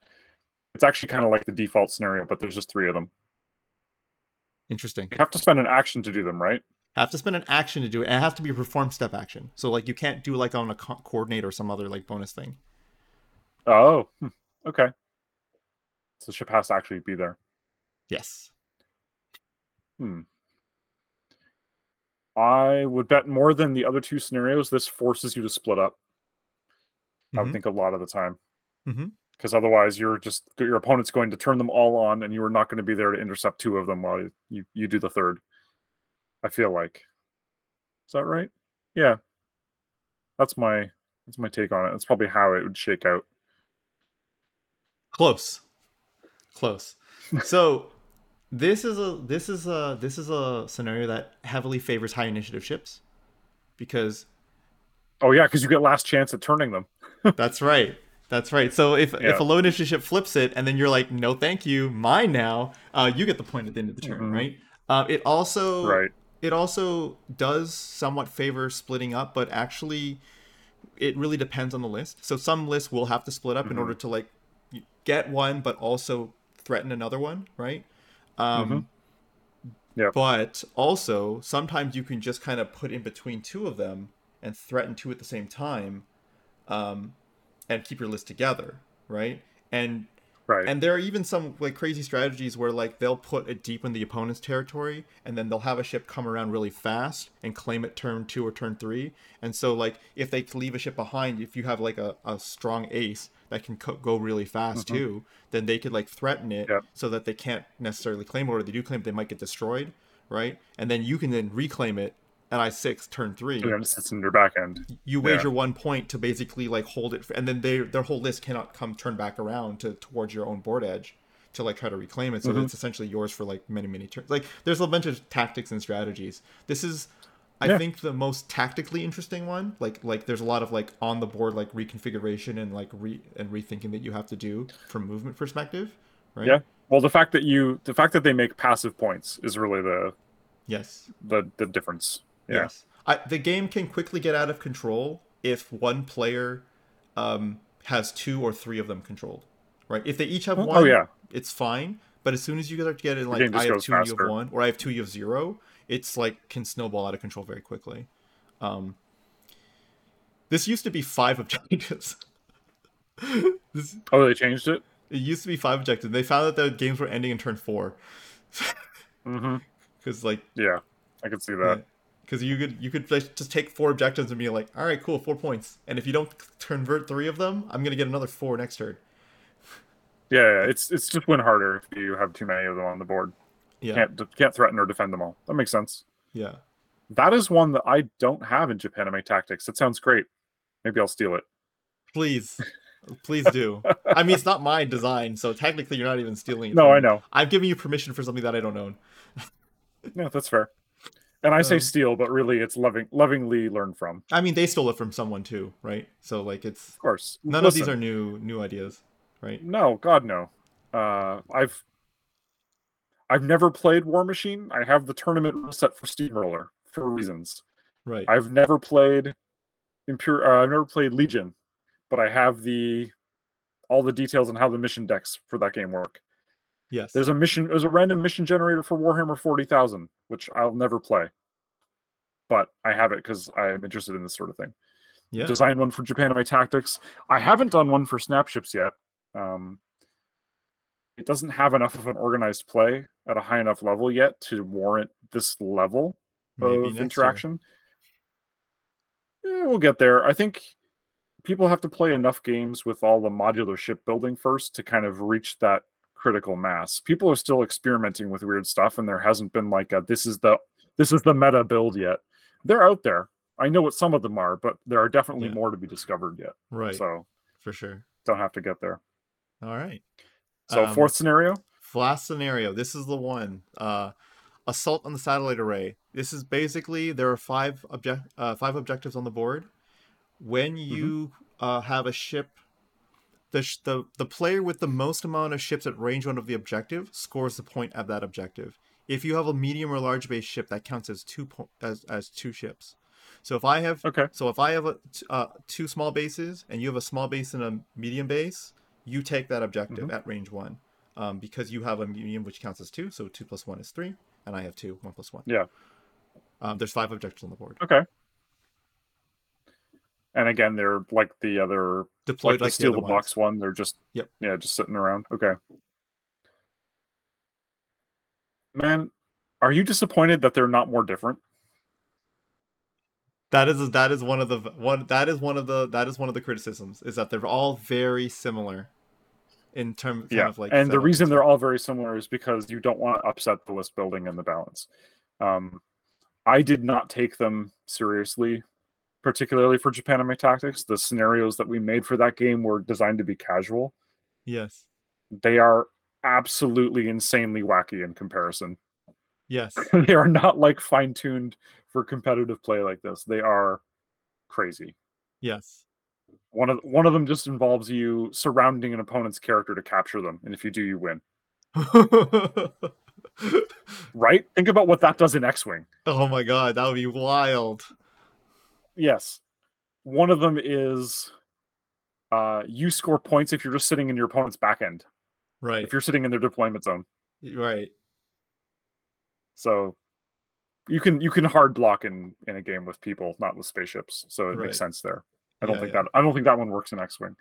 It's actually kind of like the default scenario, but there's just three of them. Interesting. You have to spend an action to do them, right? Have to spend an action to do it, and it has to be a perform step action. So like you can't do like on a co- coordinate or some other like bonus thing. Oh, hmm, okay. So ship has to actually be there. Yes. Hmm. I would bet more than the other two scenarios. This forces you to split up. I would Mhm. think a lot of the time. Because otherwise, you're just your opponent's going to turn them all on, and you are not going to be there to intercept two of them while you you, you do the third. I feel like. Is that right? Yeah. That's my that's my take on it. That's probably how it would shake out. Close. Close. so this is a this is a this is a scenario that heavily favors high initiative ships because Oh yeah, because you get last chance at turning them. That's right. That's right. So if if a low initiative ship flips it and then you're like, no, thank you, mine now, uh, you get the point at the end of the turn, Mhm. right? Uh, it also Right. It also does somewhat favor splitting up, but actually, it really depends on the list. So some lists will have to split up in Mhm. order to like get one, but also threaten another one, right? Um, Mhm. Yep. But also, sometimes you can just kind of put in between two of them and threaten two at the same time, um, and keep your list together, right? And Right. And there are even some like crazy strategies where like they'll put it deep in the opponent's territory and then they'll have a ship come around really fast and claim it turn two or turn three. And so like if they leave a ship behind, if you have like a, a strong ace that can co- go really fast Mhm. too, then they could like threaten it Yep. so that they can't necessarily claim it or they do claim it, they might get destroyed, right? And then you can then reclaim it at I six turn three and then it sits in your back end. you Yeah. wager one point to basically like hold it, and then they their whole list cannot come turn back around to towards your own board edge to like try to reclaim it. So Mhm. it's essentially yours for like many many turns. Like there's a bunch of tactics and strategies. This is. I Yeah. think the most tactically interesting one, like like there's a lot of like on the board like reconfiguration and like re and rethinking that you have to do from movement perspective, right? Yeah. Well, the fact that you, the fact that they make passive points is really the Yes. the the difference. Yeah. Yes. I, the game can quickly get out of control if one player um, has two or three of them controlled. Right? If they each have Oh, one, yeah. it's fine. But as soon as you start to get in, like I have two, you have one, or I have two, you have zero, it's like can snowball out of control very quickly. Um, this used to be five objectives. this, Oh, they changed it. it used to be five objectives. They found that the games were ending in turn four Mm-hmm. because like Yeah, I could see that. Because you could you could just take four objectives and be like, all right, cool, four points. And if you don't convert three of them, I'm gonna get another four next turn. Yeah, yeah, it's it's just win harder if you have too many of them on the board. Yeah, Can't can't threaten or defend them all. That makes sense. yeah. That is one that I don't have in Japanime Tactics. That sounds great. Maybe I'll steal it. Please, please do. I mean, it's not my design, so technically you're not even stealing it. No, I know. I'm giving you permission for something that I don't own. No, that's fair. And I say Um, steal, but really it's loving lovingly learn from. I mean, they stole it from someone too, right? So like, it's Of course. none of these are new new ideas, right? No, God no. Uh, I've I've never played Warmachine. I have the tournament set for Steamroller for reasons. Right. I've never played Impure. Uh, I've never played Legion, but I have the all the details on how the mission decks for that game work. Yes. There's a mission. There's a random mission generator for Warhammer Forty Thousand, which I'll never play, but I have it because I'm interested in this sort of thing. yeah. Designed one for Japanime Tactics. I haven't done one for Snapships yet. Um, it doesn't have enough of an organized play at a high enough level yet to warrant this level Maybe of interaction. Yeah, we'll get there. I think people have to play enough games with all the modular ship building first to kind of reach that critical mass. People are still experimenting with weird stuff, and there hasn't been like a this is the this is the meta build yet. They're out there. I know what some of them are, but there are definitely Yeah. more to be discovered yet. Right. So For sure. don't have to get there. All right. So Um, fourth scenario. Last scenario. This is the one. Uh, assault on the satellite array. This is basically there are five object uh, five objectives on the board. When you uh, have a ship, the, sh- the the player with the most amount of ships at range one of the objective scores the point of that objective. If you have a medium or large base ship, that counts as two po- as as two ships. So if I have Okay. so if I have a, t- uh, two small bases and you have a small base and a medium base, you take that objective at range one, um, because you have a medium which counts as two. So two plus one is three, and I have two. One plus one. Yeah. Um, there's five objectives on the board. Okay. And again, they're like the other Deployed like the like steal the, the box one. They're just Yep. yeah, just sitting around. Okay. Man, are you disappointed that they're not more different? That is that is one of the one that is one of the that is one of the criticisms is that they're all very similar in terms yeah. of like and the reason they're all very similar is because you don't want to upset the list building and the balance. Um, I did not take them seriously, particularly for Japanime Tactics. The scenarios that we made for that game were designed to be casual. yes They are absolutely insanely wacky in comparison. yes they are not like fine tuned for competitive play like this. They are crazy. yes One of one of them just involves you surrounding an opponent's character to capture them, and if you do, you win. Right? Think about what that does in X-wing. oh my god that would be wild Yes, one of them is uh, you score points if you're just sitting in your opponent's back end. right If you're sitting in their deployment zone, right so you can you can hard block in in a game with people, not with spaceships. So it Right. makes sense there. I don't Yeah, think yeah. that I don't think that one works in X-wing.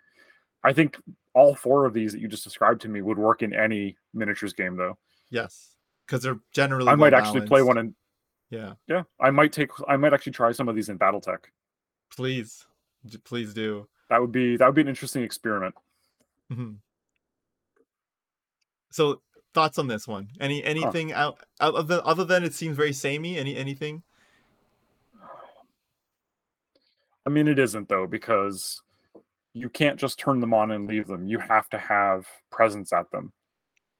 I think all four of these that you just described to me would work in any miniatures game, though. Yes, because they're generally. I might actually play one in. Yeah, Yeah, I might take. I might actually try some of these in BattleTech. please, please do. That would be that would be an interesting experiment. Mhm. So thoughts on this one? Any anything out, out of the other than it seems very samey? Any anything? I mean, it isn't though because you can't just turn them on and leave them. You have to have presence at them.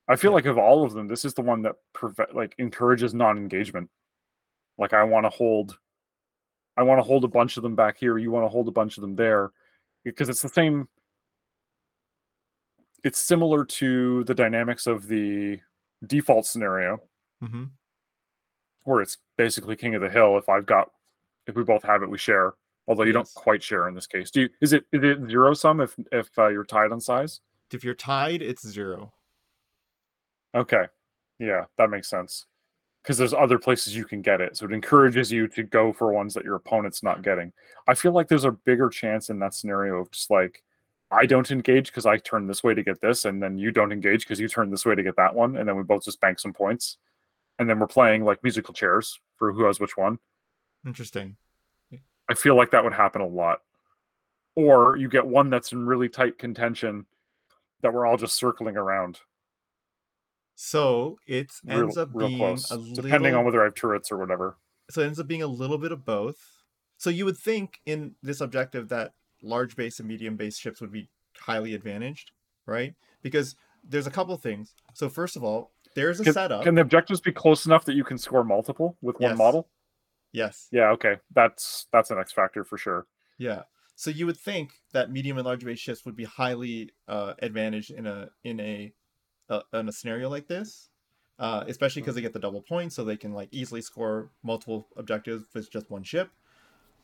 I feel Yeah. like of all of them, this is the one that prevent like encourages non-engagement. Like I want to hold, I want to hold a bunch of them back here. You want to hold a bunch of them there, because it's the same. It's similar to the dynamics of the default scenario Mm-hmm. where it's basically king of the hill. If I've got, if we both have it, we share. Although you Yes. don't quite share in this case. Do you? Is it is it zero sum if if uh, you're tied on size? If you're tied, it's zero. Okay, yeah, that makes sense. Because there's other places you can get it, so it encourages you to go for ones that your opponent's not getting. I feel like there's a bigger chance in that scenario of just like I don't engage because I turn this way to get this, and then you don't engage because you turn this way to get that one, and then we both just bank some points, and then we're playing like musical chairs for who has which one. Interesting. I feel like that would happen a lot. Or you get one that's in really tight contention that we're all just circling around, So it real, ends up real being close, a depending on whether I have turrets or whatever. so it ends up being a little bit of both. So you would think in this objective that large base and medium base ships would be highly advantaged, right? Because there's a couple things. So first of all, there's a Can, setup. can the objectives be close enough that you can score multiple with one Yes. model? Yes. Yeah, okay, that's that's an X factor for sure. Yeah. So you would think that medium and large base ships would be highly uh, advantaged in a in a uh, in a scenario like this, uh, especially because they get the double points, so they can like easily score multiple objectives with just one ship.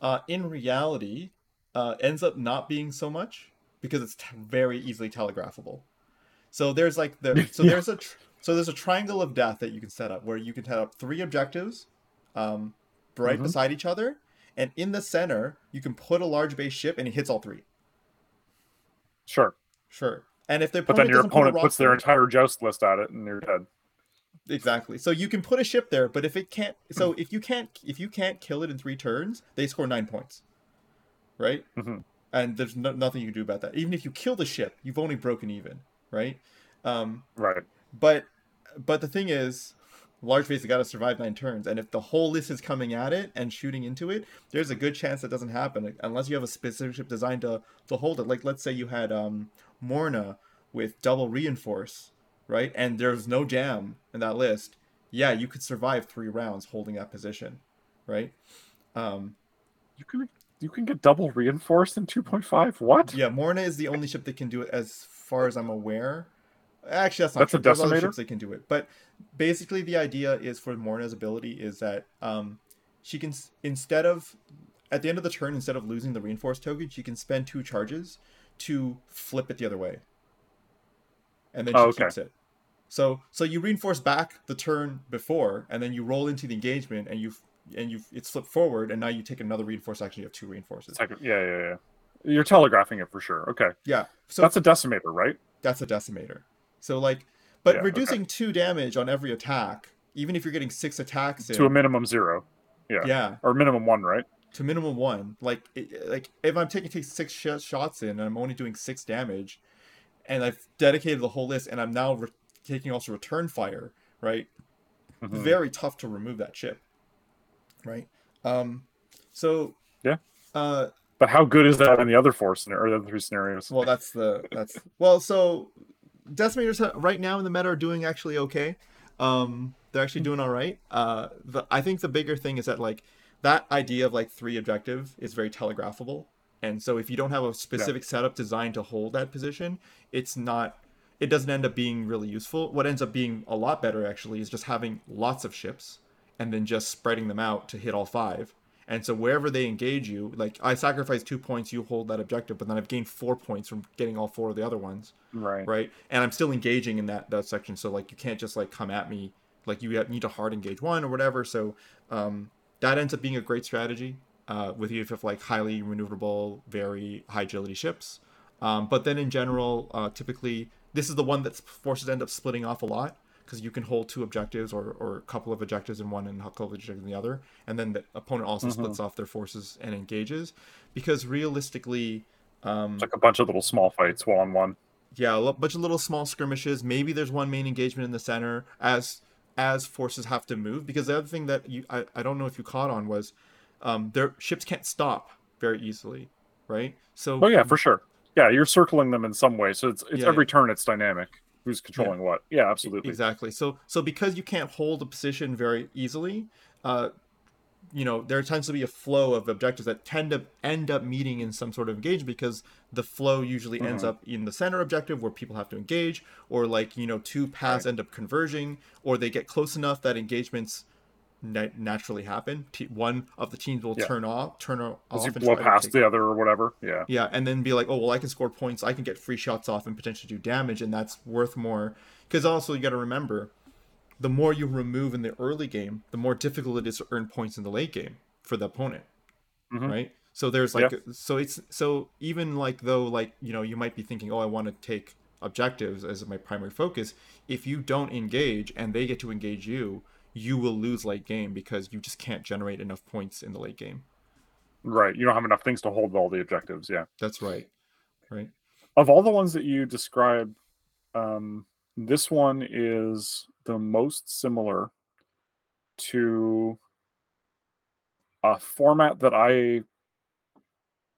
Uh, in reality, uh, ends up not being so much because it's t- very easily telegraphable. So there's like the so Yeah. there's a tr- so there's a triangle of death that you can set up where you can set up three objectives, um, right Mhm. beside each other, and in the center you can put a large base ship and it hits all three. Sure, Sure. And if the but then your doesn't put opponent puts their entire joust list at it, and you're dead. exactly. So you can put a ship there, but if it can't, so if you can't, if you can't kill it in three turns, they score nine points, right? Mhm. And there's no, nothing you can do about that. Even if you kill the ship, you've only broken even, right? Um, Right. but but the thing is, large base has got to survive nine turns, and if the whole list is coming at it and shooting into it, there's a good chance that doesn't happen unless you have a specific ship designed to to hold it. Like let's say you had um Morna with double reinforce, right? And there's no jam in that list. Yeah, you could survive three rounds holding that position, right? Um, You can you can get double reinforced in 2.5. What? yeah, Morna is the only ship that can do it as far as I'm aware. Actually, that's not That's a true. There's other ships that can do it. But basically, the idea is for Morna's ability is that um, she can instead of at the end of the turn, instead of losing the reinforced token, she can spend two charges to flip it the other way, and then oh, she Oh, okay. keeps it. So so you reinforce back the turn before, and then you roll into the engagement, and you've and you've it's flipped forward, and now you take another reinforce action. You have two reinforces. Second, yeah, yeah, yeah. You're telegraphing it for sure. Okay, Yeah. So that's a decimator, right? that's a decimator. So like, but Yeah, okay. reducing two damage on every attack, even if you're getting six attacks in, To a minimum zero. Yeah. yeah, Or minimum one, right? To minimum one. Like, it, like if I'm taking take six sh- shots in and I'm only doing six damage, and I've dedicated the whole list, and I'm now re- taking also return fire, right? Mhm. Very tough to remove that chip, right? Um, so Yeah. uh, But how good is that in the other four scenarios, or the other three scenarios? Well, that's the that's well. So decimators right now in the meta are doing actually okay. Um, they're actually doing all right. Uh, the, I think the bigger thing is that like that idea of like three objective is very telegraphable, and so if you don't have a specific setup designed to hold that position, it's not. It doesn't end up being really useful. What ends up being a lot better actually is just having lots of ships and then just spreading them out to hit all five. And so wherever they engage you, like I sacrifice two points, you hold that objective, but then I've gained four points from getting all four of the other ones, Right. right? And I'm still engaging in that that section. So like you can't just like come at me like you need to hard engage one or whatever. So um, that ends up being a great strategy uh, with you if you have like highly maneuverable, very high agility ships. Um, but then in general, uh, typically this is the one that forces end up splitting off a lot because you can hold two objectives or, or a couple of objectives in one and a couple of objectives in the other, and then the opponent also Mm-hmm. splits off their forces and engages. Because realistically, um, It's like a bunch of little small fights, one on one. yeah, a bunch of little small skirmishes. Maybe there's one main engagement in the center as as forces have to move. Because the other thing that you I, I don't know if you caught on was um, their ships can't stop very easily, right? So Oh yeah, for sure. Yeah, you're circling them in some way, so it's it's Yeah, every turn it's dynamic. Who's controlling what? Yeah, absolutely. Exactly. So so because you can't hold a position very easily, uh, you know there tends to be a flow of objectives that tend to end up meeting in some sort of engagement because the flow usually ends Mhm. up in the center objective where people have to engage, or like you know two paths end up converging, or they get close enough that engagements na- naturally happen. T- one of the teams will Yeah. turn off, turn off, you blow past the other or whatever. Yeah. yeah, and then be like, oh well, I can score points, I can get free shots off and potentially do damage, and that's worth more. Because also you got to remember, the more you remove in the early game, the more difficult it is to earn points in the late game for the opponent, Mhm. right? So there's like, so it's so even like though like you know you might be thinking, oh, I want to take objectives as my primary focus. If you don't engage and they get to engage you, you will lose late game because you just can't generate enough points in the late game. Right. You don't have enough things to hold all the objectives. Yeah. That's right, right. Of all the ones that you described, um, this one is the most similar to a format that I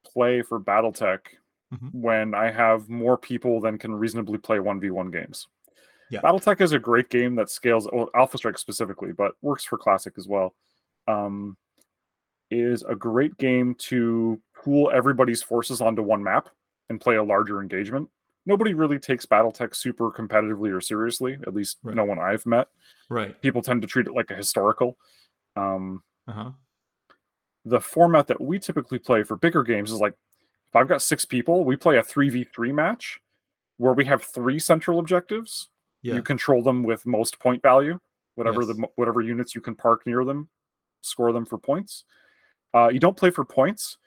play for BattleTech Mhm. when I have more people than can reasonably play 1v1 games. Yeah. BattleTech is a great game that scales, well, Alpha Strike specifically, but works for Classic as well. Um, is a great game to pool everybody's forces onto one map and play a larger engagement. Nobody really takes BattleTech super competitively or seriously, at least Right. no one I've met. Right. People tend to treat it like a historical. Um, Uh huh. the format that we typically play for bigger games is like if I've got six people, we play a 3v3 match where we have three central objectives. Yeah. You control them with most point value, whatever Yes. the whatever units you can park near them, score them for points. Uh, you don't play for points.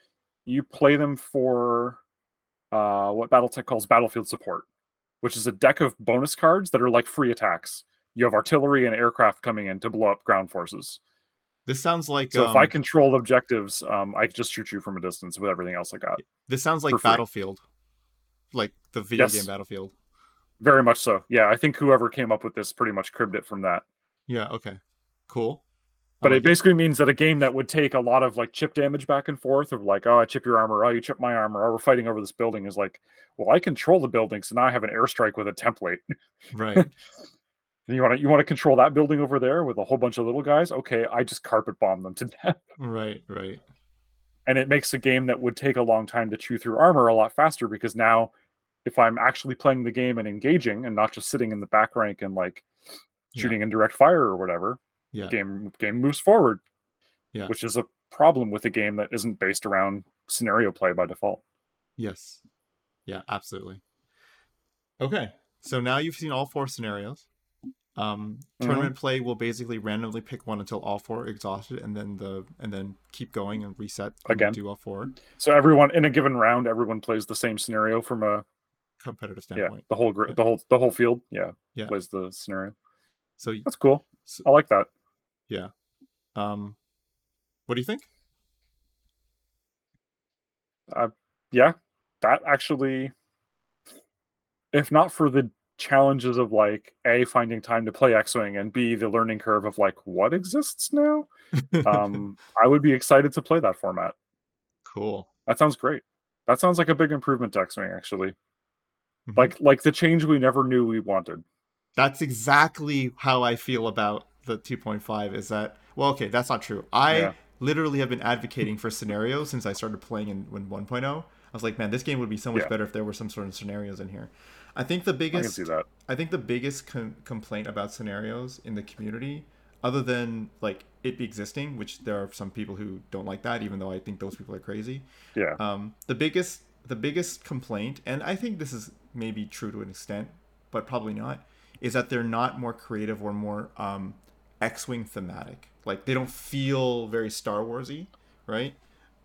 You play them for uh, what BattleTech calls battlefield support, which is a deck of bonus cards that are like free attacks. You have artillery and aircraft coming in to blow up ground forces. This sounds like So if I um, control objectives, um, I just shoot you from a distance with everything else I got. This sounds like. Battlefield, like the video Yes. game Battlefield. Very much so. Yeah, I think whoever came up with this pretty much cribbed it from that. Yeah. Okay. Cool. But it basically means that a game that would take a lot of like chip damage back and forth of like, oh, I chip your armor, oh, you chip my armor, oh, we're fighting over this building is like, well, I control the building, so now I have an airstrike with a template. right. And you want to you want to control that building over there with a whole bunch of little guys? Okay, I just carpet bomb them to death. right. Right. and it makes a game that would take a long time to chew through armor a lot faster because now if i'm actually playing the game and engaging and not just sitting in the back rank and like Yeah. shooting in direct fire or whatever Yeah. game game moves forward Yeah. which is a problem with a game that isn't based around scenario play by default Yes. Yeah. Absolutely. Okay. So now you've seen all four scenarios. Um, Mhm. tournament play will basically randomly pick one until all four are exhausted, and then the and then keep going and reset and Again. Do all four so everyone in a given round everyone plays the same scenario from a competitive standpoint. yeah the whole gr- the whole the whole field yeah Yeah. plays the scenario So, that's cool so i like that um, what do you think? yeah, that actually, if not for the challenges of like A, finding time to play X Wing, and B, the learning curve of like what exists now, um, I would be excited to play that format. cool. That sounds great. That sounds like a big improvement to X Wing, actually. Mhm. Like like the change we never knew we wanted. That's exactly how I feel about the 2.5 is that well okay that's not true I Yeah. literally have been advocating for scenarios since I started playing in, in 1.0 I was like man this game would be so much Yeah. better if there were some sort of scenarios in here I think the I can biggest see that. I think the biggest com- complaint about scenarios in the community other than like it be existing which there are some people who don't like that even though I think those people are crazy Yeah. um, the biggest the biggest complaint, and I think this is maybe true to an extent, but probably not, is that they're not more creative or more um, X-wing thematic. Like they don't feel very Star Warsy, right?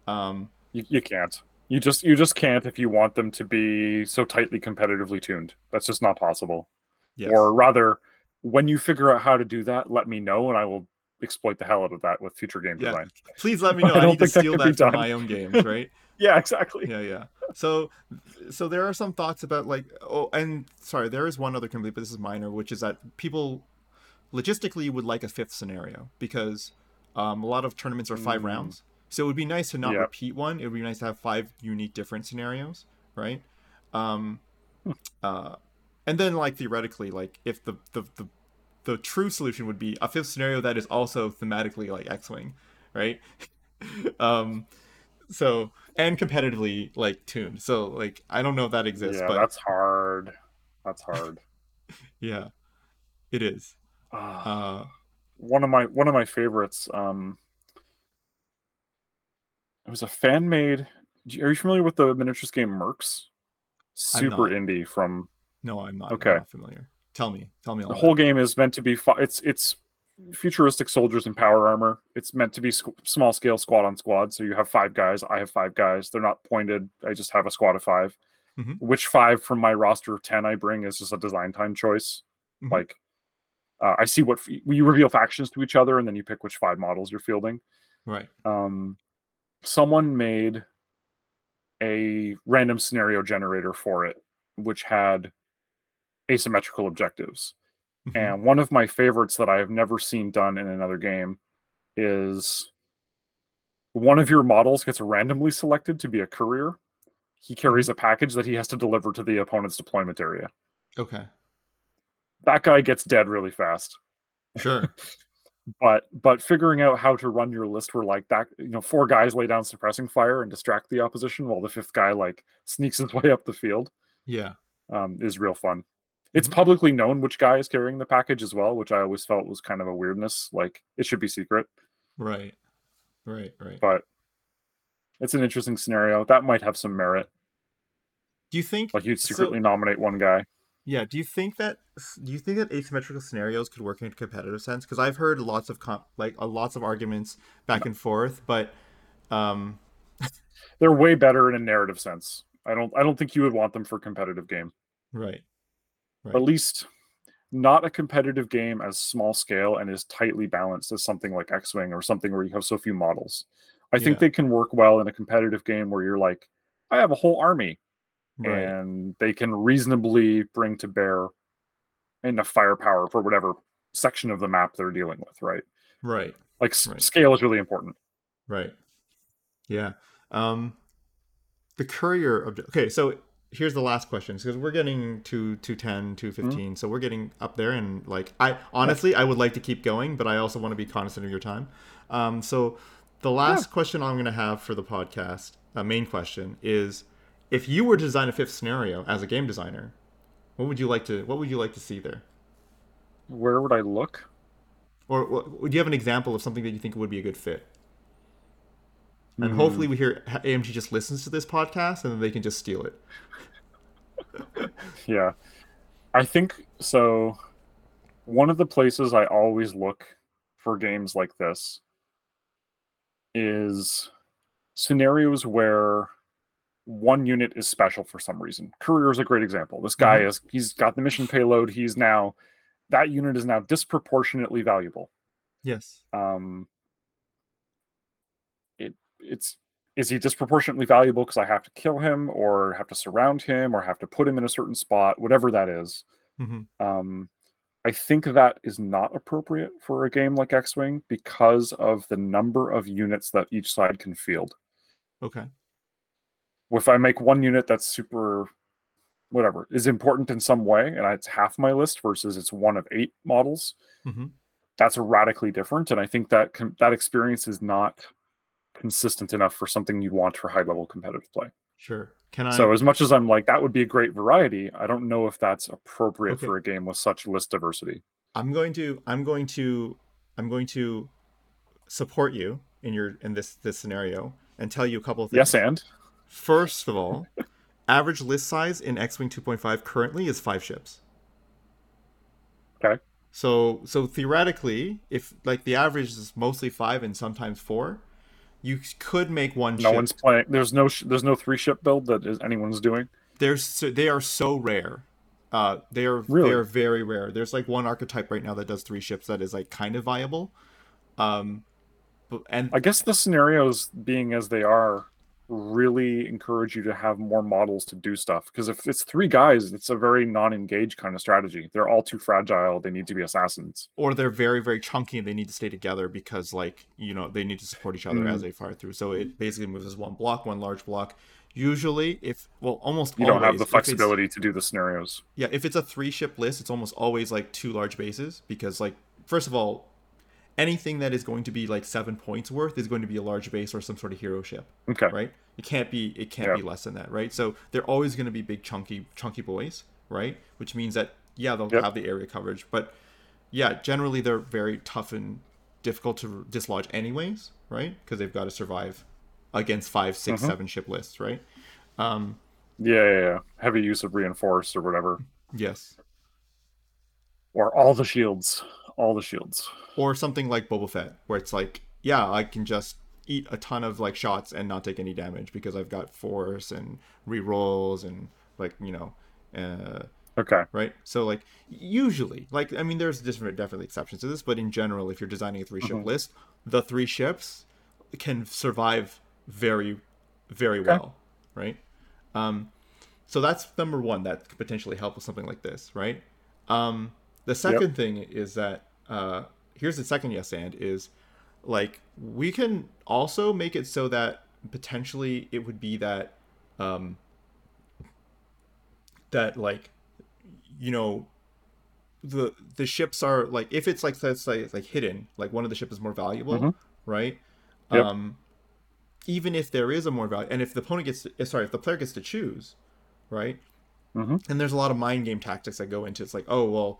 Um, You, you can't. You just you just can't if you want them to be so tightly competitively tuned. That's just not possible. Yes. Or rather, when you figure out how to do that, let me know and I will exploit the hell out of that with future game Yeah. design. Please let me know. I, don't need to think that that done. my own games, right? Yeah, exactly. yeah, yeah. So, so there are some thoughts about like, oh, and sorry, there is one other complaint, but this is minor, which is that people logistically you would like a fifth scenario because um, a lot of tournaments are five Mm. rounds. So it would be nice to not Yeah. repeat one. It would be nice to have five unique different scenarios, right? Um, uh, and then like theoretically, like if the the, the the true solution would be a fifth scenario that is also thematically like X-wing, right? um, so and competitively like tuned. So like I don't know if that exists, yeah, but that's hard. That's hard. yeah, it is. Ah. Uh, one of my one of my favorites. Um, it was a fan made. Are you familiar with the miniatures game Mercs? Super indie from no, I'm not, I'm Okay. not familiar. Tell me, tell me the whole it. game is meant to be. Fi- it's it's futuristic soldiers in power armor. It's meant to be squ- small scale squad on squad. So you have five guys. I have five guys. They're not pointed. I just have a squad of 5 Mhm. Which five from my roster of ten I bring is just a design time choice. Mhm. Like uh, I see what you reveal factions to each other, and then you pick which five models you're fielding. Right. um, someone made a random scenario generator for it, which had asymmetrical objectives. Mhm. And one of my favorites that I have never seen done in another game is one of your models gets randomly selected to be a courier. He carries a package that he has to deliver to the opponent's deployment area. Okay. That guy gets dead really fast. Sure. but but figuring out how to run your list where like that you know four guys lay down suppressing fire and distract the opposition while the fifth guy like sneaks his way up the field yeah. um, is real fun it's Mhm. publicly known which guy is carrying the package as well which i always felt was kind of a weirdness like it should be secret Right. Right. Right. but it's an interesting scenario that might have some merit Do you think like you'd So- secretly nominate one guy Yeah, do you think that do you think that asymmetrical scenarios could work in a competitive sense? Because I've heard lots of com- like uh, lots of arguments back and forth, but um, they're way better in a narrative sense. I don't i don't think you would want them for a competitive game. Right, right, at least not a competitive game as small scale and as tightly balanced as something like X-Wing or something where you have so few models. I think they can work well in a competitive game where you're like, I have a whole army right, and they can reasonably bring to bear enough firepower for whatever section of the map they're dealing with, right? right, Like Right. scale is really important. right. Yeah. Um, the courier object. Okay, so here's the last question because we're getting to 210 215 so we're getting up there and like i honestly i would like to keep going but i also want to be cognizant of your time um, so the last question i'm going to have for the podcast uh, main question is if you were to design a fifth scenario as a game designer what would you like to what would you like to see there Where would I look? or, would you have an example of something that you think would be a good fit and Hmm. hopefully we hear amg just listens to this podcast and then they can just steal it Yeah. I think so. One of the places I always look for games like this is scenarios where one unit is special for some reason. Courier is a great example. This guy Mhm. is he's got the mission payload. He's now that unit is now disproportionately valuable. yes Um it it's is he disproportionately valuable because I have to kill him or have to surround him or have to put him in a certain spot, whatever that is. hmm Um, I think that is not appropriate for a game like X Wing because of the number of units that each side can field. okay If I make one unit that's super, whatever, is important in some way, and it's half my list versus it's one of eight models, hmm that's radically different. And I think that com- that experience is not consistent enough for something you'd want for high level competitive play. sure can i So as much as I'm like that would be a great variety, I don't know if that's appropriate Okay. for a game with such list diversity. I'm going to I'm going to I'm going to support you in your in this this scenario and tell you a couple of things. Yes, and First of all, average list size in X-wing 2.5 currently is 5 ships. Okay. So so theoretically, if like the average is mostly 5 and sometimes 4, You could make one. Ship. No ship. one's playing. There's no sh- there's no three ship build that is anyone's doing. There's so, they are so rare. Uh, they are Really? they are very rare. There's like one archetype right now that does three ships that is like kind of viable. Um, but, and I guess the scenarios being as they are really encourage you to have more models to do stuff because if it's three guys it's a very non-engaged kind of strategy they're all too fragile they need to be assassins or they're very very chunky and they need to stay together because like you know they need to support each other Mm. as they fire through. So it basically moves as one block, one large block. Usually, if well, almost you don't have the flexibility to do the scenarios Yeah, if it's a three ship list, it's almost always like two large bases because like first of all, anything that is going to be like seven points worth is going to be a large base or some sort of hero ship, okay right? It can't be it can't Yeah. be less than that, right? So they're always going to be big chunky chunky boys, right? Which means that yeah, they'll Yep. have the area coverage, but yeah, generally they're very tough and difficult to dislodge anyways, right? Because they've got to survive against five, six, Mhm. seven ship lists, right? Um, yeah, yeah yeah heavy use of reinforced or whatever yes. or all the shields all the shields or something like Boba Fett, where it's like, yeah, I can just eat a ton of like shots and not take any damage because I've got force and rerolls and like you know, uh, okay right? So like usually, like I mean, there's different definitely exceptions to this, but in general, if you're designing a three ship Mhm. list, the three ships can survive very, very Okay. well, right? Um, so that's number one that could potentially help with something like this, right? Um, the second thing is that uh, here's the second yes and is like we can also make it so that potentially it would be that um, that like you know the the ships are like if it's like say it's like hidden like one of the ship is more valuable Mhm. right Yep. um even if there is a more value and if the opponent gets to, sorry if the player gets to choose right Mhm. and there's a lot of mind game tactics that go into it. it's like oh well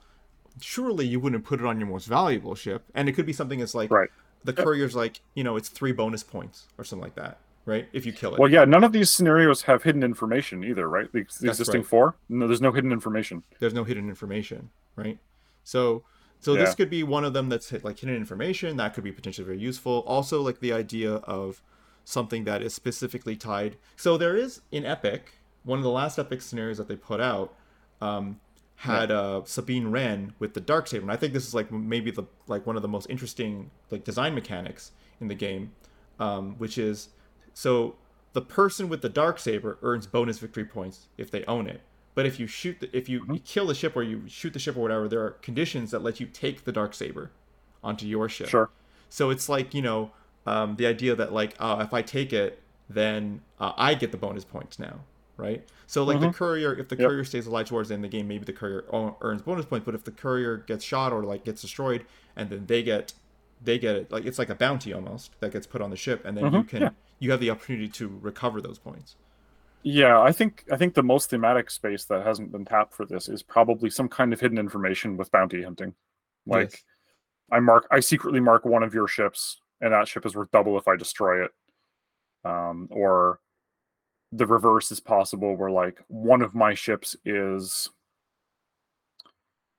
surely you wouldn't put it on your most valuable ship and it could be something that's like Right. the courier's like you know it's three bonus points or something like that right if you kill it well yeah none of these scenarios have hidden information either right the, the existing right. four no there's no hidden information there's no hidden information, right? So so this could be one of them that's hit, like hidden information that could be potentially very useful. Also, like the idea of something that is specifically tied. So there is in Epic one of the last Epic scenarios that they put out um, had uh, Sabine Wren with the dark saber, and I think this is like maybe the like one of the most interesting like design mechanics in the game, um, which is so the person with the dark saber earns bonus victory points if they own it. But if you shoot, the, if you, you kill the ship or you shoot the ship or whatever, there are conditions that let you take the dark saber onto your ship. sure So it's like you know um, the idea that like uh, if I take it, then uh, I get the bonus points now, right? So like the Mhm. courier, if the Yep. courier stays alive towards the end of the game, maybe the courier earns bonus points. But if the courier gets shot or like gets destroyed, and then they get they get it like it's like a bounty almost that gets put on the ship, and then you Mhm, can yeah. you have the opportunity to recover those points. Yeah, I think I think the most thematic space that hasn't been tapped for this is probably some kind of hidden information with bounty hunting. Like Yes. I mark I secretly mark one of your ships and that ship is worth double if I destroy it. Um or the reverse is possible where like one of my ships is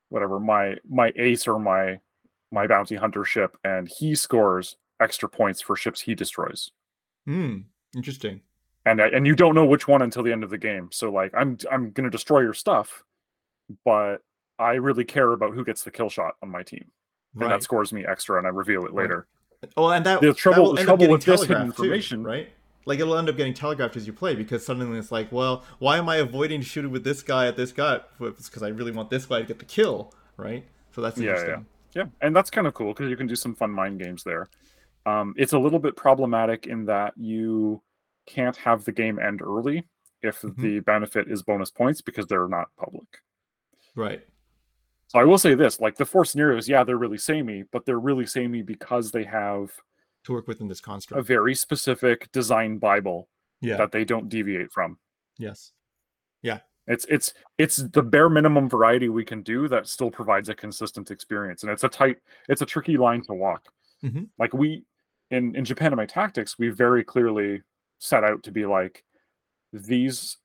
whatever my my ace or my my bounty hunter ship and he scores extra points for ships he destroys Hmm. Interesting. and I- and you don't know which one until the end of the game. So like I'm I'm gonna destroy your stuff, but I really care about who gets the kill shot on my team, and Right. that scores me extra, and I reveal it Right. later. Oh, and that The trouble- the trouble with this hidden telegraphed too, information- right? Like it'll end up getting telegraphed as you play because suddenly it's like, well, why am I avoiding shooting with this guy at this guy? It's because I really want this guy to get the kill, right? So that's Yeah, yeah. Yeah, and that's kind of cool because you can do some fun mind games there. Um, it's a little bit problematic in that you can't have the game end early if Mhm. the benefit is bonus points because they're not public. Right. So I will say this: like the four scenarios, yeah, they're really samey, but they're really samey because they have To work within this construct. a very specific design bible yeah. that they don't deviate from. yes. Yeah. It's it's it's the bare minimum variety we can do that still provides a consistent experience, and it's a tight, it's a tricky line to walk. Mhm. Like we in in Japan of my tactics, we very clearly set out to be like these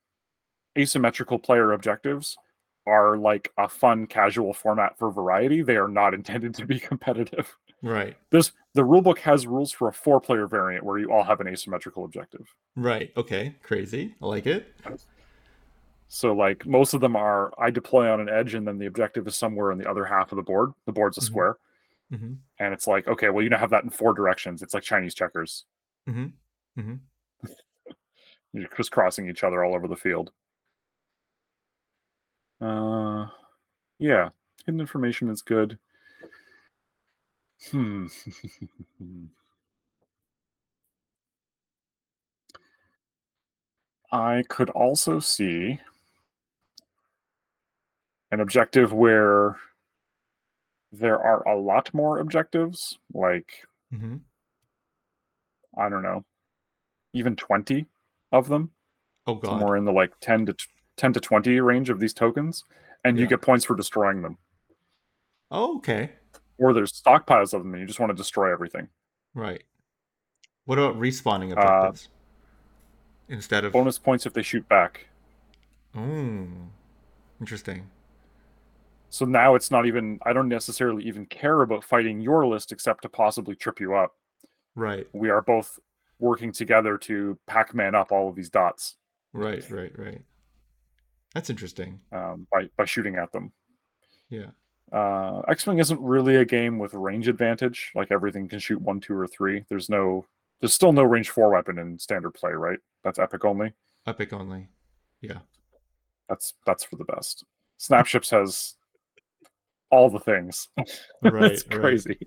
asymmetrical player objectives are like a fun casual format for variety. They are not intended to be competitive. Right. This the rulebook has rules for a four player variant where you all have an asymmetrical objective. Right. Okay. Crazy. I like it. So like most of them are I deploy on an edge and then the objective is somewhere in the other half of the board. The board's a Mhm. square. Mm-hmm. And it's like, okay, well you now have that in four directions. It's like Chinese checkers. Mhm. Mhm. You're crisscrossing each other all over the field. Uh yeah. Hidden information is good. Hmm. I could also see an objective where there are a lot more objectives, like, Mm-hmm. I don't know, even 20 of them, Oh god. somewhere in the like 10 to 10 to 20 range of these tokens, and you get points for destroying them. Oh, okay. Or there's stockpiles of them and you just want to destroy everything. Right. What about respawning Uh, objectives? Instead of Bonus points if they shoot back. Oh. Interesting. So now it's not even I don't necessarily even care about fighting your list except to possibly trip you up. Right. We are both working together to Pac-Man up all of these dots Right. Right. Right. That's interesting. um, by by shooting at them. Yeah. Uh, X-wing isn't really a game with range advantage. Like everything can shoot one, two, or three. There's no there's still no range four weapon in standard play, right? That's epic only. Epic only. Yeah. That's that's for the best. Snapships has all the things. Right. it's right. crazy.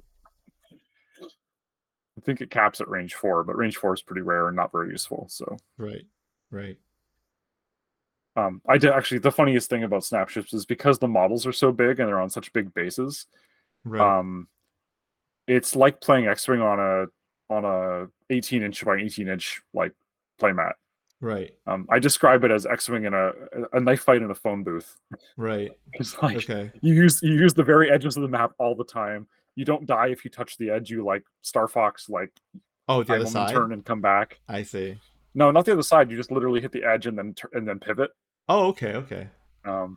I think it caps at range four, but range four is pretty rare and not very useful. So Right. Right. Um, I did actually the funniest thing about snapships is because the models are so big and they're on such big bases. Right. Um, it's like playing X-wing on a on a 18 inch by 18 inch like playmat. right. Um, I describe it as X-wing in a a knife fight in a phone booth. Right. It's like Okay. you use you use the very edges of the map all the time. You don't die if you touch the edge. You like Star Fox, like Oh, the I other side. turn and come back. I see. No, not the other side. You just literally hit the edge and then and then pivot. Oh, okay. Okay. Um,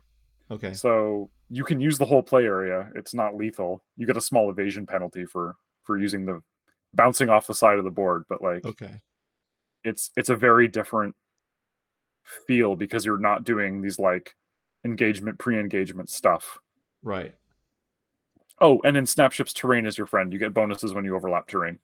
Okay. so you can use the whole play area. It's not lethal. You get a small evasion penalty for for using the bouncing off the side of the board, but like Okay. it's it's a very different feel because you're not doing these like engagement pre-engagement stuff. Right. Oh, and in Snapship's terrain is your friend. You get bonuses when you overlap terrain.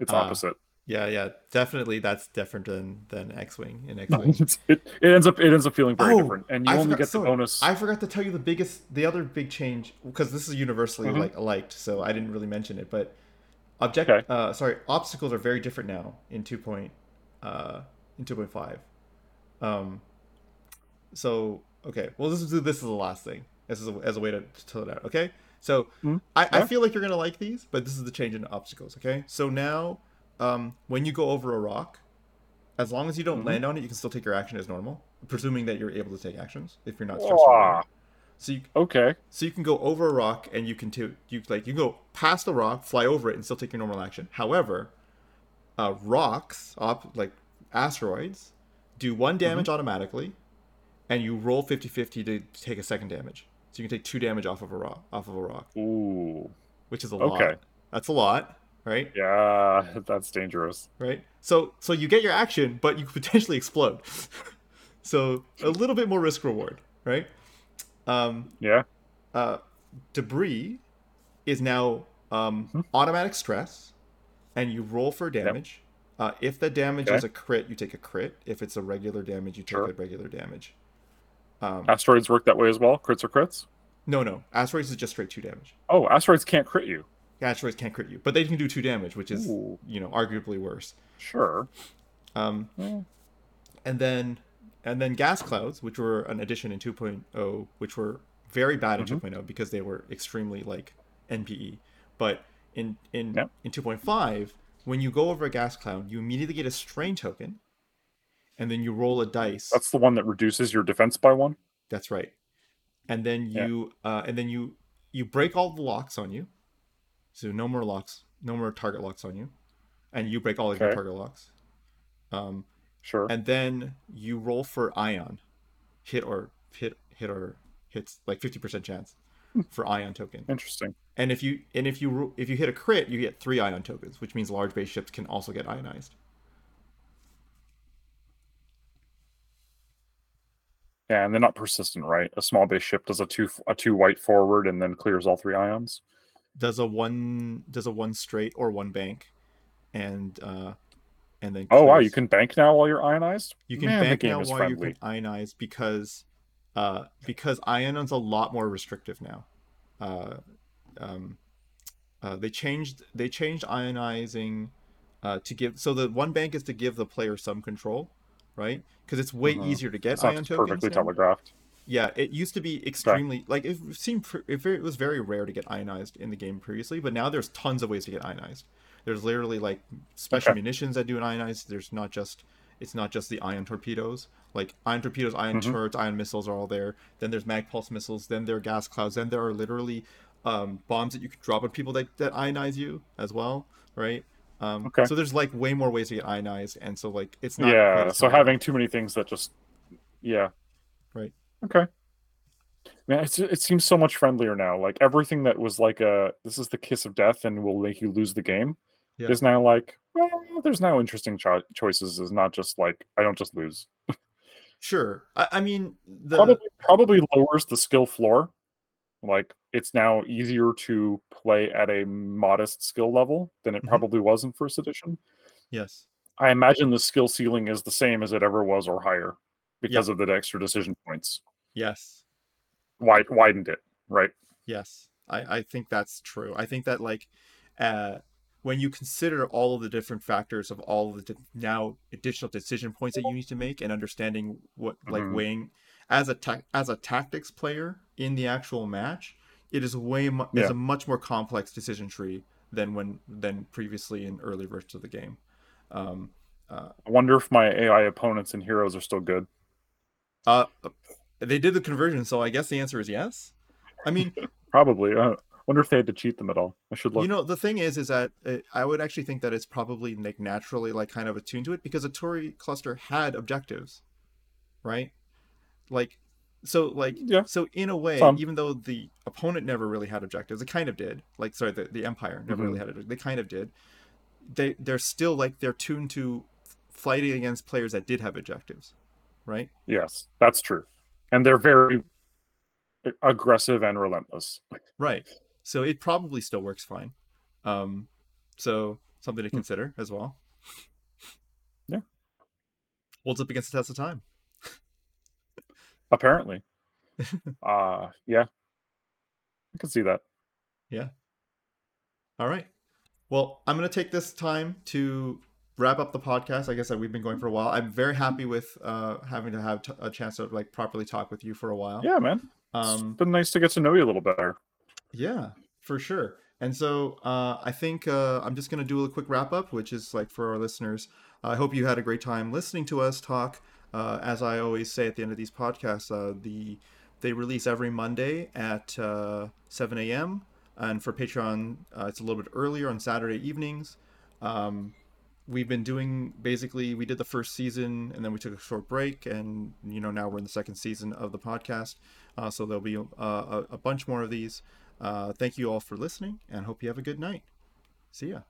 It's Ah. opposite. Yeah. Yeah. Definitely. That's different than than X-wing in X-wing. It, it ends up it ends up feeling very Oh, different, and you I only forgot- get the sorry. bonus. I forgot to tell you the biggest, the other big change because this is universally Mhm. like liked, so I didn't really mention it. But object, Okay. uh, sorry, obstacles are very different now in two point, uh, in two point five. Um, so okay, well this is this is the last thing. This is a, as a way to tell it out. Okay, so Mhm. I, I feel like you're gonna like these, but this is the change in obstacles. Okay, so now, um, when you go over a rock, as long as you don't Mhm. land on it, you can still take your action as normal, presuming that you're able to take actions if you're not stressed. out by Wah. it. So you okay. so you can go over a rock and you can to you like you can go past the rock, fly over it, and still take your normal action. However, uh, rocks, op, like asteroids, do one Mm-hmm. damage automatically, and you roll 50-50 to take a second damage. So you can take two damage off of a rock, off of a rock, Ooh. which is a Okay. lot. That's a lot, right? Yeah, that's dangerous. Right. So so you get your action, but you could potentially explode. so a little bit more risk reward, right? Um, Yeah. uh, debris is now um, Mhm. automatic stress, and you roll for damage. Uh, if the damage Okay. is a crit, you take a crit. If it's a regular damage, you take Sure. a regular damage. Um, Asteroids work that way as well. Crits or crits. no, no, asteroids is just straight two damage. Oh, asteroids can't crit you. Asteroids can't crit you, but they can do two damage, which is Ooh. you know arguably worse. Sure. Um, Mm. and then and then gas clouds which were an addition in 2.0 which were very bad in Mhm. 2.0 because they were extremely like npe but in in Yep. in 2.5 when you go over a gas cloud you immediately get a strain token and then you roll a dice That's the one that reduces your defense by one. that's right and then Yeah. you uh, and then you you break all the locks on you so no more locks no more target locks on you and you break all of your target locks um Sure. and then you roll for ion hit or hit hit or hits like 50% chance for ion token. Interesting. And if you and if you if you hit a crit, you get three ion tokens, which means large base ships can also get ionized. Yeah, and they're not persistent, right? A small base ship does a two a two white forward and then clears all three ions. Does a one does a one straight or one bank, and uh, and then Oh wow, you can bank now while you're ionized. you can Man, bank now while friendly. you can ionize because uh because ionon's a lot more restrictive now. Uh, um, uh, they changed they changed ionizing uh, to give so the one bank is to give the player some control, right? Because it's way Mhm. easier to get It's ion tokens. perfectly now. telegraphed. Yeah, it used to be extremely like it seemed it, it was very rare to get ionized in the game previously, but now there's tons of ways to get ionized. There's literally like special Okay. munitions that do an ionized. There's not just it's not just the ion torpedoes. Like ion torpedoes, ion Mhm. turrets, ion missiles are all there. Then there's mag pulse missiles. Then there are gas clouds. Then there are literally um, bombs that you can drop on people that, that ionize you as well, right? Um, Okay. So there's like way more ways to get ionized, and so like it's not Yeah, so having too many things that just yeah. Right. Okay. Man, it's, it seems so much friendlier now. Like everything that was like a this is the kiss of death and will make you lose the game Yeah. is now like well, there's now interesting cho- choices. Is not just like I don't just lose. Sure. I, I mean the Probably probably lowers the skill floor. Like it's now easier to play at a modest skill level than it Mhm. probably was in first edition. yes. I imagine the skill ceiling is the same as it ever was or higher because of the extra decision points. Yes. Wide, widened it, right? Yes, I, I think that's true. I think that like uh, when you consider all of the different factors of all of the now additional decision points that you need to make and understanding what like Mhm. weighing as a ta- as a tactics player in the actual match, it is way mu- it's Yeah. a much more complex decision tree than when than previously in early versions of the game. Um, I wonder if my AI opponents and heroes are still good. uh, they did the conversion, so I guess the answer is yes. I mean, Probably. I wonder if they had to cheat them at all. I should look. You know, the thing is, is that uh, I would actually think that it's probably like naturally like kind of attuned to it because Aturi cluster had objectives, right? Like, so like Yeah. so in a way, Some. even though the opponent never really had objectives, it kind of did. Like, sorry, the, the Empire never Mhm. really had it. They kind of did. They they're still like they're tuned to fighting against players that did have objectives, right? yes, that's true. And they're very aggressive and relentless. Right. So it probably still works fine. Um, so something to Hmm. consider as well. Yeah. Holds up against the test of time. Apparently. uh yeah. I can see that. Yeah. All right. Well, I'm going to take this time to wrap up the podcast. Like I said, we've been going for a while. I'm very happy with uh, having to have t- a chance to like properly talk with you for a while. Yeah, man. It's been nice to get to know you a little better. Yeah, for sure. And so uh, I think uh, I'm just going to do a quick wrap up, which is like for our listeners. I hope you had a great time listening to us talk. Uh, as I always say at the end of these podcasts, uh, the they release every Monday at uh, 7 a.m. And for Patreon, uh, it's a little bit earlier on Saturday evenings. Um, we've been doing basically we did the first season and then we took a short break and you know now we're in the second season of the podcast. Uh, so there'll be uh, a, a bunch more of these. Uh, thank you all for listening and hope you have a good night. See ya